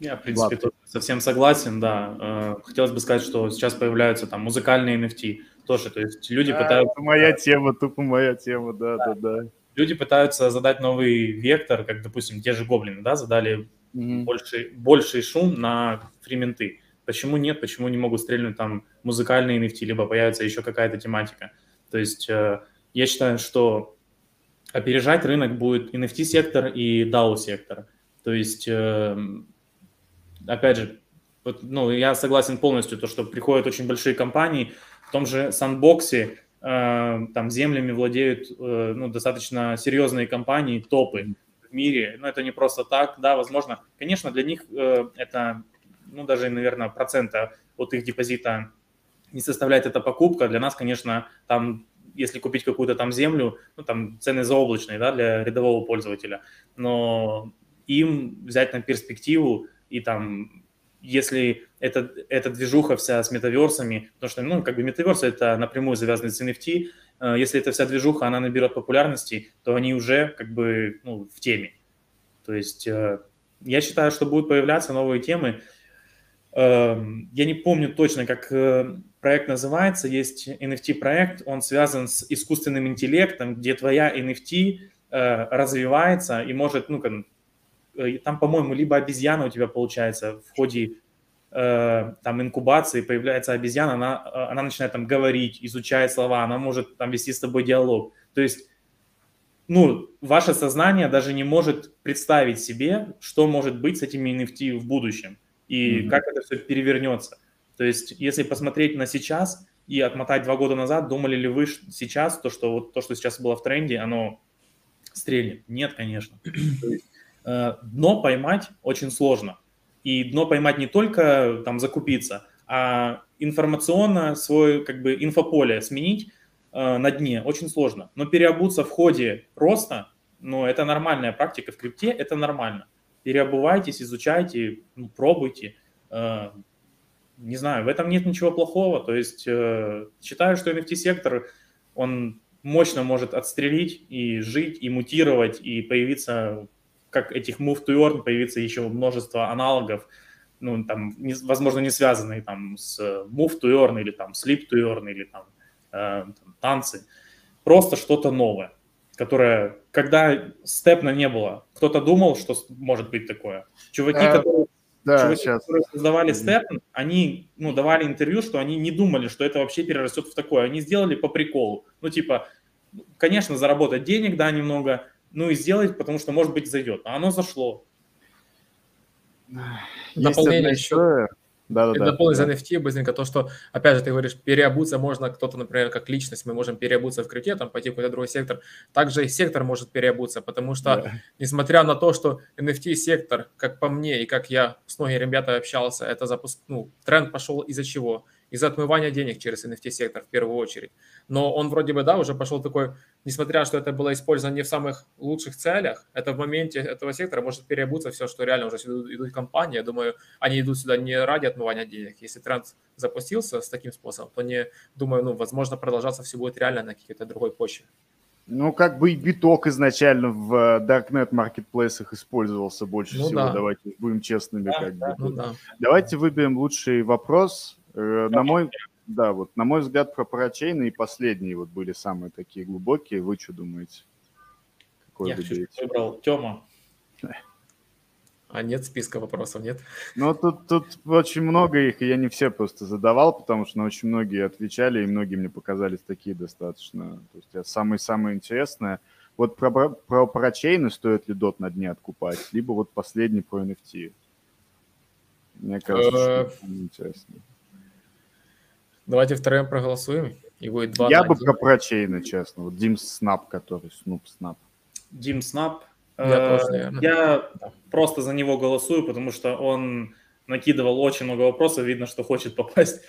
Я, в принципе, тут совсем согласен, да. Э, хотелось бы сказать, что сейчас появляются там музыкальные NFT тоже, то есть люди а, пытаются... Это моя тема, тупо моя тема, да, да, да. да. Люди пытаются задать новый вектор, как, допустим, те же гоблины, да, задали mm-hmm. больший, больший шум на фрименты. Почему нет, почему не могут стрельнуть там музыкальные NFT, либо появится еще какая-то тематика. То есть э, я считаю, что опережать рынок будет NFT-сектор и DAO-сектор. То есть эм, опять же, вот, ну, я согласен полностью, то, что приходят очень большие компании, в том же Сандбоксе э, там землями владеют э, ну, достаточно серьезные компании, топы в мире, но это не просто так, да, возможно, конечно, для них э, это, ну, даже, наверное, процента от их депозита не составляет эта покупка, для нас, конечно, там если купить какую-то там землю, ну, там цены заоблачные, да, для рядового пользователя, но им взять на перспективу и там, если это, эта движуха вся с метаверсами, потому что, ну, как бы метаверсы это напрямую завязаны с NFT, э, если эта вся движуха, она наберет популярности, то они уже как бы ну, в теме. То есть э, я считаю, что будут появляться новые темы. Эм, я не помню точно, как э, проект называется. Есть NFT-проект, он связан с искусственным интеллектом, где твоя NFT развивается и может, ну, Э, там, по-моему, либо обезьяна у тебя получается в ходе э, там инкубации появляется обезьяна, она, э, она начинает там говорить, изучает слова, она может там вести с тобой диалог. То есть, ну, ваше сознание даже не может представить себе, что может быть с этими NFT в будущем и mm-hmm. как это все перевернется. То есть, если посмотреть на сейчас и отмотать два года назад, думали ли вы сейчас то, что вот то, что сейчас было в тренде, оно стрельнет? Нет, конечно. Э, дно поймать очень сложно. И дно поймать не только там закупиться, а информационно свой как бы инфополе сменить э, на дне очень сложно. Но переобуться в ходе роста, ну, это нормальная практика в крипте, это нормально. Переобувайтесь, изучайте, ну, пробуйте. Э, не знаю, в этом нет ничего плохого. То есть э, считаю, что NFT-сектор, он мощно может отстрелить и жить, и мутировать, и появиться как этих move to earn появится еще множество аналогов, ну, там, не, возможно, не связанные там с move to earn или там sleep to earn или там, э, там танцы. Просто что-то новое, которое, когда степна не было, кто-то думал, что может быть такое. Чуваки, а, которые, да, чуваки, сейчас. которые создавали степн, они, ну, давали интервью, что они не думали, что это вообще перерастет в такое. Они сделали по приколу. Ну, типа, конечно, заработать денег, да, немного, ну и сделать, потому что, может быть, зайдет. А оно зашло. Дополнение еще. Да, да, да. Дополнить да. NFT быстренько то, что, опять же, ты говоришь, переобуться можно, кто-то, например, как личность, мы можем переобуться в крипте, там пойти в какой-то другой сектор. Также и сектор может переобуться, потому что, да. несмотря на то, что NFT-сектор, как по мне и как я с многими ребятами общался, это запуск, ну, тренд пошел из-за чего? Из-за отмывания денег через NFT-сектор в первую очередь. Но он вроде бы, да, уже пошел такой, несмотря что это было использовано не в самых лучших целях, это в моменте этого сектора может переобуться все, что реально уже сюда идут компании. Я думаю, они идут сюда не ради отмывания денег. Если тренд запустился с таким способом, то не, думаю, ну, возможно, продолжаться все будет реально на какой-то другой почве. Ну, как бы и биток изначально в э, Darknet маркетплейсах использовался больше ну, всего, да. давайте будем честными. Да, как да, бы. Ну, да. Давайте выберем лучший вопрос. Э, на мой, да, вот, на мой взгляд, про парачейны и последние вот были самые такие глубокие. Вы что думаете? Какой Я выбрал Тёма. А нет списка вопросов, нет? Ну, тут, тут очень много их, и я не все просто задавал, потому что ну, очень многие отвечали, и многие мне показались такие достаточно. То есть самое-самое интересное. Вот про, про парачейны стоит ли дот на дне откупать, либо вот последний про NFT. Мне кажется, что э, интересно. Давайте втроем проголосуем. И будет 2 Я бы 1. про прочейна, честно. Вот Дим Снап, который Снуп Снап. Дим Снап. Я Э, тоже, наверное. Я Да. просто за него голосую, потому что он накидывал очень много вопросов, видно, что хочет попасть.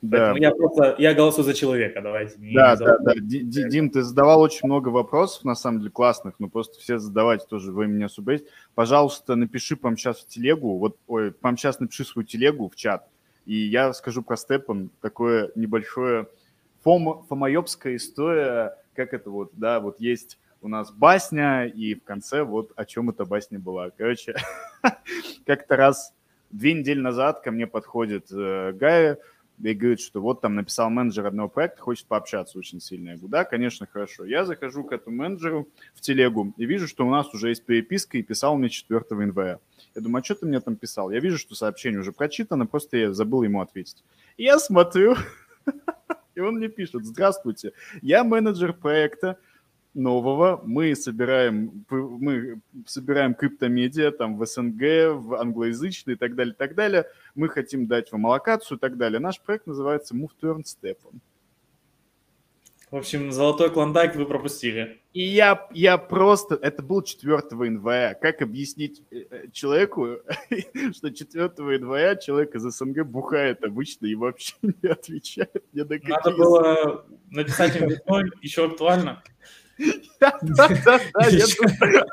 Да, Поэтому я просто, я голосую за человека, давайте. не да, за- да, да. Ди- Ди- Дим, ты задавал очень много вопросов, на самом деле, классных, но просто все задавайте тоже времени особо есть. Пожалуйста, напиши прямо сейчас в телегу, вот, ой, прямо сейчас напиши свою телегу в чат, и я скажу про Степан такое небольшое фома, фомоебская история, как это вот, да, вот есть у нас басня, и в конце вот о чем эта басня была. Короче, как-то раз две недели назад ко мне подходит э, Гая и говорит, что вот там написал менеджер одного проекта, хочет пообщаться очень сильно. Я говорю, да, конечно, хорошо. Я захожу к этому менеджеру в телегу и вижу, что у нас уже есть переписка, и писал мне 4 января. Я думаю, а что ты мне там писал? Я вижу, что сообщение уже прочитано, просто я забыл ему ответить. И я смотрю, и он мне пишет, здравствуйте, я менеджер проекта, нового. Мы собираем, мы собираем криптомедиа там в СНГ, в англоязычные и так далее, и так далее. Мы хотим дать вам аллокацию и так далее. Наш проект называется Move to Earn Step. В общем, золотой клондайк вы пропустили. И я, я просто... Это был 4 января. Как объяснить э, э, человеку, что 4 января человек из СНГ бухает обычно и вообще не отвечает ни на какие... Надо было написать им еще актуально. Да-да-да, я думаю,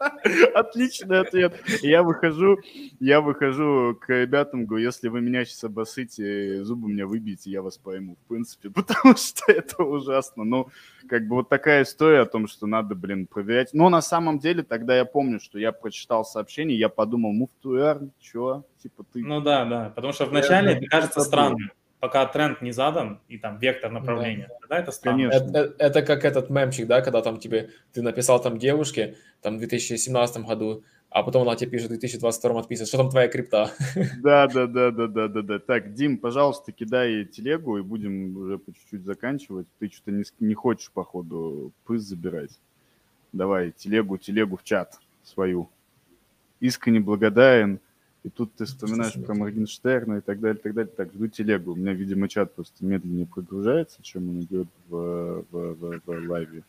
Отличный ответ. Я выхожу, я выхожу к ребятам, говорю, если вы меня сейчас обоссыте, зубы мне выбьете, я вас пойму, в принципе, потому что это ужасно. Ну, как бы вот такая история о том, что надо, блин, проверять. Но на самом деле тогда я помню, что я прочитал сообщение, я подумал, to earn, чё? Типа ты... Ну да, да, потому что вначале это кажется странным, пока тренд не задан и там вектор направления, тогда это странно. Конечно. Это, это- это как этот мемчик, да, когда там тебе, ты написал там девушке, там в 2017 году, а потом она тебе пишет в 2022 отписывает, что там твоя крипта? Да, да, да, да, да, да, да. Так, Дим, пожалуйста, кидай телегу и будем уже по чуть-чуть заканчивать. Ты что-то не, не хочешь, походу, пыс забирать. Давай, телегу, телегу в чат свою. Искренне благодарен. И тут ты вспоминаешь про Моргенштерна и так далее, так далее. Так, жду телегу. У меня, видимо, чат просто медленнее прогружается, чем он идет в, в, в, в лайве.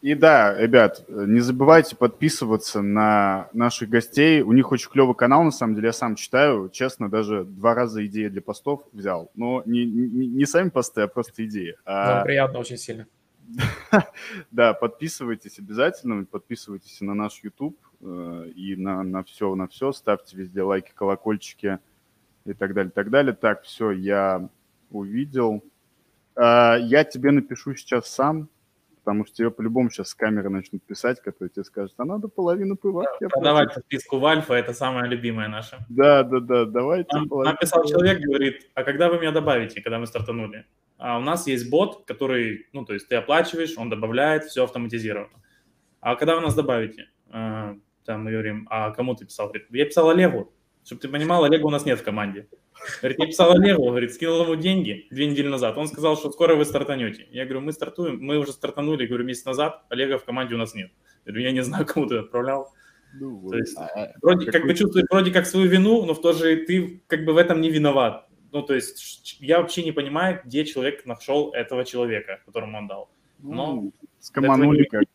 И да, ребят, не забывайте подписываться на наших гостей. У них очень клевый канал, на самом деле, я сам читаю. Честно, даже два раза идеи для постов взял. Но не, не, не сами посты, а просто идеи. А, Нам приятно очень сильно. да, подписывайтесь обязательно, подписывайтесь на наш YouTube и на, на все, на все. Ставьте везде лайки, колокольчики и так далее, так далее. Так, все, я увидел. А, я тебе напишу сейчас сам, потому что тебе по-любому сейчас с камеры начнут писать, которые тебе скажут, а надо половину пывать. Я Продавать подписку в Альфа – это самая любимая наша. Да, да, да, давайте. Нам пывать. человек, говорит, а когда вы меня добавите, когда мы стартанули? А у нас есть бот, который, ну, то есть ты оплачиваешь, он добавляет, все автоматизировано. А когда вы нас добавите? Там мы говорим, а кому ты писал? Говорит, я писал Олегу. Чтобы ты понимал, Олега у нас нет в команде. Говорит, я писал Олегу, говорит, скинул ему деньги две недели назад. Он сказал, что скоро вы стартанете. Я говорю, мы стартуем, мы уже стартанули, говорю, месяц назад, Олега в команде у нас нет. Я говорю, я не знаю, кому ты отправлял. Ну, вот. То есть А, Вроде как бы чувствуешь вроде как свою вину, но в то же ты как бы в этом не виноват. Ну, то есть я вообще не понимаю, где человек нашел этого человека, которому он дал. но Ну, скоманули, этого как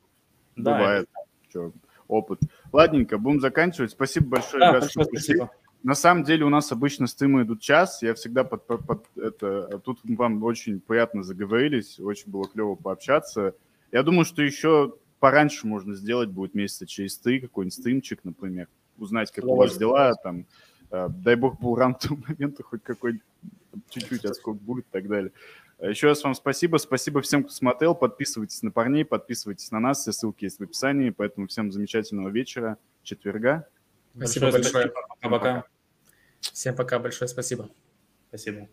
Да, бывает. Чё, опыт. Ладненько, будем заканчивать. Спасибо большое, Да, ребят, что спасибо. На самом деле у нас обычно стримы идут час. Я всегда под, под- под это... Тут вам очень приятно заговорились, очень было клево пообщаться. Я думаю, что еще пораньше можно сделать будет месяца через три какой-нибудь стримчик, например. Узнать, как у вас дела, там, э, дай бог по уранту моменту хоть какой-нибудь чуть-чуть отскок будет и так далее. Еще раз вам спасибо. Спасибо всем, кто смотрел. Подписывайтесь на парней, подписывайтесь на нас. Все ссылки есть в описании. Поэтому всем замечательного вечера, четверга. Спасибо большое. Пока-пока. Всем пока, большое спасибо. Спасибо.